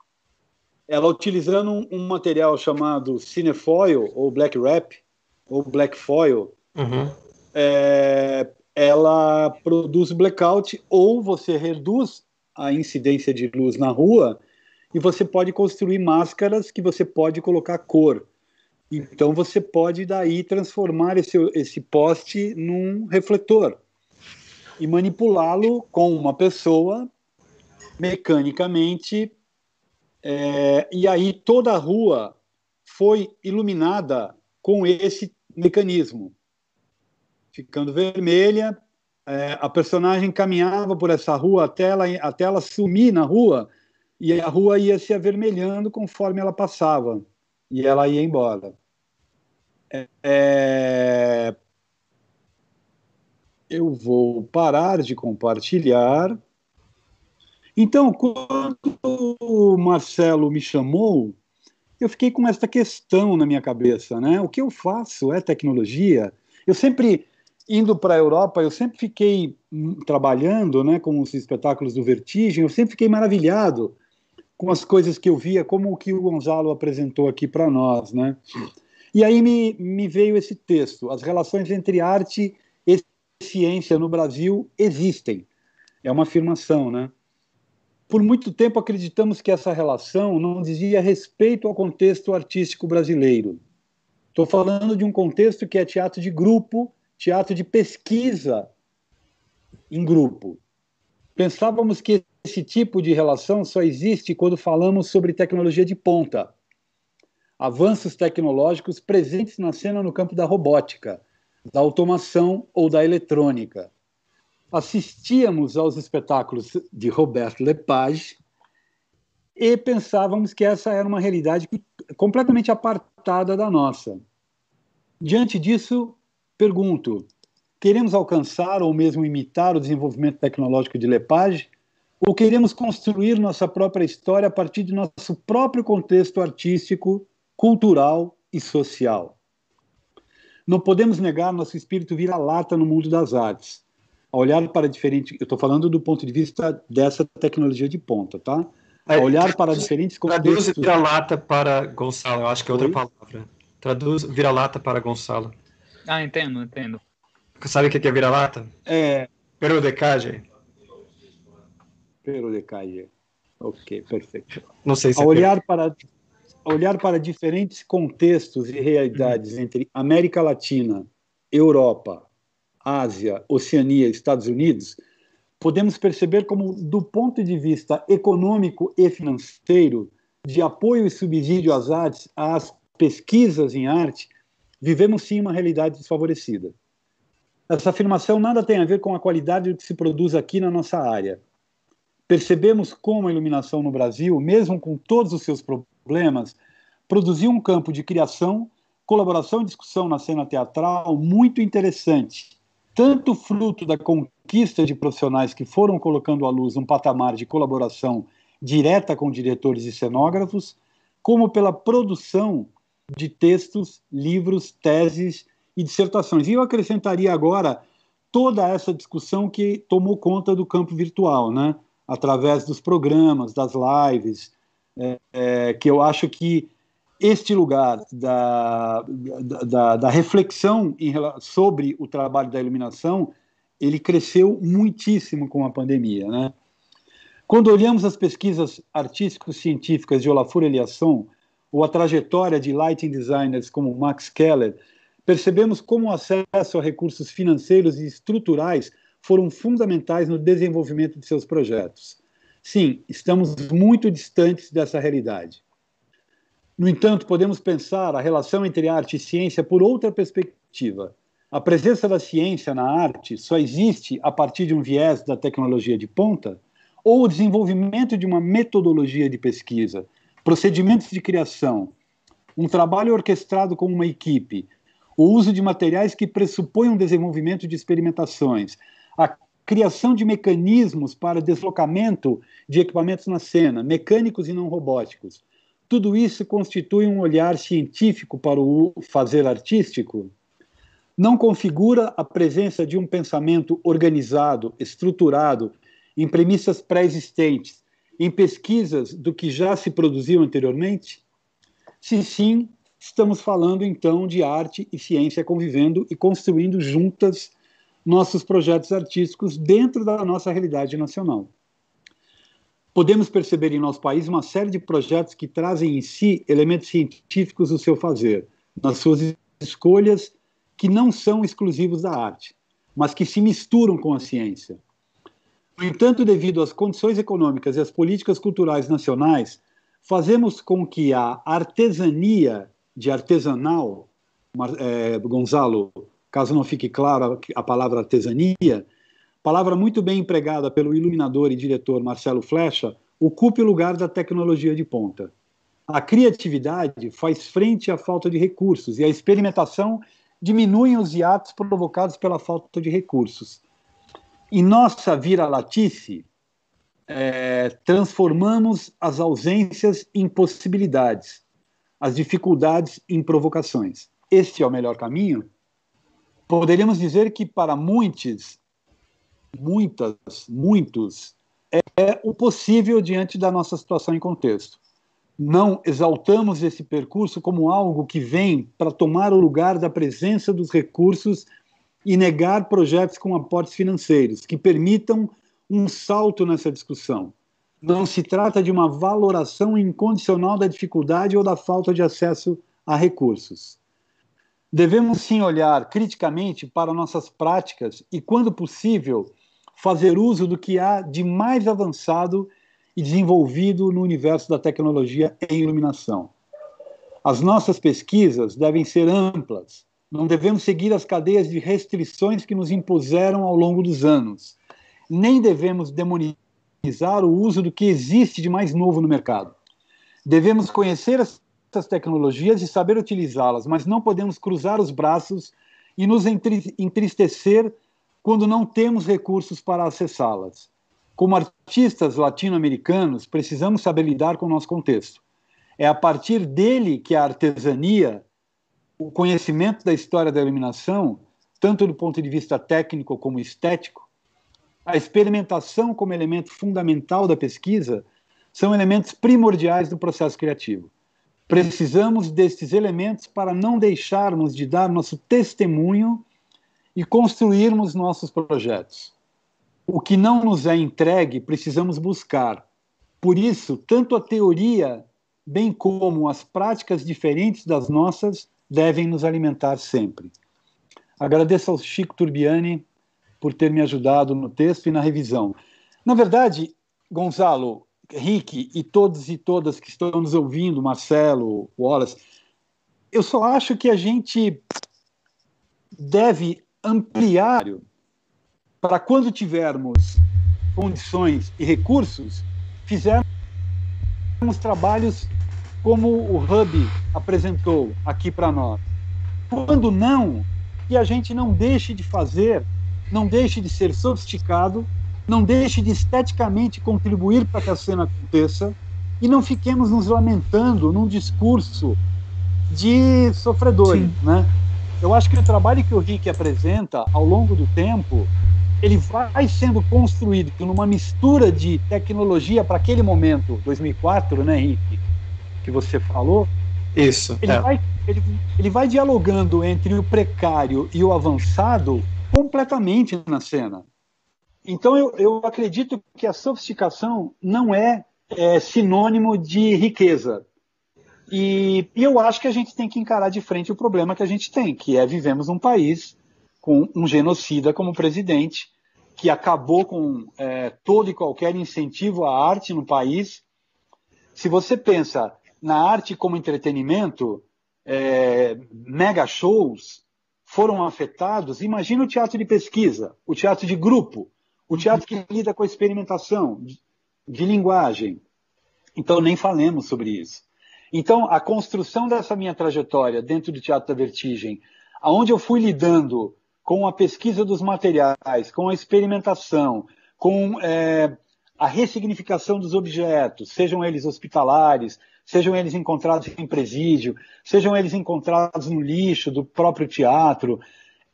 Ela utilizando um, um material chamado cinefoil, ou black wrap, ou black foil, uhum. é, ela produz blackout ou você reduz a incidência de luz na rua e você pode construir máscaras que você pode colocar cor. Então você pode daí transformar esse, esse poste num refletor e manipulá-lo com uma pessoa mecanicamente. É, e aí toda a rua foi iluminada com esse mecanismo, ficando vermelha. É, a personagem caminhava por essa rua até ela, até ela sumir na rua e a rua ia se avermelhando conforme ela passava e ela ia embora. É... Eu vou parar de compartilhar. Então, quando o Marcelo me chamou, eu fiquei com essa questão na minha cabeça, né? O que eu faço é tecnologia? Eu sempre indo para a Europa, eu sempre fiquei hum, trabalhando, né, com os espetáculos do Vertigem, eu sempre fiquei maravilhado com as coisas que eu via, como o que o Gonzalo apresentou aqui para nós, né? E aí me, me veio esse texto: as relações entre arte e ciência no Brasil existem. É uma afirmação, né? Por muito tempo acreditamos que essa relação não dizia respeito ao contexto artístico brasileiro. Estou falando de um contexto que é teatro de grupo, teatro de pesquisa em grupo. Pensávamos que esse tipo de relação só existe quando falamos sobre tecnologia de ponta avanços tecnológicos presentes na cena no campo da robótica, da automação ou da eletrônica. Assistíamos aos espetáculos de Roberto Lepage e pensávamos que essa era uma realidade completamente apartada da nossa. Diante disso, pergunto: queremos alcançar ou mesmo imitar o desenvolvimento tecnológico de Lepage? Ou queremos construir nossa própria história a partir de nosso próprio contexto artístico cultural e social. Não podemos negar nosso espírito vira-lata no mundo das artes. A olhar para diferentes. Eu estou falando do ponto de vista dessa tecnologia de ponta, tá? A olhar para diferentes contextos. Traduz vira-lata para Gonçalo, eu acho que é outra Oi? palavra. Traduz vira-lata para Gonçalo. Ah, entendo, entendo. Sabe o que é vira-lata? É. Perodecage. Perodecage. Ok, perfeito. Não sei se a é olhar para olhar para diferentes contextos e realidades entre América Latina, Europa, Ásia, Oceania Estados Unidos, podemos perceber como, do ponto de vista econômico e financeiro, de apoio e subsídio às artes, às pesquisas em arte, vivemos sim uma realidade desfavorecida. Essa afirmação nada tem a ver com a qualidade do que se produz aqui na nossa área. Percebemos como a iluminação no Brasil, mesmo com todos os seus problemas, produziu um campo de criação, colaboração e discussão na cena teatral muito interessante, tanto fruto da conquista de profissionais que foram colocando à luz um patamar de colaboração direta com diretores e cenógrafos, como pela produção de textos, livros, teses e dissertações. E eu acrescentaria agora toda essa discussão que tomou conta do campo virtual, né? através dos programas, das lives, é, é, que eu acho que este lugar da, da, da reflexão em, sobre o trabalho da iluminação ele cresceu muitíssimo com a pandemia, né? Quando olhamos as pesquisas artístico-científicas de Olafur Eliasson ou a trajetória de lighting designers como Max Keller, percebemos como o acesso a recursos financeiros e estruturais foram fundamentais no desenvolvimento de seus projetos. Sim, estamos muito distantes dessa realidade. No entanto, podemos pensar a relação entre arte e ciência por outra perspectiva. A presença da ciência na arte só existe a partir de um viés da tecnologia de ponta ou o desenvolvimento de uma metodologia de pesquisa, procedimentos de criação, um trabalho orquestrado com uma equipe, o uso de materiais que pressupõem um desenvolvimento de experimentações, a criação de mecanismos para deslocamento de equipamentos na cena, mecânicos e não robóticos. Tudo isso constitui um olhar científico para o fazer artístico? Não configura a presença de um pensamento organizado, estruturado, em premissas pré-existentes, em pesquisas do que já se produziu anteriormente? Se sim, estamos falando então de arte e ciência convivendo e construindo juntas nossos projetos artísticos dentro da nossa realidade nacional. Podemos perceber em nosso país uma série de projetos que trazem em si elementos científicos do seu fazer, nas suas escolhas que não são exclusivos da arte, mas que se misturam com a ciência. No entanto, devido às condições econômicas e às políticas culturais nacionais, fazemos com que a artesania de artesanal, é, Gonzalo, caso não fique claro a palavra artesania, palavra muito bem empregada pelo iluminador e diretor Marcelo Flecha, ocupe o lugar da tecnologia de ponta. A criatividade faz frente à falta de recursos e a experimentação diminui os hiatos provocados pela falta de recursos. Em nossa vira-latice, é, transformamos as ausências em possibilidades, as dificuldades em provocações. Este é o melhor caminho? poderíamos dizer que para muitos, muitas, muitos, é o possível diante da nossa situação em contexto. Não exaltamos esse percurso como algo que vem para tomar o lugar da presença dos recursos e negar projetos com aportes financeiros que permitam um salto nessa discussão. Não se trata de uma valoração incondicional da dificuldade ou da falta de acesso a recursos. Devemos sim olhar criticamente para nossas práticas e, quando possível, fazer uso do que há de mais avançado e desenvolvido no universo da tecnologia em iluminação. As nossas pesquisas devem ser amplas, não devemos seguir as cadeias de restrições que nos impuseram ao longo dos anos, nem devemos demonizar o uso do que existe de mais novo no mercado. Devemos conhecer as essas tecnologias e saber utilizá-las, mas não podemos cruzar os braços e nos entristecer quando não temos recursos para acessá-las. Como artistas latino-americanos, precisamos saber lidar com o nosso contexto. É a partir dele que a artesania, o conhecimento da história da iluminação, tanto do ponto de vista técnico como estético, a experimentação como elemento fundamental da pesquisa, são elementos primordiais do processo criativo. Precisamos destes elementos para não deixarmos de dar nosso testemunho e construirmos nossos projetos. O que não nos é entregue, precisamos buscar. Por isso, tanto a teoria, bem como as práticas diferentes das nossas, devem nos alimentar sempre. Agradeço ao Chico Turbiani por ter me ajudado no texto e na revisão. Na verdade, Gonzalo, Rick e todos e todas que estão nos ouvindo, Marcelo, Wallace, eu só acho que a gente deve ampliar para quando tivermos condições e recursos, fizermos trabalhos como o Hub apresentou aqui para nós. Quando não, que a gente não deixe de fazer, não deixe de ser sofisticado não deixe de esteticamente contribuir para que a cena aconteça e não fiquemos nos lamentando num discurso de sofredores, né? Eu acho que o trabalho que o Rick apresenta ao longo do tempo, ele vai sendo construído numa mistura de tecnologia para aquele momento, 2004, né, Rick, que você falou. Isso. Ele, é. vai, ele, ele vai dialogando entre o precário e o avançado completamente na cena. Então, eu, eu acredito que a sofisticação não é, é sinônimo de riqueza. E, e, eu acho que a gente tem que encarar de frente o problema que a gente tem, que é vivemos num país com um genocida como presidente, que acabou com é, todo e qualquer incentivo à arte no país. Se você pensa na arte como entretenimento, é, mega shows foram afetados, imagina o teatro de pesquisa, o teatro de grupo, o teatro que lida com a experimentação de, de linguagem. Então, nem falemos sobre isso. Então, a construção dessa minha trajetória dentro do Teatro da Vertigem, aonde eu fui lidando com a pesquisa dos materiais, com a experimentação, com é, a ressignificação dos objetos, sejam eles hospitalares, sejam eles encontrados em presídio, sejam eles encontrados no lixo do próprio teatro.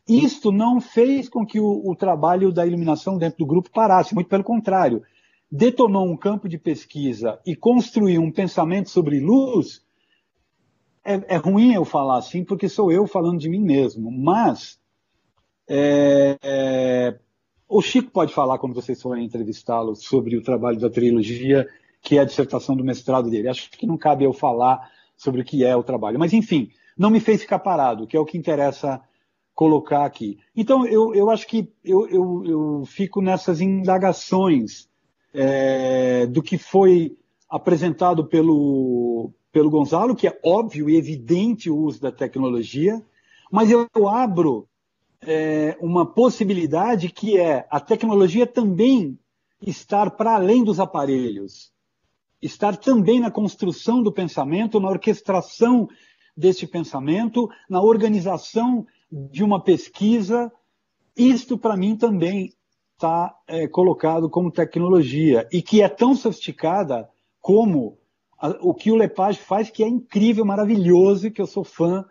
Isto não fez com que o, o trabalho da iluminação dentro do grupo parasse, muito pelo contrário. Detonou um campo de pesquisa e construiu um pensamento sobre luz. É, é ruim eu falar assim, porque sou eu falando de mim mesmo, mas é, é, o Chico pode falar quando vocês forem entrevistá-lo sobre o trabalho da trilogia que é a dissertação do mestrado dele. Acho que não cabe eu falar sobre o que é o trabalho. Mas, enfim, não me fez ficar parado, que é o que interessa colocar aqui. Então, eu, eu acho que eu, eu, eu fico nessas indagações é, do que foi apresentado pelo, pelo Gonzalo, que é óbvio e evidente o uso da tecnologia, mas eu abro é, uma possibilidade que é a tecnologia também estar para além dos aparelhos estar também na construção do pensamento, na orquestração desse pensamento, na organização de uma pesquisa. Isto, para mim, também está é, colocado como tecnologia e que é tão sofisticada como a, o que o Lepage faz, que é incrível, maravilhoso, que eu sou fã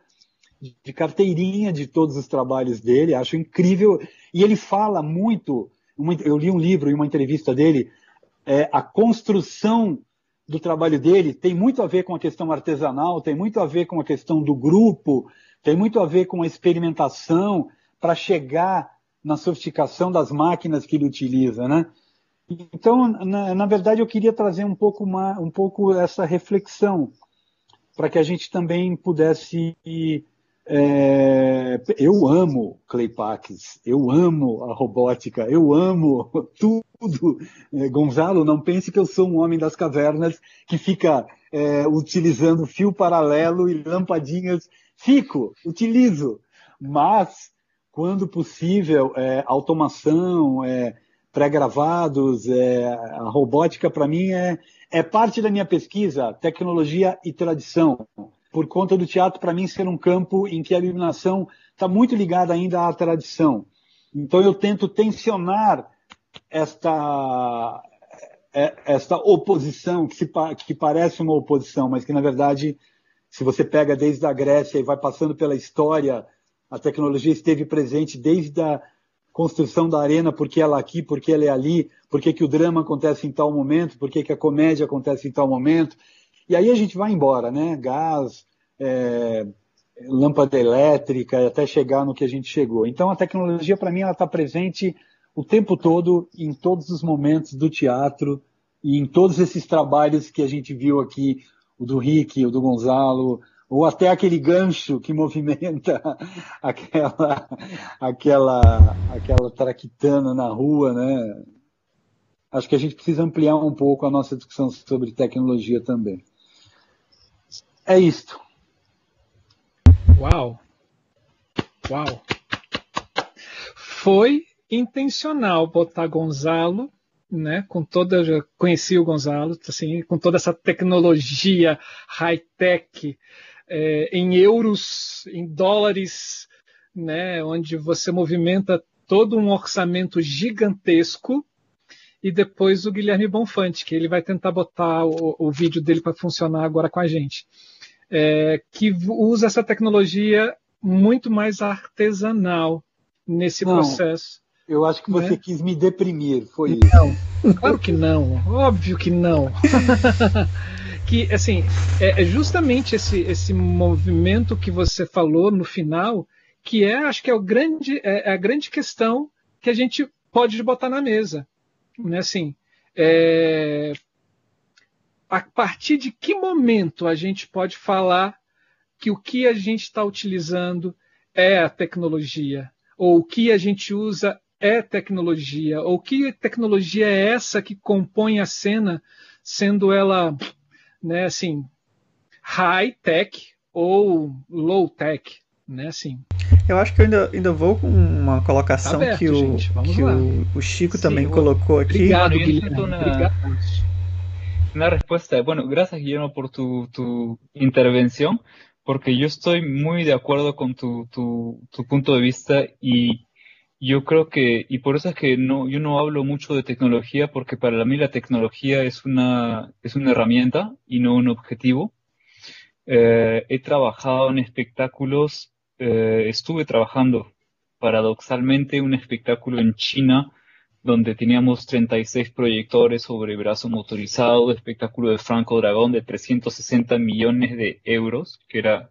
de, de carteirinha de todos os trabalhos dele, acho incrível. E ele fala muito. Uma, eu li um livro e uma entrevista dele, é, a construção do trabalho dele tem muito a ver com a questão artesanal, tem muito a ver com a questão do grupo, tem muito a ver com a experimentação para chegar na sofisticação das máquinas que ele utiliza, né? Então, na, na verdade, eu queria trazer um pouco, uma, um pouco essa reflexão para que a gente também pudesse é, eu amo Claypax, eu amo a robótica, eu amo tudo. É, Gonzalo, não pense que eu sou um homem das cavernas que fica é, utilizando fio paralelo e lampadinhas. Fico, utilizo, mas quando possível, é, automação, é, pré-gravados, é, a robótica para mim é, é parte da minha pesquisa, tecnologia e tradição por conta do teatro, para mim, ser um campo em que a iluminação está muito ligada ainda à tradição. Então, eu tento tensionar esta, é, esta oposição, que, se, que parece uma oposição, mas que, na verdade, se você pega desde a Grécia e vai passando pela história, a tecnologia esteve presente desde a construção da arena, porque ela aqui, porque ela é ali, porque que o drama acontece em tal momento, porque que a comédia acontece em tal momento, e aí a gente vai embora, né? Gás, é, lâmpada elétrica, até chegar no que a gente chegou. Então a tecnologia, para mim, ela está presente o tempo todo, em todos os momentos do teatro e em todos esses trabalhos que a gente viu aqui, o do Rick, o do Gonzalo, ou até aquele gancho que movimenta aquela aquela aquela traquitana na rua, né? Acho que a gente precisa ampliar um pouco a nossa discussão sobre tecnologia também. É isto. Uau! Uau! Foi intencional botar Gonzalo, né? Com toda, já conheci o Gonzalo, assim, com toda essa tecnologia high-tech é, em euros, em dólares, né? Onde você movimenta todo um orçamento gigantesco e depois o Guilherme Bonfante, que ele vai tentar botar o, o vídeo dele para funcionar agora com a gente é, que usa essa tecnologia muito mais artesanal nesse processo. Eu acho que você né? quis me deprimir, foi não, isso. Claro que não, óbvio que não. que assim é, é justamente esse, esse movimento que você falou no final que é acho que é o grande é, é a grande questão que a gente pode botar na mesa né assim é, a partir de que momento a gente pode falar que o que a gente está utilizando é a tecnologia, ou o que a gente usa é tecnologia, ou que tecnologia é essa que compõe a cena, sendo ela, né, assim, high tech ou low tech, né? Assim. Eu acho que eu ainda, ainda vou com uma colocação Tá aberto, que, o, gente, que o, o Chico Sim, também eu- colocou aqui. Obrigado, Guilherme. una- Obrigado. Una respuesta, bueno, gracias Guillermo por tu, tu intervención, porque yo estoy muy de acuerdo con tu, tu, tu punto de vista y yo creo que, y por eso es que no, yo no hablo mucho de tecnología, porque para mí la tecnología es una, es una herramienta y no un objetivo. Eh, he trabajado en espectáculos, eh, estuve trabajando paradoxalmente un espectáculo en China donde teníamos 36 proyectores sobre brazo motorizado, espectáculo de Franco Dragón de 360 millones de euros, que era,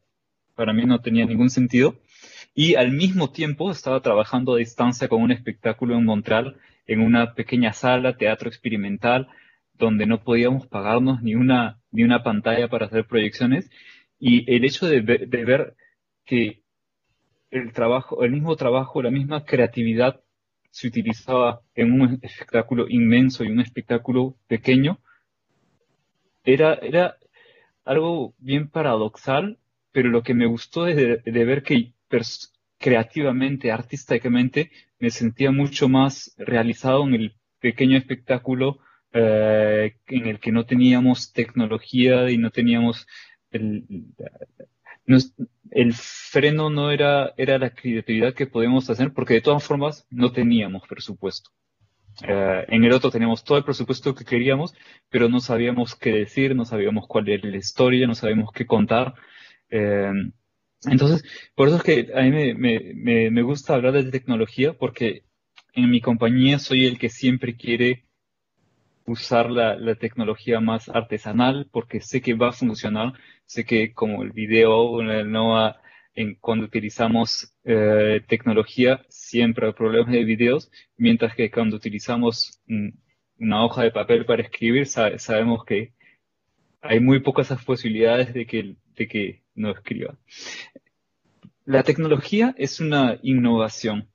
para mí no tenía ningún sentido. Y al mismo tiempo estaba trabajando a distancia con un espectáculo en Montreal, en una pequeña sala, teatro experimental, donde no podíamos pagarnos ni una, ni una pantalla para hacer proyecciones. Y el hecho de ver, que el trabajo, el mismo trabajo, la misma creatividad se utilizaba en un espectáculo inmenso y un espectáculo pequeño, era, era algo bien paradoxal, pero lo que me gustó es de, de ver que creativamente, artísticamente, me sentía mucho más realizado en el pequeño espectáculo eh, en el que no teníamos tecnología y no teníamos el, freno no era, era la creatividad que podíamos hacer, porque de todas formas no teníamos presupuesto. Eh, en el otro teníamos todo el presupuesto que queríamos, pero no sabíamos qué decir, no sabíamos cuál era la historia, no sabíamos qué contar. Eh, entonces, por eso es que a mí me, gusta hablar de tecnología, porque en mi compañía soy el que siempre quiere usar la, la tecnología más artesanal, porque sé que va a funcionar, sé que como el video, la nueva, cuando utilizamos eh, tecnología, siempre hay problemas de videos, mientras que cuando utilizamos una hoja de papel para escribir, sa- sabemos que hay muy pocas posibilidades de que, de que no escriba. La tecnología es una innovación.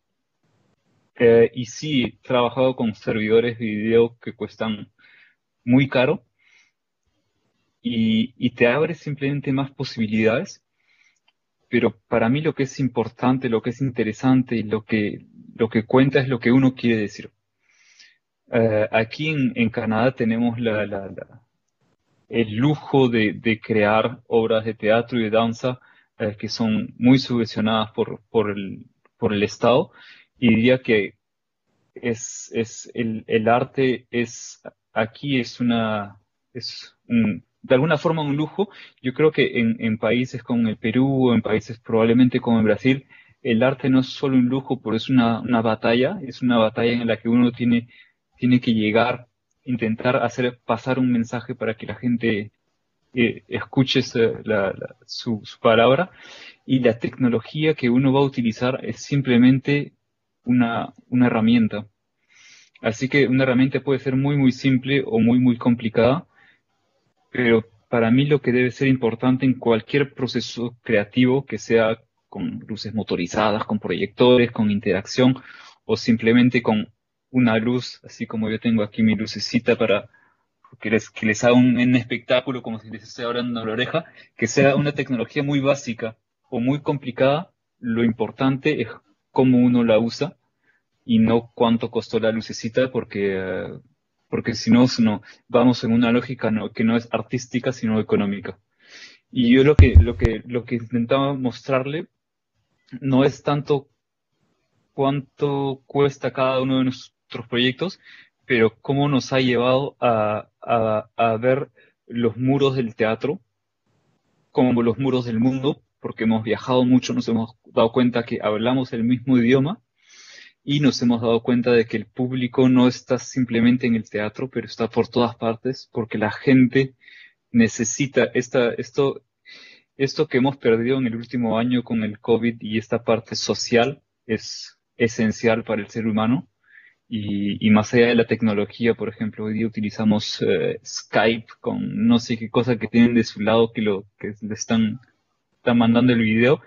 Eh, y sí, he trabajado con servidores de video que cuestan muy caro y, y te abre simplemente más posibilidades. Pero para mí lo que es importante, lo que es interesante y lo que, lo que cuenta es lo que uno quiere decir. Eh, aquí en, en Canadá tenemos la, la- la- el lujo de, crear obras de teatro y de danza eh, que son muy subvencionadas por, el, por el Estado. Y diría que es, es el, arte es aquí es una es de alguna forma un lujo. Yo creo que en, en países como el Perú o en países probablemente como en Brasil, el arte no es solo un lujo, pero es una, una batalla, es una batalla en la que uno tiene, tiene que llegar, intentar hacer pasar un mensaje para que la gente eh, su, su palabra. Y la tecnología que uno va a utilizar es simplemente una, una herramienta. Así que una herramienta puede ser muy, muy simple o muy, muy complicada, pero para mí lo que debe ser importante en cualquier proceso creativo, que sea con luces motorizadas, con proyectores, con interacción o simplemente con una luz, así como yo tengo aquí mi lucecita para que les, que les haga un, un espectáculo como si les esté hablando a la oreja, que sea una tecnología muy básica o muy complicada, lo importante es cómo uno la usa y no cuánto costó la lucecita, porque, porque si no, no, vamos en una lógica no- que no es artística, sino económica. Y yo lo que, lo que, lo que intentaba mostrarle no es tanto cuánto cuesta cada uno de nuestros proyectos, pero cómo nos ha llevado a ver los muros del teatro como los muros del mundo, porque hemos viajado mucho, nos hemos dado cuenta que hablamos el mismo idioma y nos hemos dado cuenta de que el público no está simplemente en el teatro, pero está por todas partes, porque la gente necesita esta, esto, esto que hemos perdido en el último año con el COVID y esta parte social es esencial para el ser humano. Y, y más allá de la tecnología, por ejemplo, hoy día utilizamos eh, Skype con no sé qué cosa que tienen de su lado que lo que le están, están mandando el video,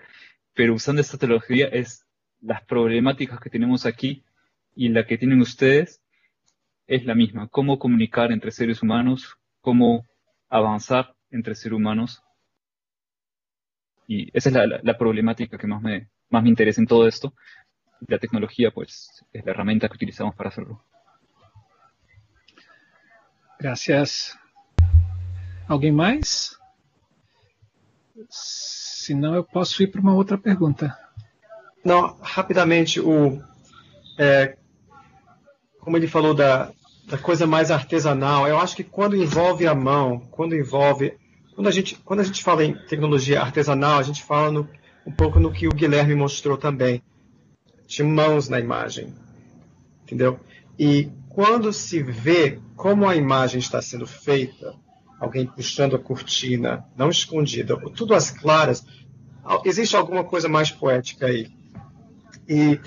pero usando esta tecnología es las problemáticas que tenemos aquí y la que tienen ustedes es la misma. Cómo comunicar entre seres humanos, cómo avanzar entre seres humanos Y esa es la, la, problemática que más me, más me interesa en todo esto. La tecnología, pues, es la herramienta que utilizamos para hacerlo. Gracias. ¿Alguien más? Se não, eu posso ir para uma outra pergunta. Não, rapidamente, o, é, como ele falou da, da coisa mais artesanal, eu acho que quando envolve a mão, quando envolve. Quando a gente, quando a gente fala em tecnologia artesanal, a gente fala no, um pouco no que o Guilherme mostrou também. De mãos na imagem. Entendeu? E quando se vê como a imagem está sendo feita, alguém puxando a cortina, não escondida, tudo às claras, existe alguma coisa mais poética aí. E,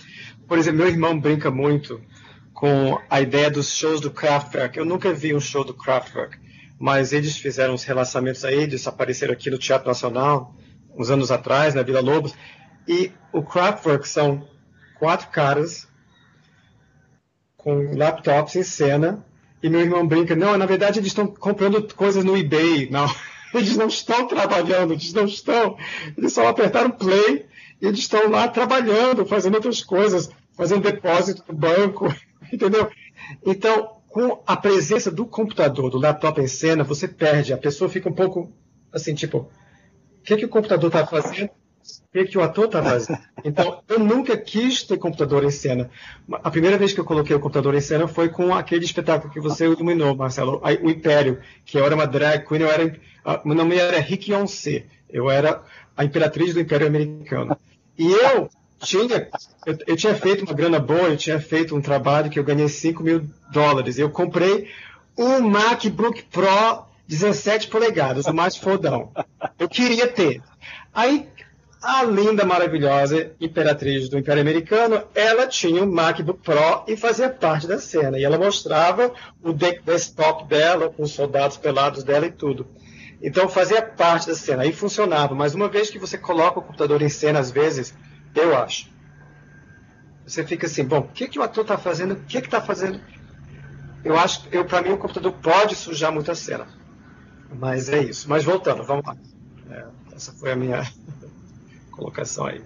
por exemplo, meu irmão brinca muito com a ideia dos shows do Kraftwerk. Eu nunca vi um show do Kraftwerk, mas eles fizeram uns relacionamentos aí, eles apareceram aqui no Teatro Nacional, uns anos atrás, na Vila Lobos. E o Kraftwerk são quatro caras com laptops em cena. E meu irmão brinca, não, na verdade eles estão comprando coisas no eBay. Não, eles não estão trabalhando, eles não estão. Eles só apertaram play e eles estão lá trabalhando, fazendo outras coisas, fazendo depósito no banco. Entendeu? Então, com a presença do computador, do laptop em cena, você perde. A pessoa fica um pouco assim, tipo, o que, que o computador está fazendo? Que, que o ator está fazendo? Então, eu nunca quis ter computador em cena. A primeira vez que eu coloquei o computador em cena foi com aquele espetáculo que você iluminou, Marcelo, o Império, que eu era uma drag queen, eu era, meu nome era Rick Yonce, eu era a imperatriz do Império Americano. E eu tinha, eu, eu, tinha feito uma grana boa, eu tinha feito um trabalho que eu ganhei 5 mil dólares. Eu comprei um MacBook Pro 17 polegadas, o mais fodão. Eu queria ter. Aí, a linda, maravilhosa imperatriz do Império Americano, ela tinha um MacBook Pro e fazia parte da cena. E ela mostrava o desktop dela, com os soldados pelados dela e tudo. Então fazia parte da cena. Aí funcionava. Mas uma vez que você coloca o computador em cena, às vezes, eu acho. Você fica assim, bom, o que, que o ator está fazendo? O que está fazendo? Eu acho, eu para mim o computador pode sujar muito a cena. Mas é isso. Mas voltando, vamos lá. É, essa foi a minha colocação aí.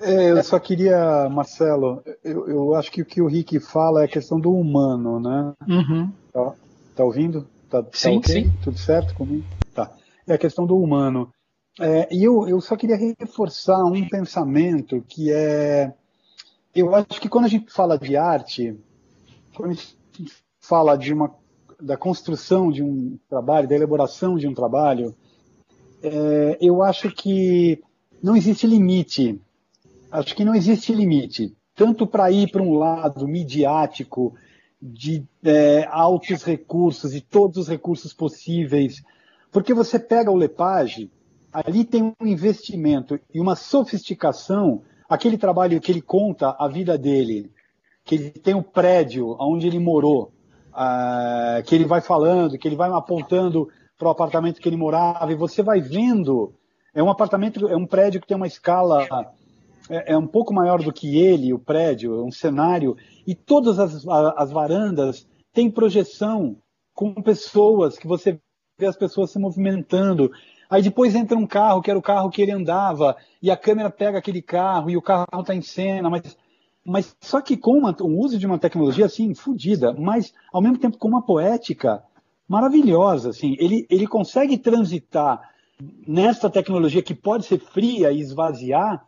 É, eu só queria, Marcelo, eu, eu, acho que o que o Rick fala é a questão do humano, né? Uhum. Tá, tá, ouvindo? Tá, tá sim, okay? sim. Tudo certo comigo? Tá. É a questão do humano. É, e eu, eu só queria reforçar um pensamento que é. Eu acho que quando a gente fala de arte, quando a gente fala de uma, da construção de um trabalho, da elaboração de um trabalho, é, eu acho que não existe limite. Acho que não existe limite, tanto para ir para um lado midiático, de é, altos recursos e todos os recursos possíveis, porque você pega o Lepage, ali tem um investimento e uma sofisticação, aquele trabalho que ele conta a vida dele, que ele tem um prédio onde ele morou, uh, que ele vai falando, que ele vai apontando para o apartamento que ele morava, e você vai vendo, é um apartamento, é um prédio que tem uma escala é, é um pouco maior do que ele, o prédio, é um cenário, e todas as, as varandas têm projeção com pessoas, que você vê as pessoas se movimentando, Aí depois entra um carro, que era o carro que ele andava, e a câmera pega aquele carro, e o carro está em cena, mas, mas só que com uma, o uso de uma tecnologia assim, fodida, mas ao mesmo tempo com uma poética maravilhosa. Assim, ele, ele consegue transitar nesta tecnologia que pode ser fria e esvaziar,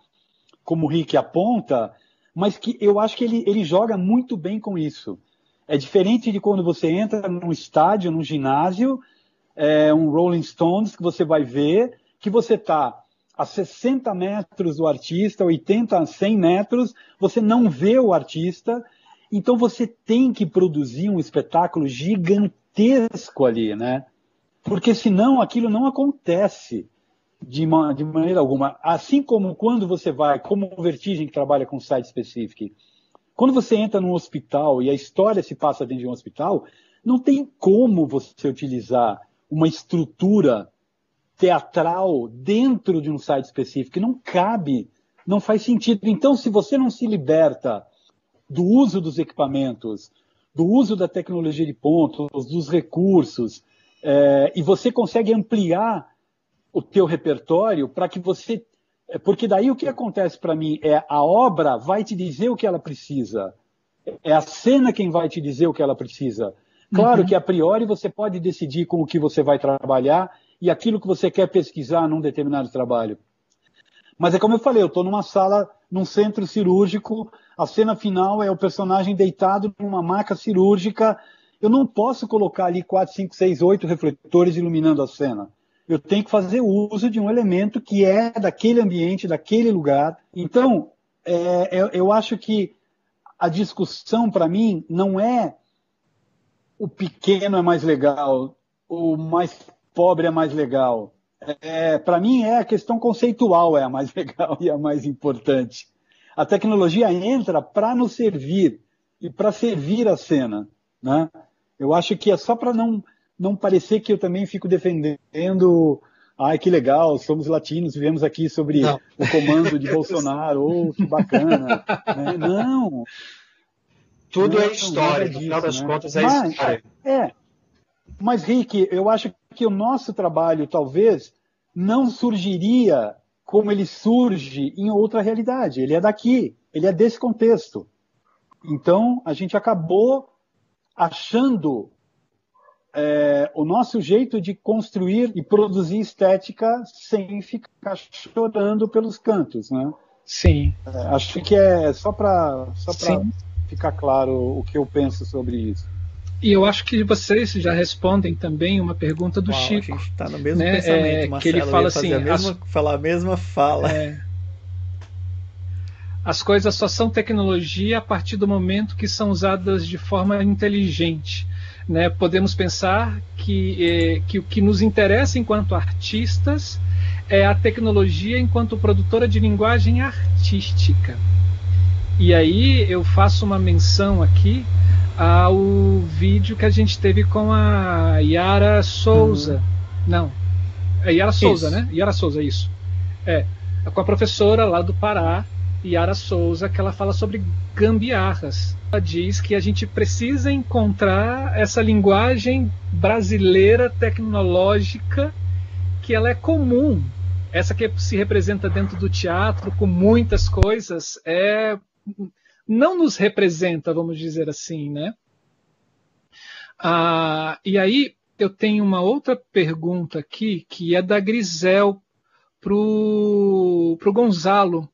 como o Rick aponta, mas que eu acho que ele, ele joga muito bem com isso. É diferente de quando você entra num estádio, num ginásio, é, um Rolling Stones que você vai ver que você está a 60 metros do artista, 80 a 100 metros, você não vê o artista, então você tem que produzir um espetáculo gigantesco ali, né? Porque senão aquilo não acontece de, uma, de maneira alguma. Assim como quando você vai, como o Vertigem que trabalha com site específico, quando você entra num hospital e a história se passa dentro de um hospital, não tem como você utilizar uma estrutura teatral dentro de um site específico, não cabe, não faz sentido. Então, se você não se liberta do uso dos equipamentos, do uso da tecnologia de pontos, dos recursos, é, e você consegue ampliar o teu repertório para que você. Porque daí o que acontece para mim é a obra vai te dizer o que ela precisa. É a cena quem vai te dizer o que ela precisa. Claro uhum. que a priori você pode decidir com o que você vai trabalhar e aquilo que você quer pesquisar num determinado trabalho. Mas é como eu falei, eu estou numa sala, num centro cirúrgico, a cena final é o personagem deitado numa maca cirúrgica. Eu não posso colocar ali 4, 5, 6, 8 refletores iluminando a cena. Eu tenho que fazer uso de um elemento que é daquele ambiente, daquele lugar. Então, é, é eu acho que a discussão, para mim, não é o pequeno é mais legal, o mais pobre é mais legal. É, Para mim, é a questão conceitual é a mais legal e a mais importante. A tecnologia entra para nos servir e para servir a cena. Né? Eu acho que é só para não, não parecer que eu também fico defendendo. Ai, que legal, somos latinos, vivemos aqui sobre não. o comando de Bolsonaro, oh, que bacana. né? Não. Tudo é não, é história, no final das né? contas é Mas, história. É. Mas, Rick, eu acho que o nosso trabalho talvez não surgiria como ele surge em outra realidade. Ele é daqui, ele é desse contexto. Então, a gente acabou achando é, o nosso jeito de construir e produzir estética sem ficar chorando pelos cantos, né? Sim. É, acho que é só para só ficar claro o que eu penso sobre isso. E eu acho que vocês já respondem também uma pergunta do Uau, Chico. A gente está no mesmo né? pensamento, é, Marcelo, que ele fala assim, a mesma, as... falar a mesma fala. É, as coisas só são tecnologia a partir do momento que são usadas de forma inteligente. Né? Podemos pensar que, eh, que o que nos interessa enquanto artistas é a tecnologia enquanto produtora de linguagem artística. E aí eu faço uma menção aqui ao vídeo que a gente teve com a Yara Souza. Uhum. Não, é Yara Souza, isso. né? Yara Souza, isso. É, com a professora lá do Pará, Yara Souza, que ela fala sobre gambiarras. Ela diz que a gente precisa encontrar essa linguagem brasileira tecnológica que ela é comum. Essa que se representa dentro do teatro com muitas coisas é não nos representa, vamos dizer assim, né? Ah, e aí eu tenho uma outra pergunta aqui que é da Grisel para o Gonzalo.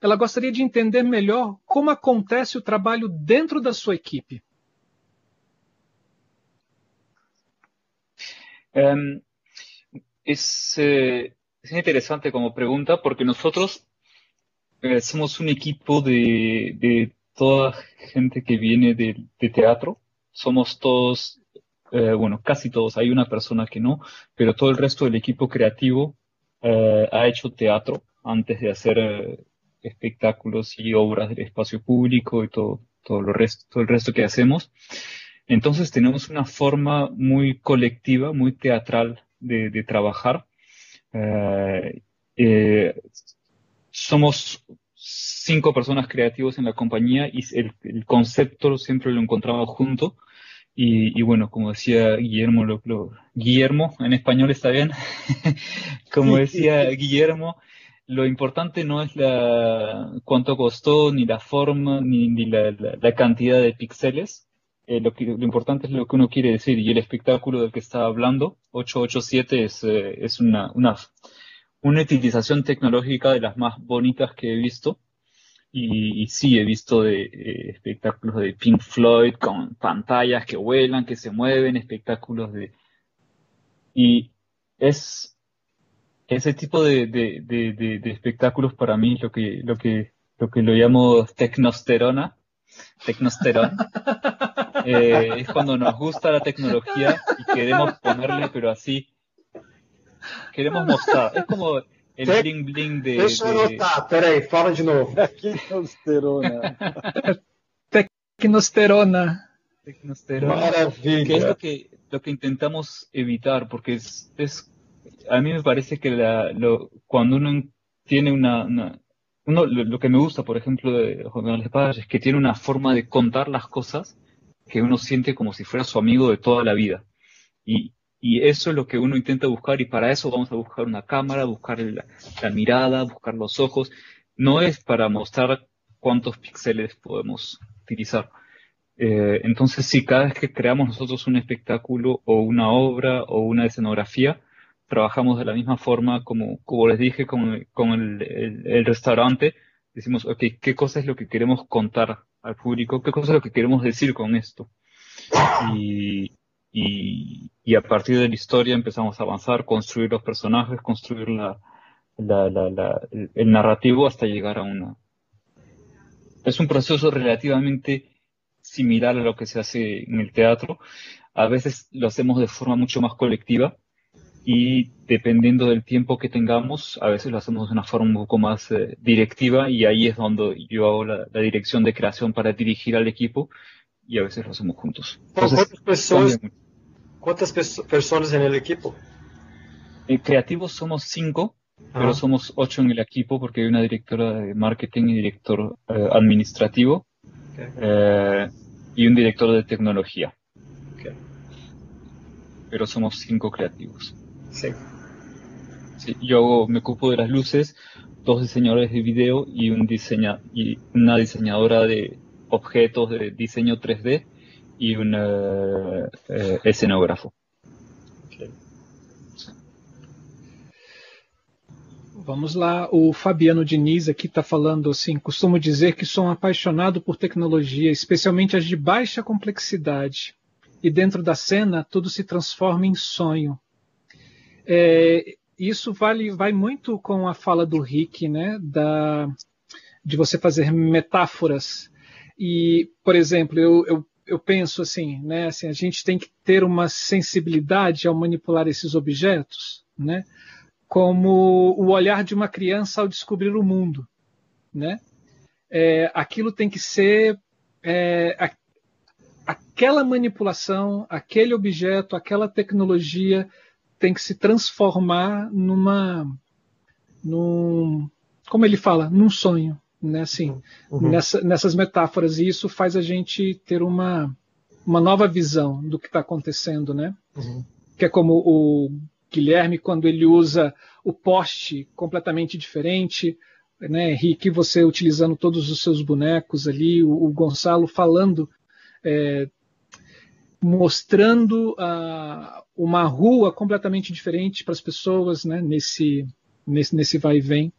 Ela gostaria de entender melhor como acontece o trabalho dentro da sua equipe. Um, es, eh, es interesante como pregunta porque nosotros Somos un equipo de, de, toda gente que viene de, teatro. Somos todos, eh, bueno, casi todos, hay una persona que no, pero todo el resto del equipo creativo eh, ha hecho teatro antes de hacer eh, espectáculos y obras del espacio público y todo, todo, lo resto, todo el resto que hacemos. Entonces tenemos una forma muy colectiva, muy teatral de, de trabajar. Eh, eh, somos cinco personas creativos en la compañía y el, el concepto siempre lo encontramos junto. Y, y, bueno, como decía Guillermo, lo, lo, Guillermo, en español está bien, como decía Guillermo, lo importante no es la cuánto costó, ni la forma, ni, ni la, la, la, cantidad de píxeles. Eh, lo, que, lo importante es lo que uno quiere decir. Y el espectáculo del que estaba hablando, 887, es, eh, es una, una una utilización tecnológica de las más bonitas que he visto. Y, y sí, he visto de, eh, espectáculos de Pink Floyd con pantallas que vuelan, que se mueven, espectáculos de... Y es ese tipo de, de, de, de espectáculos para mí lo que, lo que, lo que lo llamo tecnosterona, tecnosterón. Eh, es cuando nos gusta la tecnología y queremos ponerle, pero así, queremos mostrar. Es como el Te... bling bling de. Deixa eu anotar, peraí, fala de novo. Tecnosterona. Tecnosterona. Tecnosterona. Maravilha. Que es lo que, lo que intentamos evitar, porque es, es a mí me parece que la, lo, cuando uno tiene una, una uno, lo, lo, que me gusta, por ejemplo, de Juan Manuel Espadas es que tiene una forma de contar las cosas que uno siente como si fuera su amigo de toda la vida. Y, Y eso es lo que uno intenta buscar y para eso vamos a buscar una cámara, buscar la, mirada, buscar los ojos. No es para mostrar cuántos píxeles podemos utilizar. Eh, entonces, si cada vez que creamos nosotros un espectáculo o una obra o una escenografía, trabajamos de la misma forma como, como les dije con, el restaurante. Decimos, ok, ¿qué cosa es lo que queremos contar al público? ¿Qué cosa es lo que queremos decir con esto? Y, y, y a partir de la historia empezamos a avanzar, construir los personajes, construir la, la, la, el, el narrativo hasta llegar a una. Es un proceso relativamente similar a lo que se hace en el teatro. A veces lo hacemos de forma mucho más colectiva y dependiendo del tiempo que tengamos, a veces lo hacemos de una forma un poco más eh, directiva y ahí es donde yo hago la, la dirección de creación para dirigir al equipo y a veces lo hacemos juntos. Entonces, ¿Cuántas personas, en el equipo? Eh, creativos somos cinco, pero somos ocho en el equipo porque hay una directora de marketing y director eh, administrativo eh, y un director de tecnología, pero somos cinco creativos. Sí. Sí, yo me ocupo de las luces, dos diseñadores de video y, un diseña, y una diseñadora de objetos de diseño 3D y un eh, escenógrafo. Vamos lá, o Fabiano Diniz aqui está falando assim: costumo dizer que sou um apaixonado por tecnologia, especialmente as de baixa complexidade. E dentro da cena, tudo se transforma em sonho. É, isso vale, vai muito com a fala do Rick, né? Da, de você fazer metáforas. E, por exemplo, eu, eu, eu penso assim, né? Assim, a gente tem que ter uma sensibilidade ao manipular esses objetos, né? como o olhar de uma criança ao descobrir o mundo, né? É, aquilo tem que ser é, a, aquela manipulação, aquele objeto, aquela tecnologia tem que se transformar numa, num, como ele fala, num sonho, né? Assim, Uhum. nessa, nessas metáforas e isso faz a gente ter uma uma nova visão do que está acontecendo, né? Uhum. que é como o Guilherme quando ele usa o poste completamente diferente, né, Henrique, você utilizando todos os seus bonecos ali, o, o Gonçalo falando, é, mostrando ah, uma rua completamente diferente para as pessoas, né, nesse, nesse, nesse vai e vem.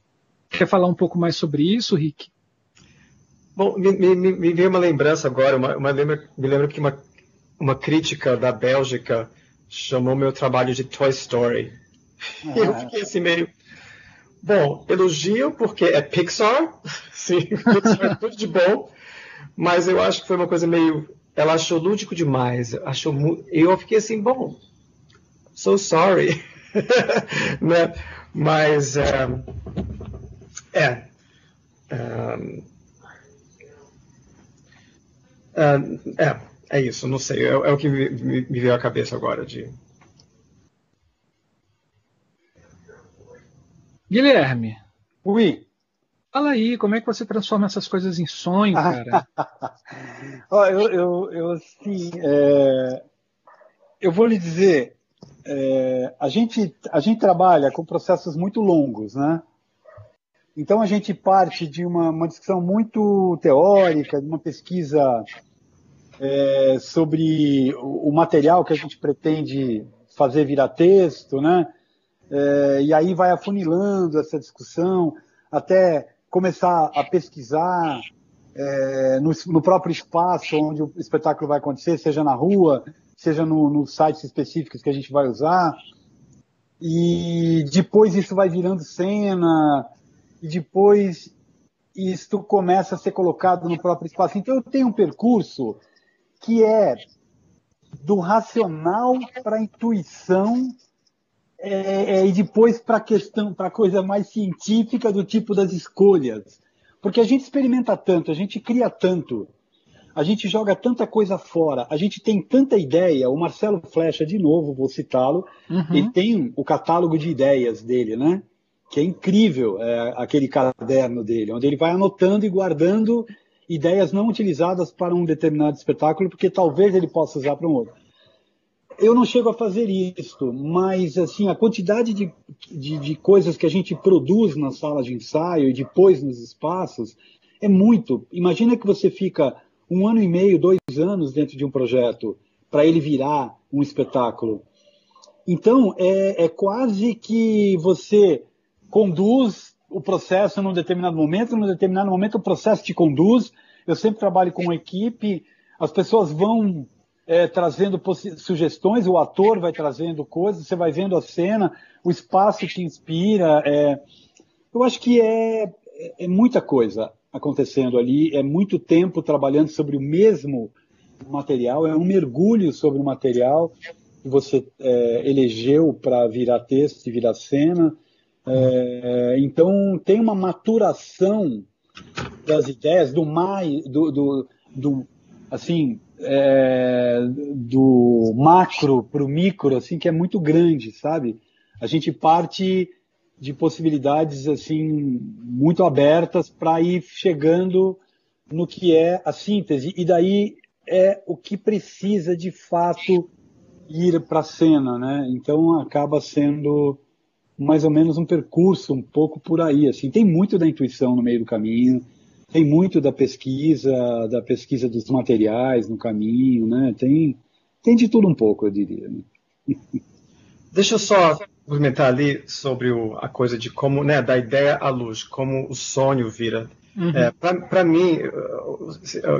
Quer falar um pouco mais sobre isso, Rick? Bom, me, me, me- veio uma lembrança agora, uma, uma lembra, me lembro que uma, uma crítica da Bélgica chamou meu trabalho de Toy Story. E eu fiquei assim meio. Bom, elogio porque é Pixar, sim, Pixar é tudo de bom, mas eu acho que foi uma coisa meio. Ela achou lúdico demais, achou mu- e eu fiquei assim, bom, so sorry, né? Mas é, é, é, ah, é, é isso, não sei, é, é o que me, me- me veio à cabeça agora de. Guilherme, Ui, fala aí, como é que você transforma essas coisas em sonho, cara? Ó, eu, eu, eu assim, é, eu vou lhe dizer, é, a, gente, a gente trabalha com processos muito longos, né? Então a gente parte de uma, uma discussão muito teórica, de uma pesquisa é, sobre o, o material que a gente pretende fazer virar texto, né? É, e aí vai afunilando essa discussão até começar a pesquisar é, no, no próprio espaço onde o espetáculo vai acontecer, seja na rua, seja no, nos sites específicos que a gente vai usar. E depois isso vai virando cena, e depois isso começa a ser colocado no próprio espaço. Então eu tenho um percurso que é do racional para a intuição é, é, e depois para a questão, para a coisa mais científica do tipo das escolhas. Porque a gente experimenta tanto, a gente cria tanto, a gente joga tanta coisa fora, a gente tem tanta ideia. O Marcelo Flecha, de novo, vou citá-lo, Uhum. ele tem o catálogo de ideias dele, né? Que é incrível, é, aquele caderno dele, onde ele vai anotando e guardando ideias não utilizadas para um determinado espetáculo, porque talvez ele possa usar para um outro. eu não chego a fazer isso, mas assim a quantidade de, de, de, coisas que a gente produz nas salas de ensaio e depois nos espaços é muito. Imagina que você fica um ano e meio, dois anos dentro de um projeto para ele virar um espetáculo. Então é, é quase que você conduz o processo num determinado momento, num determinado momento o processo te conduz. Eu sempre trabalho com equipe, as pessoas vão é, trazendo sugestões, o ator vai trazendo coisas, você vai vendo a cena, o espaço te inspira. É, eu acho que é, é muita coisa acontecendo ali, é muito tempo trabalhando sobre o mesmo material, é um mergulho sobre o material que você é, elegeu para virar texto e virar cena. É, então tem uma maturação das ideias do mais do, do, do assim é, do macro para o micro, assim, que é muito grande, sabe? A gente parte de possibilidades assim muito abertas para ir chegando no que é a síntese e daí é o que precisa de fato ir para a cena, né? Então acaba sendo mais ou menos um percurso um pouco por aí, assim. Tem muito da intuição no meio do caminho, tem muito da pesquisa, da pesquisa dos materiais no caminho, né? Tem, tem de tudo um pouco, eu diria. Né? Deixa eu só comentar ali sobre o, a coisa de como, né, da ideia à luz, como o sonho vira. Uhum. É, Para mim,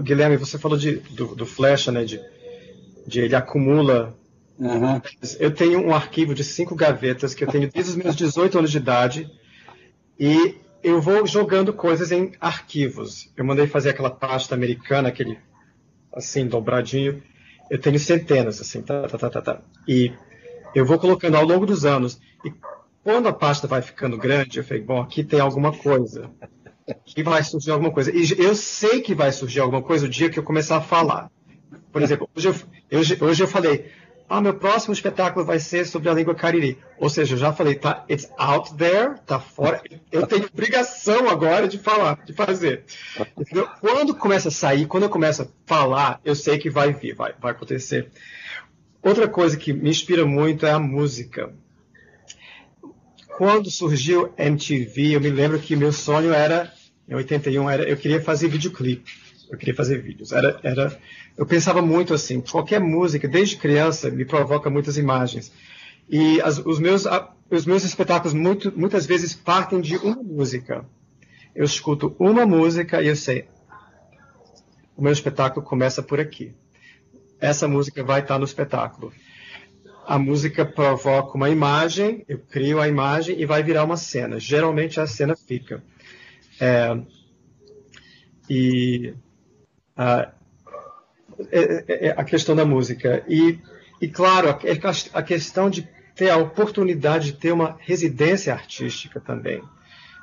Guilherme, você falou de, do, do Flecha, né, de, de ele acumula. Uhum. Eu tenho um arquivo de cinco gavetas que eu tenho desde os meus 18 anos de idade e eu vou jogando coisas em arquivos. Eu mandei fazer aquela pasta americana, aquele assim, dobradinho. Eu tenho centenas, assim, tá, tá, tá, tá, tá. E eu vou colocando ao longo dos anos. E quando a pasta vai ficando grande, eu falei, bom, aqui tem alguma coisa. Aqui vai surgir alguma coisa. E eu sei que vai surgir alguma coisa o dia que eu começar a falar. Por exemplo, hoje eu, hoje, hoje eu falei, ah, meu próximo espetáculo vai ser sobre a língua cariri. Ou seja, eu já falei, tá, it's out there, tá fora. Eu tenho obrigação agora de falar, de fazer. Entendeu? Quando começa a sair, quando eu começo a falar, eu sei que vai vir, vai, vai acontecer. Outra coisa que me inspira muito é a música. Quando surgiu MTV, eu me lembro que meu sonho era, em 81, era, eu queria fazer videoclipe. Eu queria fazer vídeos. Era, era eu pensava muito assim, qualquer música, desde criança, me provoca muitas imagens. E as, os, meus, os meus espetáculos muito, muitas vezes partem de uma música. Eu escuto uma música e eu sei, o meu espetáculo começa por aqui. Essa música vai estar no espetáculo. A música provoca uma imagem, eu crio a imagem e vai virar uma cena. Geralmente a cena fica. É, e uh, é, é, é, a questão da música. E, e claro, a, a questão de ter a oportunidade de ter uma residência artística também.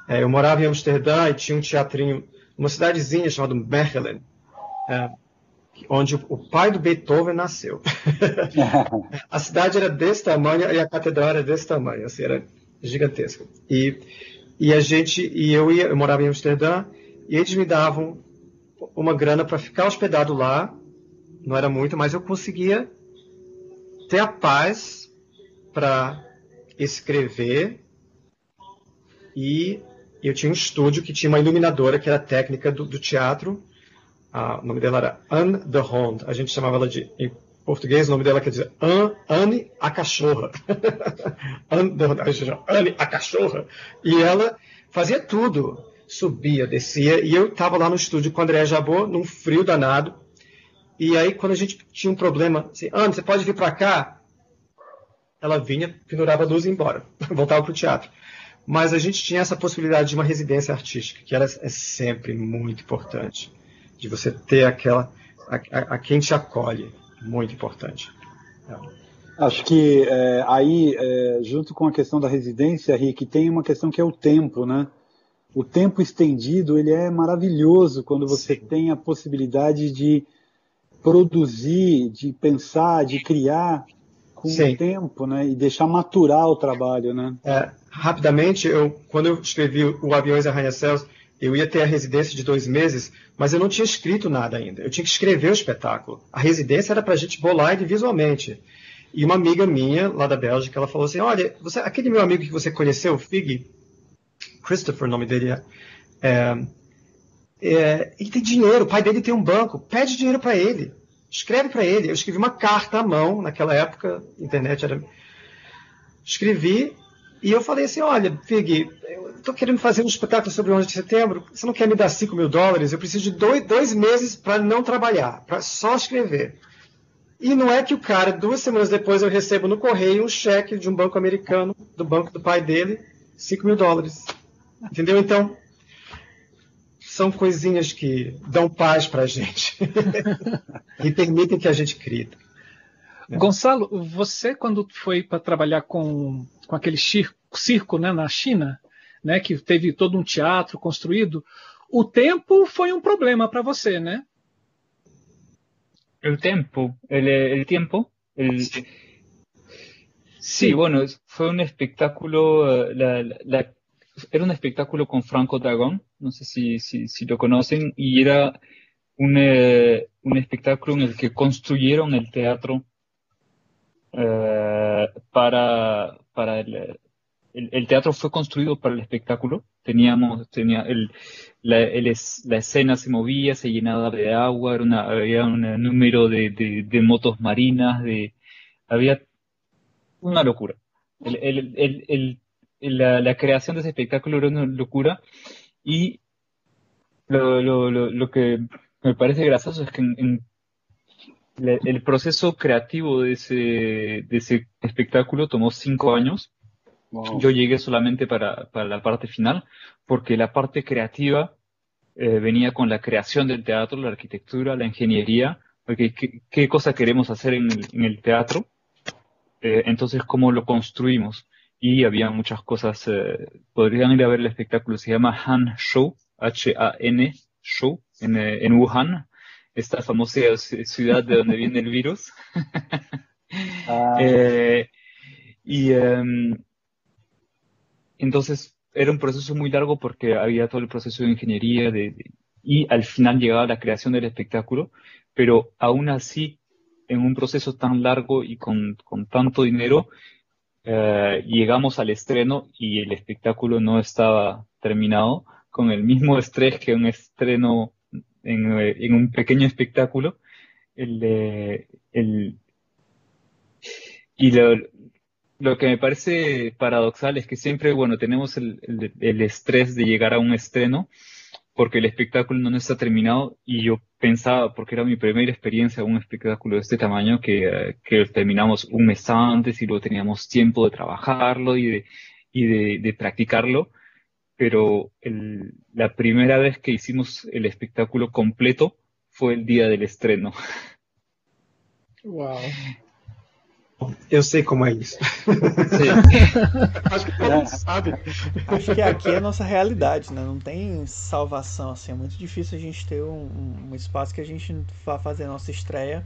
É, eu morava em Amsterdã e tinha um teatrinho, uma cidadezinha chamada Mechelen, é, onde o pai do Beethoven nasceu. a cidade era desse tamanho e a catedral era desse tamanho, assim, era gigantesca. E, e a gente, e eu, ia, eu morava em Amsterdã e eles me davam uma grana para ficar hospedado lá não era muito, mas eu conseguia ter a paz para escrever e eu tinha um estúdio que tinha uma iluminadora que era técnica do, do teatro. Ah, o nome dela era Anne the Hond. A gente chamava ela de, em português, o nome dela quer dizer Anne a cachorra. Anne, Anne a cachorra. E ela fazia tudo. Subia, descia. E eu estava lá no estúdio com o André Jabot, num frio danado. E aí, quando a gente tinha um problema, assim, Ana, você pode vir para cá? Ela vinha, pendurava a luz e ia embora, voltava para o teatro. Mas a gente tinha essa possibilidade de uma residência artística, que era, é sempre muito importante. De você ter aquela. a, a, a quem te acolhe. Muito importante. É. Acho que é, aí, é, junto com a questão da residência, Rick, tem uma questão que é o tempo, né? O tempo estendido, ele é maravilhoso quando você Sim. tem a possibilidade de produzir, de pensar, de criar com Sim. o tempo, né? E deixar maturar o trabalho, né? É, rapidamente, eu, quando eu escrevi o Aviões Arranha-Céus, eu ia ter a residência de dois meses, mas eu não tinha escrito nada ainda. Eu tinha que escrever o espetáculo. A residência era para a gente bolar ele visualmente. E uma amiga minha, lá da Bélgica, ela falou assim: Olha, você, aquele meu amigo que você conheceu, Fig, Christopher, o nome dele é, é, é, ele tem dinheiro, o pai dele tem um banco, pede dinheiro para ele, escreve para ele. Eu escrevi uma carta à mão, naquela época, internet era. Escrevi e eu falei assim: Olha, Fig, eu estou querendo fazer um espetáculo sobre o 11 de setembro, você não quer me dar 5 mil dólares? Eu preciso de dois, dois meses para não trabalhar, para só escrever. E não é que o cara, duas semanas depois, eu recebo no correio um cheque de um banco americano, do banco do pai dele, 5 mil dólares. Entendeu? Então, são coisinhas que dão paz para a gente e permitem que a gente crie. Gonçalo, você quando foi para trabalhar com, com aquele circo, circo né, na China, né, que teve todo um teatro construído, o tempo foi um problema para você, né? El tiempo, el, el tiempo, el... Sí. bueno, fue un espectáculo, la, la, la, era un espectáculo con Franco Dragón, no sé si, si, si lo conocen, y era un, eh, un, espectáculo en el que construyeron el teatro eh, para, para el, el, el, teatro fue construido para el espectáculo. Teníamos, tenía el, la, el, la, escena se movía, se llenaba de agua, era una, había un número de, de, de motos marinas, de, había una locura. El, la, la, creación de ese espectáculo era una locura. Y lo, lo, lo, lo que me parece gracioso es que en, en el proceso creativo de ese, de ese espectáculo tomó cinco años. Yo llegué solamente para, para, la parte final, porque la parte creativa eh, venía con la creación del teatro, la arquitectura, la ingeniería, porque qué, qué cosa queremos hacer en el, en el teatro, eh, entonces cómo lo construimos. Y había muchas cosas, eh, podrían ir a ver el espectáculo, se llama Han Show, H-A-N Show, en, eh, en Wuhan, esta famosa ciudad de donde viene el virus. ah. Eh, y um, entonces era un proceso muy largo porque había todo el proceso de ingeniería de, de, y al final llegaba la creación del espectáculo, pero aún así, en un proceso tan largo y con, con tanto dinero, eh, llegamos al estreno y el espectáculo no estaba terminado, con el mismo estrés que un estreno en, en un pequeño espectáculo. El, y lo, que me parece paradoxal es que siempre, bueno, tenemos el, el, estrés de llegar a un estreno porque el espectáculo no está terminado y yo pensaba, porque era mi primera experiencia un espectáculo de este tamaño, que, que terminamos un mes antes y luego teníamos tiempo de trabajarlo y de, y de, de practicarlo, pero el, la primera vez que hicimos el espectáculo completo fue el día del estreno. Wow. Eu sei como é isso. Acho que todo mundo sabe. Acho que aqui é a nossa realidade, né? Não tem salvação, assim. É muito difícil a gente ter um, um espaço que a gente vá fazer a nossa estreia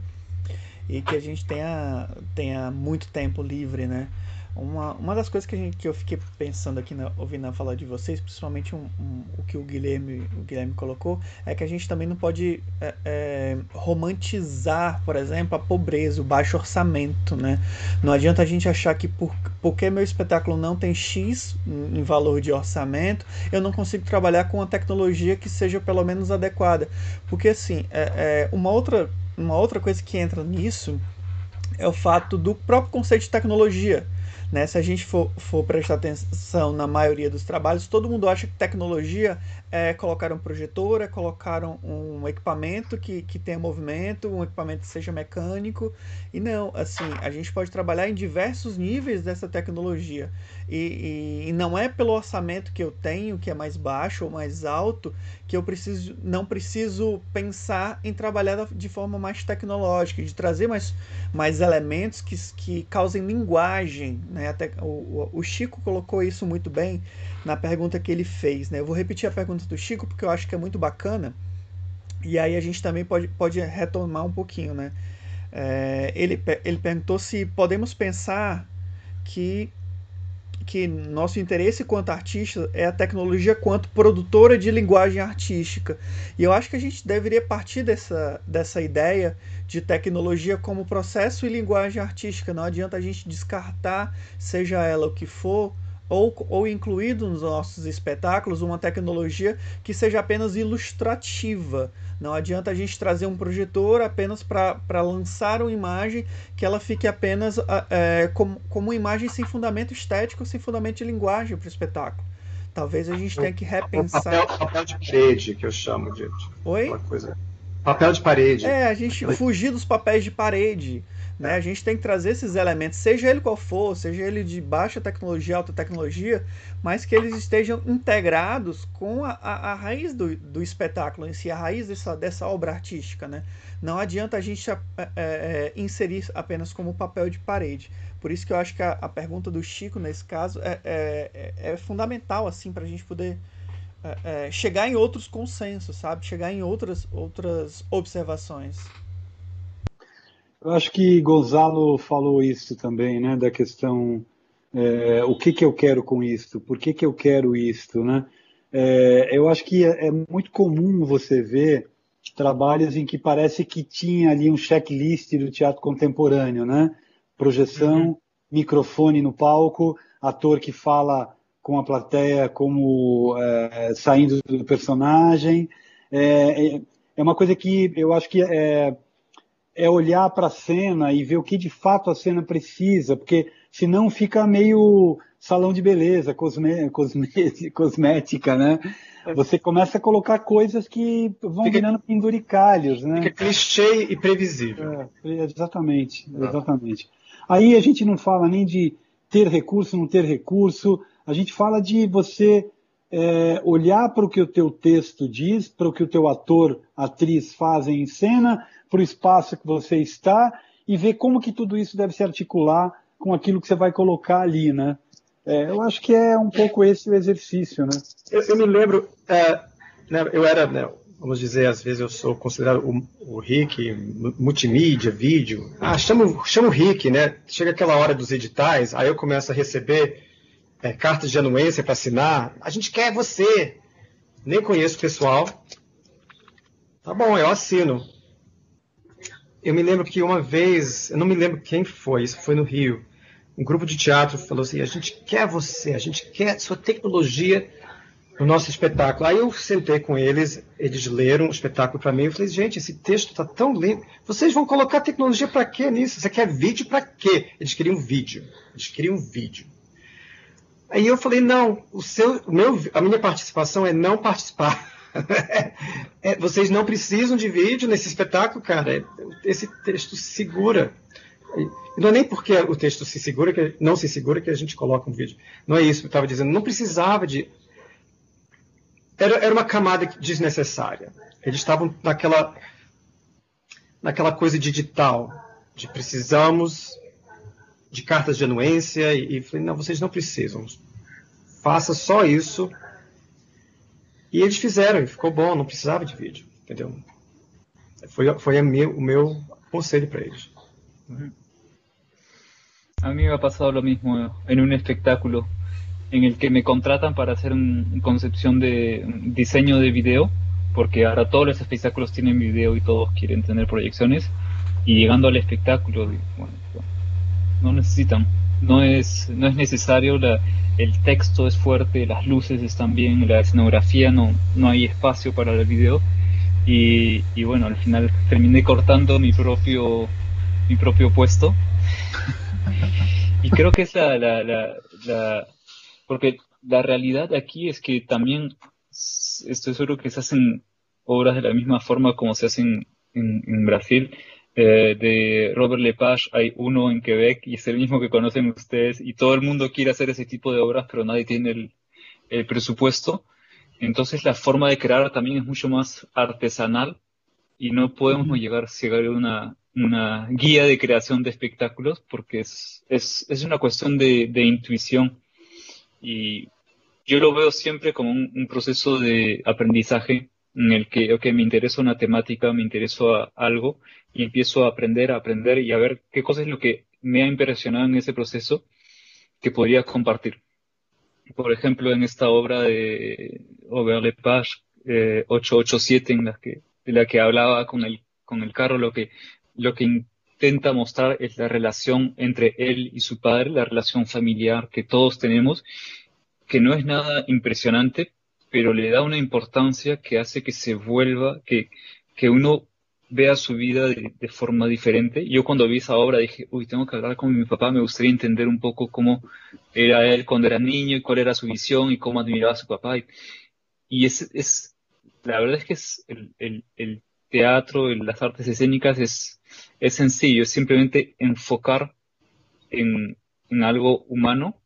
e que a gente tenha, tenha muito tempo livre, né? Uma, uma das coisas que, gente, que eu fiquei pensando aqui, na, ouvindo falar de vocês, principalmente um, um, o que o Guilherme, o Guilherme colocou, é que a gente também não pode é, é, romantizar, por exemplo, a pobreza, o baixo orçamento. Né? Não adianta a gente achar que por, porque meu espetáculo não tem X em valor de orçamento, eu não consigo trabalhar com uma tecnologia que seja pelo menos adequada. Porque, assim, é, é uma, outra, uma outra coisa que entra nisso é o fato do próprio conceito de tecnologia. Né? Se a gente for, for prestar atenção na maioria dos trabalhos, todo mundo acha que tecnologia é colocar um projetor, é colocar um, um equipamento que, que tenha movimento, um equipamento que seja mecânico. E não, assim, a gente pode trabalhar em diversos níveis dessa tecnologia. E, e, e, não é pelo orçamento que eu tenho, que é mais baixo ou mais alto, que eu preciso, não preciso pensar em trabalhar de forma mais tecnológica, de trazer mais, mais elementos que, que causem linguagem. Né? Até, o, o Chico colocou isso muito bem na pergunta que ele fez. Né? Eu vou repetir a pergunta do Chico porque eu acho que é muito bacana. E aí a gente também pode, pode retomar um pouquinho. Né? É, ele, ele perguntou se podemos pensar que que nosso interesse quanto artista é a tecnologia quanto produtora de linguagem artística. E eu acho que a gente deveria partir dessa, dessa ideia de tecnologia como processo e linguagem artística. Não adianta a gente descartar, seja ela o que for, ou, ou incluído nos nossos espetáculos uma tecnologia que seja apenas ilustrativa. Não adianta a gente trazer um projetor apenas para lançar uma imagem que ela fique apenas é, como, como uma imagem sem fundamento estético, sem fundamento de linguagem para o espetáculo. Talvez a gente tenha que repensar. Papel, papel de parede, que eu chamo de, de Oi? uma coisa. Papel de parede. É, a gente fugir dos papéis de parede. Né? A gente tem que trazer esses elementos, seja ele qual for, seja ele de baixa tecnologia, alta tecnologia, mas que eles estejam integrados com a, a, a raiz do, do espetáculo em si, a raiz dessa, dessa obra artística. Né? Não adianta a gente é, é, é, inserir apenas como papel de parede. Por isso que eu acho que a, a pergunta do Chico, nesse caso, é, é, é, é fundamental assim, para a gente poder é, chegar em outros consensos, sabe? chegar em outras, outras observações. Eu acho que Gonzalo falou isso também, né, da questão é, o que, que eu quero com isto, por que, que eu quero isto, né? É, eu acho que é, é, muito comum você ver trabalhos em que parece que tinha ali um checklist do teatro contemporâneo, né? Projeção, uhum. microfone no palco, ator que fala com a plateia como é, saindo do personagem. É, é, é uma coisa que eu acho que é, é olhar para a cena e ver o que de fato a cena precisa, porque senão fica meio salão de beleza, cosme, cosme, cosmética, né? Você começa a colocar coisas que vão fica, virando penduricalhos, né? Fica clichê e previsível. É, exatamente, ah. exatamente. Aí a gente não fala nem de ter recurso, não ter recurso, a gente fala de você é, olhar para o que o teu texto diz, para o que o teu ator, atriz fazem em cena, para o espaço que você está e ver como que tudo isso deve se articular com aquilo que você vai colocar ali, né? É, eu acho que é um pouco esse o exercício, né? Eu, eu me lembro, é, né, eu era, né, vamos dizer, às vezes eu sou considerado o, o Rick, multimídia, vídeo. Ah, chama, chama o Rick, né? Chega aquela hora dos editais, aí eu começo a receber é, cartas de anuência para assinar. A gente quer você. Nem conheço o pessoal. Tá bom, eu assino. Eu me lembro que uma vez, eu não me lembro quem foi, isso foi no Rio, um grupo de teatro falou assim: a gente quer você, a gente quer sua tecnologia no nosso espetáculo. Aí eu sentei com eles, eles leram o espetáculo para mim. Eu falei: gente, esse texto está tão lindo. Vocês vão colocar tecnologia para quê nisso? Você quer vídeo para quê? Eles queriam vídeo. Eles queriam vídeo. Aí eu falei: não, o seu, o meu, a minha participação é não participar. é, vocês não precisam de vídeo nesse espetáculo, cara. Esse texto segura. E não é nem porque o texto se segura, que não se segura, que a gente coloca um vídeo. Não é isso que eu estava dizendo. Não precisava de. Era, era uma camada desnecessária. Eles estavam naquela, naquela coisa digital, de precisamos de cartas de anuência, e, e falei, não, vocês não precisam. Faça só isso e eles fizeram, e ficou bom, não precisava de vídeo, entendeu? Foi, foi meu, o meu conselho para ellos. A mí me ha pasado lo mismo en un espectáculo en el que me contratan para hacer una concepción de diseño de video, porque ahora todos los espectáculos tienen video y todos quieren tener proyecciones, y llegando al espectáculo, bueno, no necesitan no es, no es necesario, la, el texto es fuerte, las luces están bien, la escenografía no, no hay espacio para el video. Y, y bueno, al final terminé cortando mi propio, mi propio puesto. Y creo que es la, la, la, porque la realidad aquí es que también estoy seguro que se hacen obras de la misma forma como se hacen en, en Brasil eh, de Robert Lepage hay uno en Quebec y es el mismo que conocen ustedes y todo el mundo quiere hacer ese tipo de obras pero nadie tiene el, presupuesto. Entonces la forma de crear también es mucho más artesanal y no podemos llegar, llegar a una, una guía de creación de espectáculos porque es, es, es una cuestión de, de, intuición y yo lo veo siempre como un, un proceso de aprendizaje en el que, ok, me interesa una temática, me interesa algo y empiezo a aprender, a aprender y a ver qué cosa es lo que me ha impresionado en ese proceso que podría compartir. por ejemplo, en esta obra de Aubert Lepage, eh, 887, en la que, de la que hablaba con el, con el carro, lo que, lo que intenta mostrar es la relación entre él y su padre, la relación familiar que todos tenemos, que no es nada impresionante, pero le da una importancia que hace que se vuelva, que, que uno vea su vida de, de, forma diferente. Yo cuando vi esa obra dije, uy, tengo que hablar con mi papá, me gustaría entender un poco cómo era él cuando era niño y cuál era su visión y cómo admiraba a su papá. Y, y es, es, la verdad es que es el, el, el teatro, las artes escénicas es, es sencillo, es simplemente enfocar en, en algo humano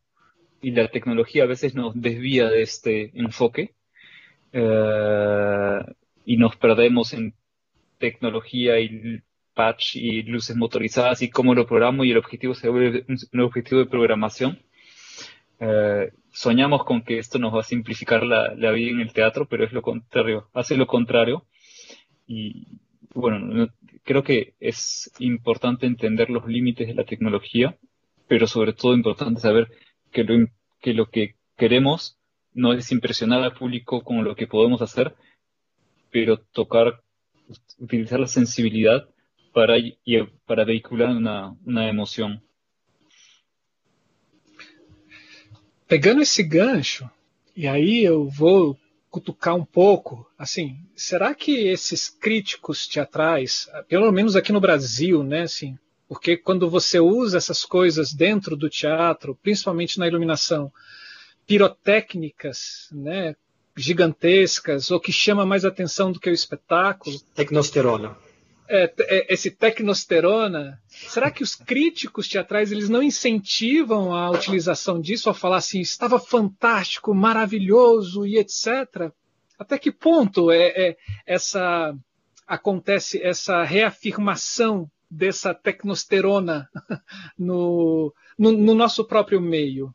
y la tecnología a veces nos desvía de este enfoque eh, y nos perdemos en tecnología y patch y luces motorizadas y cómo lo programo y el objetivo se vuelve un, objetivo de programación. Eh, soñamos con que esto nos va a simplificar la, la, vida en el teatro, pero es lo contrario, hace lo contrario. Y bueno, no, creo que es importante entender los límites de la tecnología, pero sobre todo importante saber que lo, que lo que queremos no es impresionar al público con lo que podemos hacer, pero tocar utilizar la sensibilidad para, para vehicular uma, uma emoção. Pegando esse gancho, e aí eu vou cutucar um pouco, assim, será que esses críticos teatrais, pelo menos aqui no Brasil, né, assim, porque quando você usa essas coisas dentro do teatro, principalmente na iluminação, pirotécnicas, né, gigantescas ou que chama mais atenção do que o espetáculo. Tecnosterona. É, é, esse tecnosterona, será que os críticos teatrais eles não incentivam a utilização disso ao falar assim, estava fantástico, maravilhoso e etc. Até que ponto é, é essa acontece essa reafirmação dessa tecnosterona no, no, no nosso próprio meio?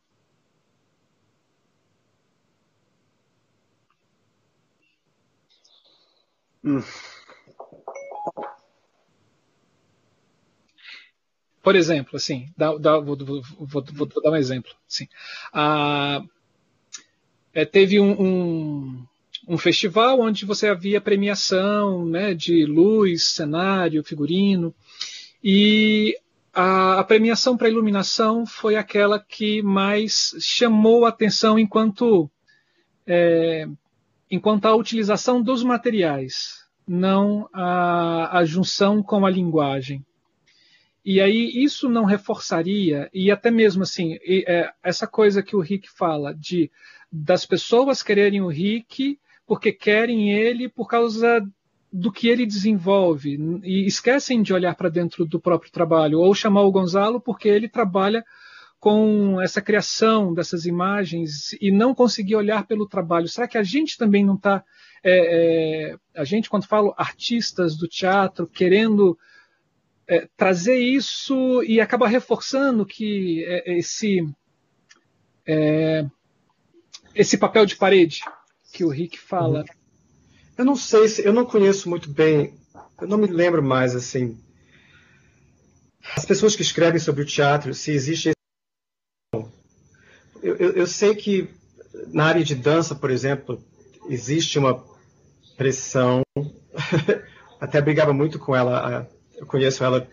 Por exemplo, assim, dá, dá, vou, vou, vou, vou, dar um exemplo. Assim, ah, é, teve um, um, um, festival onde você havia premiação né, de luz, cenário, figurino, e a, a premiação para iluminação foi aquela que mais chamou a atenção enquanto é, enquanto a utilização dos materiais, não a, a junção com a linguagem. E aí isso não reforçaria, e até mesmo assim, e, é, essa coisa que o Rick fala, de das pessoas quererem o Rick porque querem ele por causa do que ele desenvolve, e esquecem de olhar para dentro do próprio trabalho, ou chamar o Gonzalo porque ele trabalha com essa criação dessas imagens e não conseguir olhar pelo trabalho? Será que a gente também não está, é, é, a gente, quando falo artistas do teatro, querendo é, trazer isso e acaba reforçando que é, esse, é, esse papel de parede que o Rick fala? Uhum. Eu não sei se, eu não conheço muito bem, eu não me lembro mais assim. As pessoas que escrevem sobre o teatro, se existe eu, eu, sei que na área de dança, por exemplo, existe uma pressão. Até brigava muito com ela. Eu conheço ela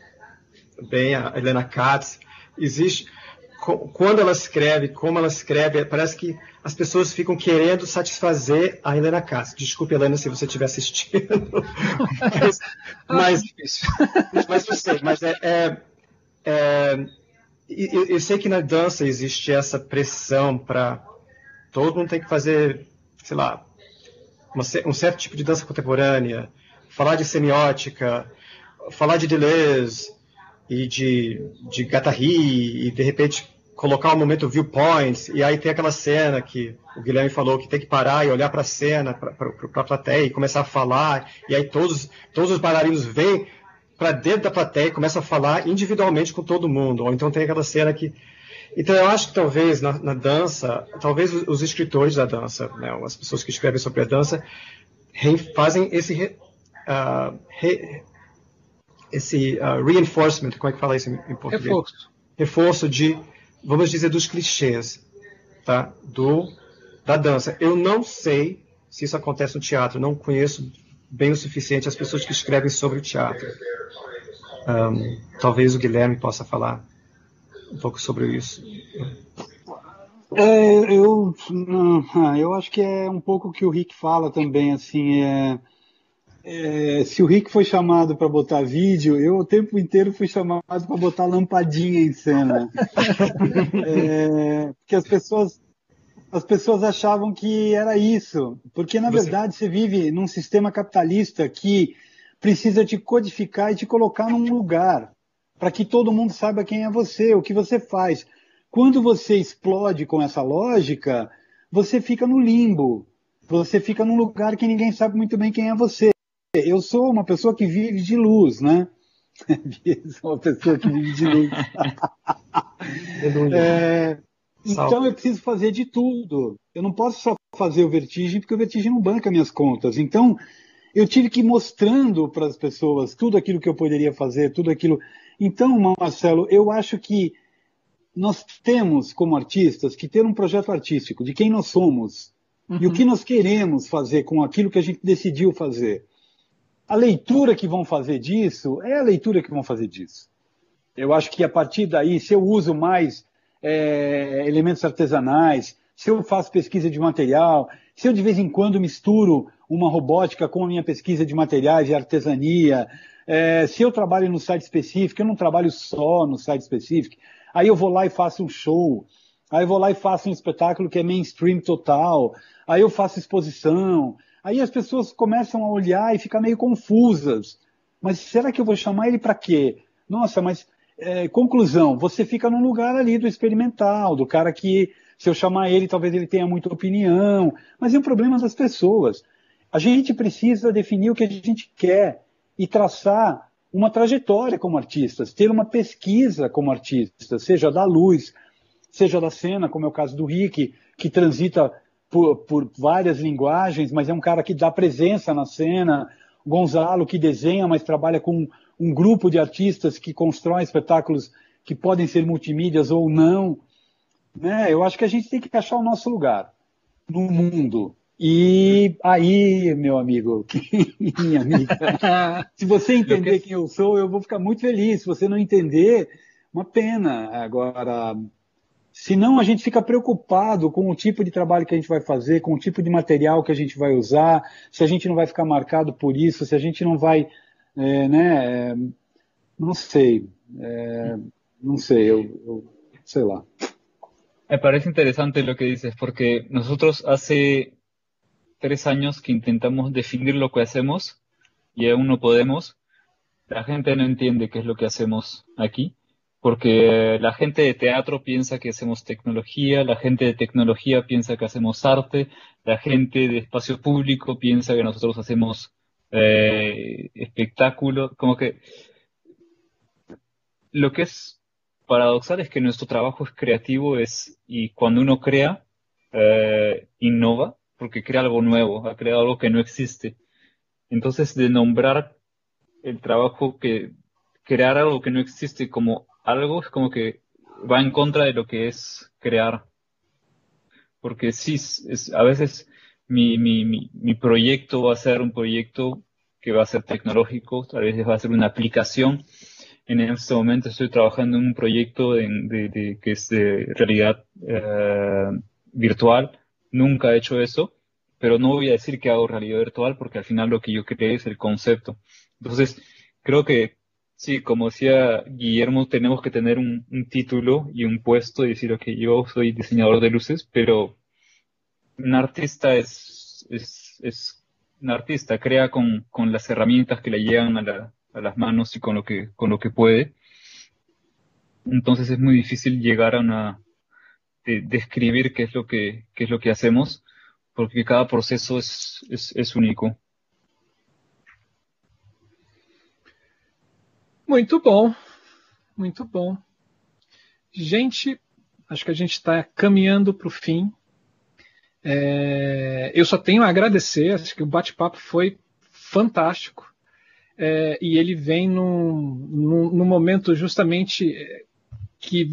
bem, a Helena Katz. Existe quando ela escreve, como ela escreve, parece que as pessoas ficam querendo satisfazer a Helena Katz. Desculpe, Helena, se você estiver assistindo. mas, mas, mas, eu mas é, é, é eu, eu sei que na dança existe essa pressão para todo mundo tem que fazer, sei lá, uma, um certo tipo de dança contemporânea, falar de semiótica, falar de Deleuze e de, de e de repente colocar o momento viewpoints e aí tem aquela cena que o Guilherme falou que tem que parar e olhar para a cena, para a plateia e começar a falar e aí todos, todos os bailarinos vêm para dentro da plateia e começa a falar individualmente com todo mundo. Ou então tem aquela cena que. Então eu acho que talvez na, na dança, talvez os, os, escritores da dança, né, as pessoas que escrevem sobre a dança, fazem esse. Uh, re, esse uh, reinforcement, como é que fala isso em, em português? Reforço. Reforço de, vamos dizer, dos clichês. tá? Do da dança. Eu não sei se isso acontece no teatro, não conheço bem o suficiente as pessoas que escrevem sobre o teatro. Um, talvez o Guilherme possa falar um pouco sobre isso. É, eu, eu acho que é um pouco o que o Rick fala também, assim, é, é, se o Rick foi chamado para botar vídeo, eu o tempo inteiro fui chamado para botar lampadinha em cena. é, porque as pessoas, as pessoas achavam que era isso. Porque, na você... verdade, você vive num sistema capitalista que precisa te codificar e te colocar num lugar para que todo mundo saiba quem é você, o que você faz. Quando você explode com essa lógica, você fica no limbo. Você fica num lugar que ninguém sabe muito bem quem é você eu sou uma pessoa que vive de luz, né? sou uma pessoa que vive de luz. é, então eu preciso fazer de tudo. Eu não posso só fazer o vertigem, porque o vertigem não banca minhas contas. Então eu tive que ir mostrando para as pessoas tudo aquilo que eu poderia fazer, tudo aquilo. Então, Marcelo, eu acho que nós temos, como artistas, que ter um projeto artístico de quem nós somos uhum. e o uhum. que nós queremos fazer com aquilo que a gente decidiu fazer a leitura que vão fazer disso é a leitura que vão fazer disso. Eu acho que a partir daí, se eu uso mais é, elementos artesanais, se eu faço pesquisa de material, se eu de vez em quando misturo uma robótica com a minha pesquisa de materiais e artesania, é, se eu trabalho no site específico, eu não trabalho só no site específico, aí eu vou lá e faço um show, aí eu vou lá e faço um espetáculo que é mainstream total, aí eu faço exposição, Aí as pessoas começam a olhar e ficar meio confusas. Mas será que eu vou chamar ele para quê? Nossa, mas é, conclusão, você fica num lugar ali do experimental, do cara que, se eu chamar ele, talvez ele tenha muita opinião. Mas é um problema das pessoas. A gente precisa definir o que a gente quer e traçar uma trajetória como artistas, ter uma pesquisa como artista, seja da luz, seja da cena, como é o caso do Rick, que transita por, por várias linguagens, mas é um cara que dá presença na cena. Gonzalo, que desenha, mas trabalha com um grupo de artistas que constroem espetáculos que podem ser multimídias ou não. Né? Eu acho que a gente tem que achar o nosso lugar no mundo. E aí, meu amigo, minha amiga, se você entender quem eu sou, eu vou ficar muito feliz. Se você não entender, uma pena. Agora, Senão a gente fica preocupado com o tipo de trabalho que a gente vai fazer, com o tipo de material que a gente vai usar, se a gente não vai ficar marcado por isso, se a gente não vai, é, né? É, é, não sei, eu, eu, sei lá. Me parece interesante lo que dices, porque nosotros hace tres años que intentamos definir lo que hacemos y aún no podemos. La gente no entiende qué es lo que hacemos aquí. porque la gente de teatro piensa que hacemos tecnología, la gente de tecnología piensa que hacemos arte, la gente de espacio público piensa que nosotros hacemos eh, espectáculo, como que lo que es paradoxal es que nuestro trabajo es creativo es, y cuando uno crea, eh, innova, porque crea algo nuevo, ha creado algo que no existe. Entonces, de nombrar el trabajo que, crear algo que no existe como algo es como que va en contra de lo que es crear. Porque sí, es, a veces mi, mi, mi, proyecto va a ser un proyecto que va a ser tecnológico, tal vez va a ser una aplicación. En este momento estoy trabajando en un proyecto de, que es de realidad eh, virtual. Nunca he hecho eso, pero no voy a decir que hago realidad virtual porque al final lo que yo creo es el concepto. Entonces, creo que Sí, como decía Guillermo, tenemos que tener un, título y un puesto y decir, ok, yo soy diseñador de luces, pero un artista es, un artista, crea con, las herramientas que le llegan a, las manos y con lo que, puede. Entonces es muy difícil llegar a describir qué es lo que, hacemos, porque cada proceso es, es único. Muito bom, muito bom. Gente, acho que a gente está caminhando para o fim. É, eu só tenho a agradecer, acho que o bate-papo foi fantástico. É, e ele vem no momento justamente que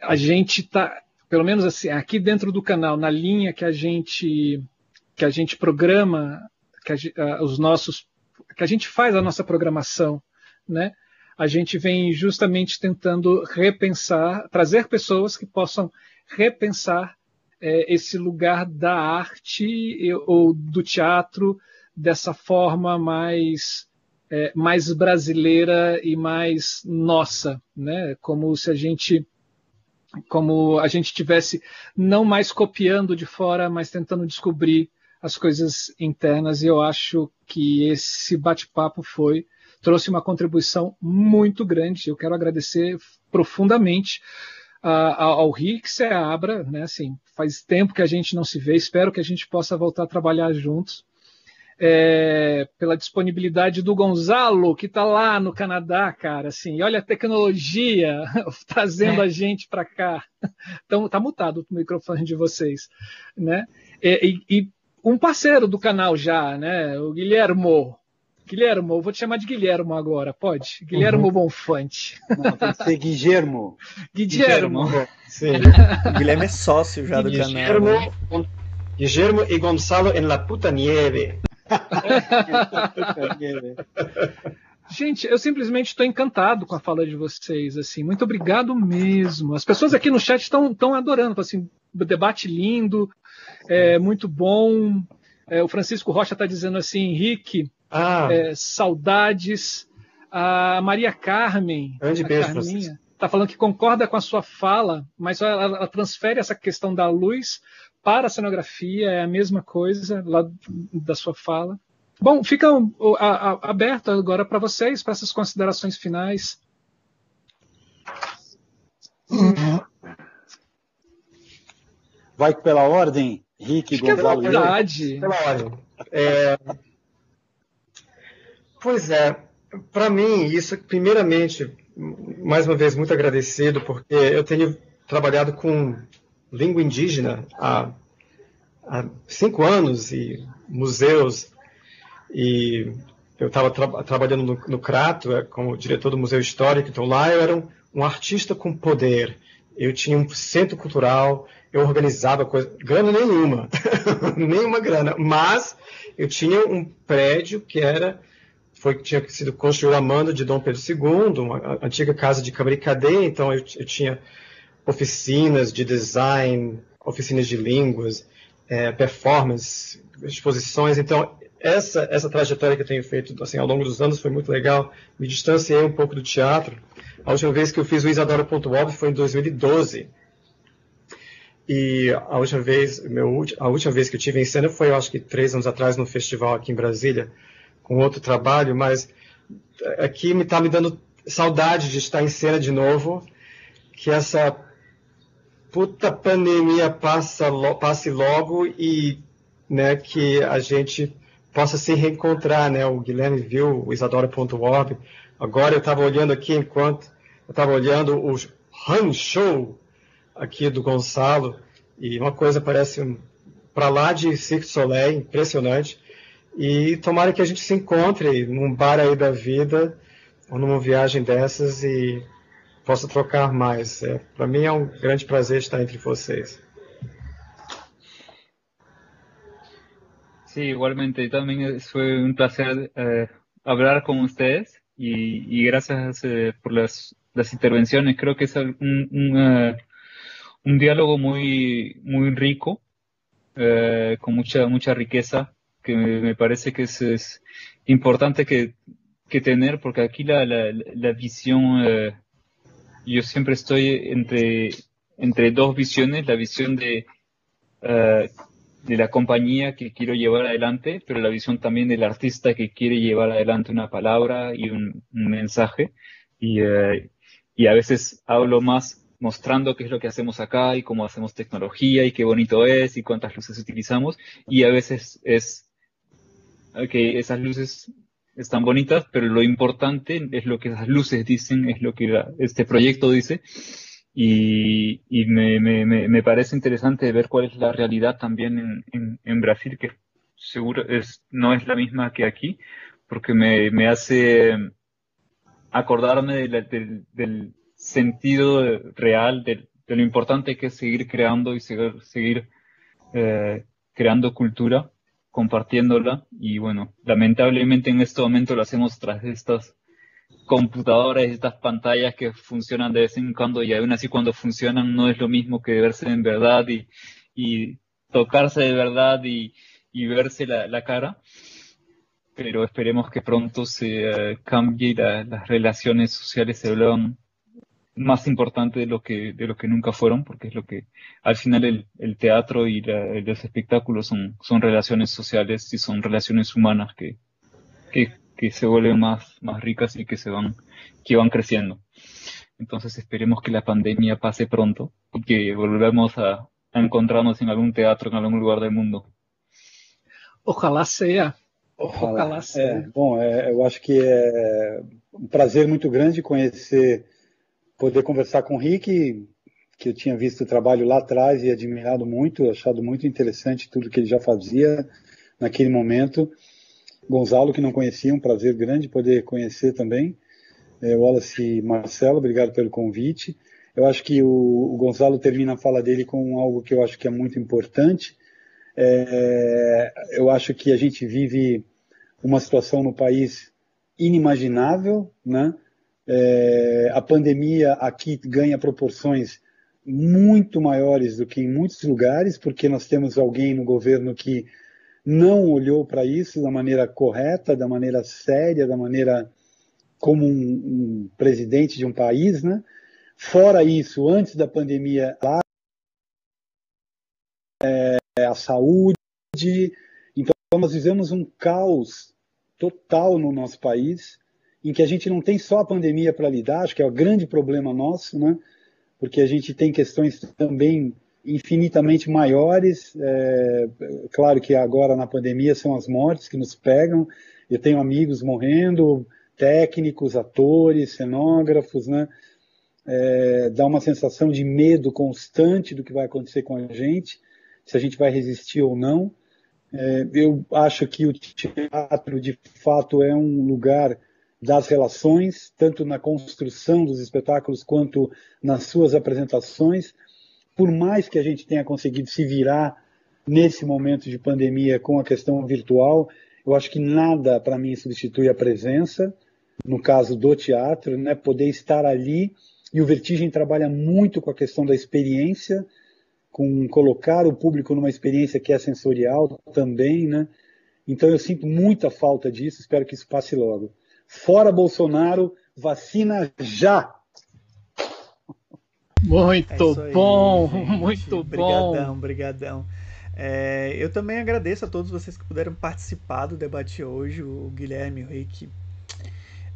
a gente está pelo menos assim, aqui dentro do canal, na linha que a gente que a gente programa, que a, os nossos, que a gente faz a nossa programação, né? A gente vem justamente tentando repensar, trazer pessoas que possam repensar é, esse lugar da arte ou do teatro dessa forma mais é, mais brasileira e mais nossa, né? Como se a gente como a gente tivesse não mais copiando de fora, mas tentando descobrir as coisas internas. E eu acho que esse bate-papo foi trouxe uma contribuição muito grande. Eu quero agradecer profundamente ao Rick Seabra, né? Assim, faz tempo que a gente não se vê. Espero que a gente possa voltar a trabalhar juntos é, pela disponibilidade do Gonzalo, que está lá no Canadá, cara. Assim, olha a tecnologia trazendo é. a gente para cá. Então, tá mutado o microfone de vocês, né? E, e, e, um parceiro do canal já, né? O Guilhermo. Guilhermo, eu vou te chamar de Guilhermo agora, pode? Guilhermo uhum. Bonfante. Não, tem que ser Guilhermo. Guilhermo. Sim. o Guilherme é sócio já do Guilhermo, canal. Né? Guilhermo e Gonzalo em La Puta Nieve. Gente, eu simplesmente estou encantado com a fala de vocês. Assim, muito obrigado mesmo. As pessoas aqui no chat estão adorando. Assim, debate lindo, é, muito bom. É, o Francisco Rocha está dizendo assim, Henrique, ah. é, saudades. A Maria Carmen, Grande beijo, está falando que concorda com a sua fala, mas ela, ela transfere essa questão da luz para a cenografia, é a mesma coisa lá da sua fala. Bom, fica aberto agora para vocês, para essas considerações finais. Vai pela ordem, Rick, Gonzalo. É. Pela ordem. É... Pois é, para mim, isso, primeiramente, mais uma vez, muito agradecido, porque eu tenho trabalhado com língua indígena há, há cinco anos e museus e eu estava tra trabalhando no, no, Crato é, como diretor do Museu Histórico, então lá eu era um, um artista com poder. Eu tinha um centro cultural, eu organizava coisa, grana nenhuma, nenhuma grana, mas eu tinha um prédio que era foi tinha sido construído a mando de Dom Pedro II, uma antiga casa de câmara e cadeia, então eu, eu tinha oficinas de design, oficinas de línguas, é, performance, exposições. Então, essa, essa trajetória que eu tenho feito assim, ao longo dos anos foi muito legal. Me distanciei um pouco do teatro. A última vez que eu fiz o Isadora.org foi em 2012. E a última vez, meu, a última vez que eu tive em cena foi, eu acho que três anos atrás, no festival aqui em Brasília, com outro trabalho, mas aqui me está me dando saudade de estar em cena de novo, que essa puta pandemia passa, passe logo e né, que a gente possa se reencontrar, né? O Guilherme viu o Isadora.org. Agora eu estava olhando aqui enquanto eu estava olhando o Han Show aqui do Gonçalo e uma coisa parece para lá de Cirque Soleil, impressionante. E tomara que a gente se encontre num bar aí da vida ou numa viagem dessas e possa trocar mais. É, Para mim é um grande prazer estar entre vocês. Sí, igualmente, también fue un placer eh, hablar ustedes y, y gracias eh, por las, las, intervenciones. Creo que es un, un, uh, diálogo muy, muy rico, eh, con mucha, mucha riqueza, que me, parece que es, importante que, que, tener, porque aquí la, la, visión eh, yo siempre estoy entre, entre dos visiones, la visión de, uh, de la compañía que quiero llevar adelante, pero la visión también del artista que quiere llevar adelante una palabra y un, mensaje. Y, uh, y a veces hablo más mostrando qué es lo que hacemos acá y cómo hacemos tecnología y qué bonito es y cuántas luces utilizamos. Y a veces es que esas luces están bonitas, pero lo importante es lo que esas luces dicen, es lo que la, este proyecto dice. Y, y me, me, me, parece interesante ver cuál es la realidad también en, en, en Brasil, que seguro es, no es la misma que aquí, porque me, me hace acordarme de la, del, del, sentido real de, de lo importante que es seguir creando y seguir, seguir eh, creando cultura, compartiéndola. Y bueno, lamentablemente en este momento lo hacemos tras estas computadoras, estas pantallas que funcionan de vez en cuando y aún así cuando funcionan no es lo mismo que verse en verdad y, y tocarse de verdad y, y verse la, la, cara. Pero esperemos que pronto se uh, cambie las relaciones sociales se vuelvan más importantes de lo que de lo que nunca fueron, porque es lo que al final el, el teatro y la, los espectáculos son, son relaciones sociales y son relaciones humanas que, que que se vuelven más, más ricas y que se van, que van creciendo. Entonces esperemos que la pandemia pase pronto y que volvamos a, a encontrarnos em algum teatro em algum lugar do mundo. Ojalá seja. Ojalá, Ojalá seja. É, bom, é, eu acho que é um prazer muito grande conhecer, poder conversar com o Rick, que eu tinha visto o trabalho lá atrás e admirado muito, achado muito interessante tudo que ele já fazia naquele momento. Gonzalo, que não conhecia, um prazer grande poder conhecer também. É, Wallace e Marcelo, obrigado pelo convite. Eu acho que o, o, Gonzalo termina a fala dele com algo que eu acho que é muito importante. É, eu acho que a gente vive uma situação no país inimaginável, né? É, a pandemia aqui ganha proporções muito maiores do que em muitos lugares, porque nós temos alguém no governo que não olhou para isso da maneira correta, da maneira séria, da maneira como um, um, presidente de um país, né? Fora isso, antes da pandemia, é, a saúde. Então, nós vivemos um caos total no nosso país, em que a gente não tem só a pandemia para lidar, acho que é o grande problema nosso, né? Porque a gente tem questões também infinitamente maiores. É, claro que agora na pandemia são as mortes que nos pegam. Eu tenho amigos morrendo, técnicos, atores, cenógrafos, né? É, dá uma sensação de medo constante do que vai acontecer com a gente, se a gente vai resistir ou não. É, eu acho que o teatro, de fato, é um lugar das relações, tanto na construção dos espetáculos quanto nas suas apresentações por mais que a gente tenha conseguido se virar nesse momento de pandemia com a questão virtual, eu acho que nada para mim substitui a presença, no caso do teatro, né, poder estar ali. E o Vertigem trabalha muito com a questão da experiência, com colocar o público numa experiência que é sensorial também, né? Então eu sinto muita falta disso, espero que isso passe logo. Fora Bolsonaro, vacina já! Muito é bom, gente. muito bom. Brigadão, brigadão. É, eu também agradeço a todos vocês que puderam participar do debate hoje, o Guilherme, o Rick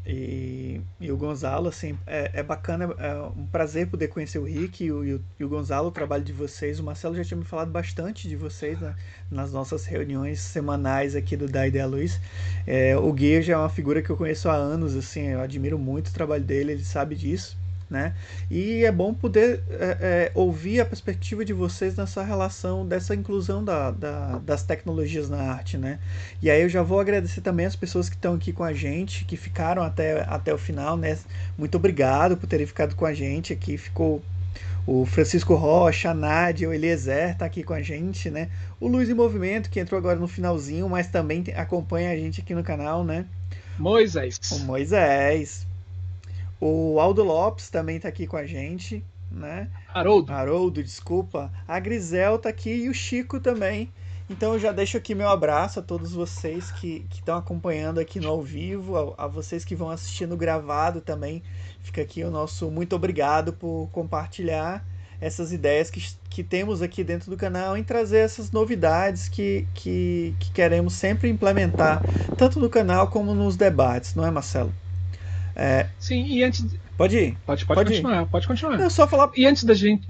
e, e o Gonzalo. Assim, é, é, bacana, é um prazer poder conhecer o Rick e o, e o, Gonzalo, o trabalho de vocês. O Marcelo já tinha me falado bastante de vocês né, nas nossas reuniões semanais aqui do Da Ideia Luz. É, o Gui já é uma figura que eu conheço há anos, assim, eu admiro muito o trabalho dele, ele sabe disso né? E é bom poder é, é, ouvir a perspectiva de vocês nessa relação dessa inclusão da, da, das tecnologias na arte, né? E aí eu já vou agradecer também as pessoas que estão aqui com a gente, que ficaram até, até o final, né? Muito obrigado por terem ficado com a gente aqui. Ficou o Francisco Rocha, a Nádia, o Eliezer tá aqui com a gente, né? O Luiz em Movimento, que entrou agora no finalzinho, mas também acompanha a gente aqui no canal, né? Moisés. O Moisés. O Aldo Lopes também está aqui com a gente, né? Haroldo. Haroldo, desculpa. A Grisel está aqui e o Chico também. Então eu já deixo aqui meu abraço a todos vocês que estão acompanhando aqui no ao vivo, a, a, vocês que vão assistindo gravado também. Fica aqui o nosso muito obrigado por compartilhar essas ideias que, que temos aqui dentro do canal em trazer essas novidades que, que, que queremos sempre implementar, tanto no canal como nos debates, não é, Marcelo? É... Sim, e antes. Pode ir. Pode, pode, pode continuar, ir. pode continuar. É só falar. E antes da gente.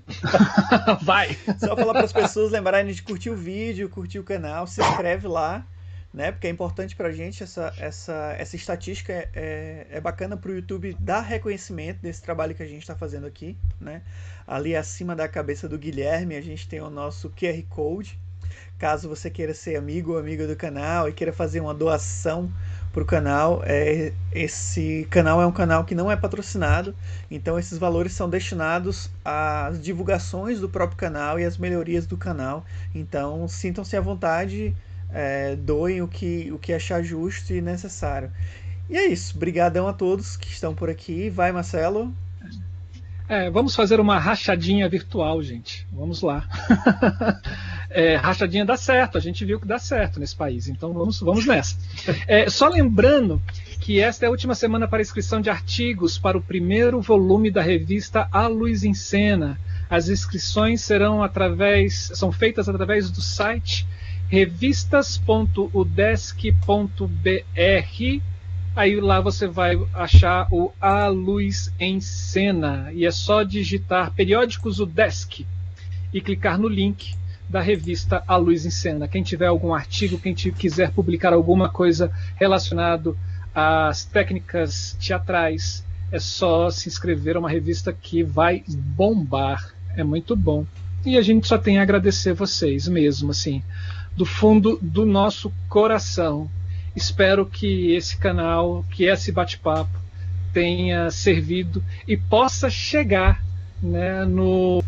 Vai! Só falar para as pessoas lembrarem de curtir o vídeo, curtir o canal, se inscreve lá, né? Porque é importante para a gente essa, essa, essa estatística. É, é, é bacana para o YouTube dar reconhecimento desse trabalho que a gente está fazendo aqui, né? Ali acima da cabeça do Guilherme, a gente tem o nosso QR Code. Caso você queira ser amigo ou amiga do canal e queira fazer uma doação para o canal. É, esse canal é um canal que não é patrocinado, então esses valores são destinados às divulgações do próprio canal e às melhorias do canal. Então sintam-se à vontade, é, doem o que, o que achar justo e necessário. E é isso. Obrigadão a todos que estão por aqui. Vai, Marcelo. É, vamos fazer uma rachadinha virtual, gente. Vamos lá. é, rachadinha dá certo, a gente viu que dá certo nesse país, então vamos, vamos nessa. É, só lembrando que esta é a última semana para inscrição de artigos para o primeiro volume da revista A Luz em Cena. As inscrições serão através, são feitas através do site revistas.udesc.br Aí lá você vai achar o A Luz em Cena e é só digitar periódicos o Desk e clicar no link da revista A Luz em Cena. Quem tiver algum artigo, quem quiser publicar alguma coisa relacionado às técnicas teatrais, é só se inscrever a uma revista que vai bombar. É muito bom. E a gente só tem a agradecer vocês mesmo, assim, do fundo do nosso coração Espero que esse canal, que esse bate-papo tenha servido e possa chegar né, no,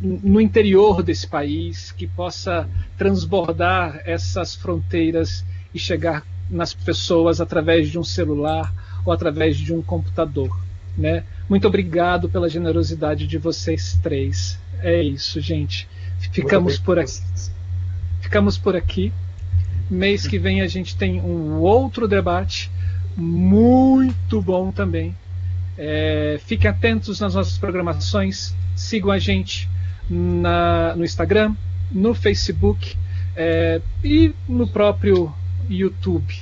no interior desse país, que possa transbordar essas fronteiras e chegar nas pessoas através de um celular ou através de um computador. Né? Muito obrigado pela generosidade de vocês três. É isso, gente. Ficamos por aqui. Ficamos por aqui. Mês que vem a gente tem um outro debate muito bom também. É, fiquem atentos nas nossas programações, sigam a gente na, no Instagram, no Facebook é, e no próprio YouTube.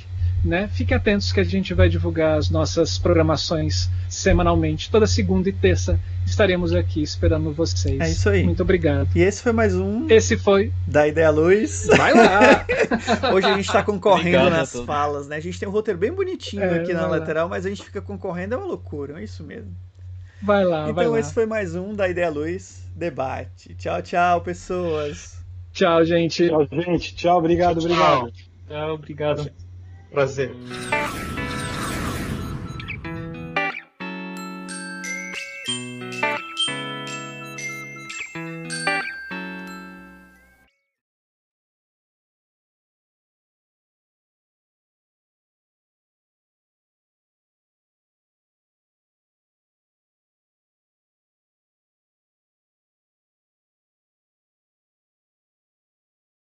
Né? Fiquem atentos que a gente vai divulgar as nossas programações semanalmente, toda segunda e terça estaremos aqui esperando vocês. É isso aí. Muito obrigado. E esse foi mais um. Esse foi. Da Ideia Luz. Vai lá! Hoje a gente está concorrendo obrigado nas falas, né? A gente tem um roteiro bem bonitinho é, aqui na lateral, lá. mas a gente fica concorrendo, é uma loucura, é isso mesmo. Vai lá, então, vai lá. esse foi mais um da Ideia Luz Debate. Tchau, tchau, pessoas. Tchau, gente. Tchau, gente. Tchau, obrigado, tchau, obrigado. Tchau, obrigado. Prazer.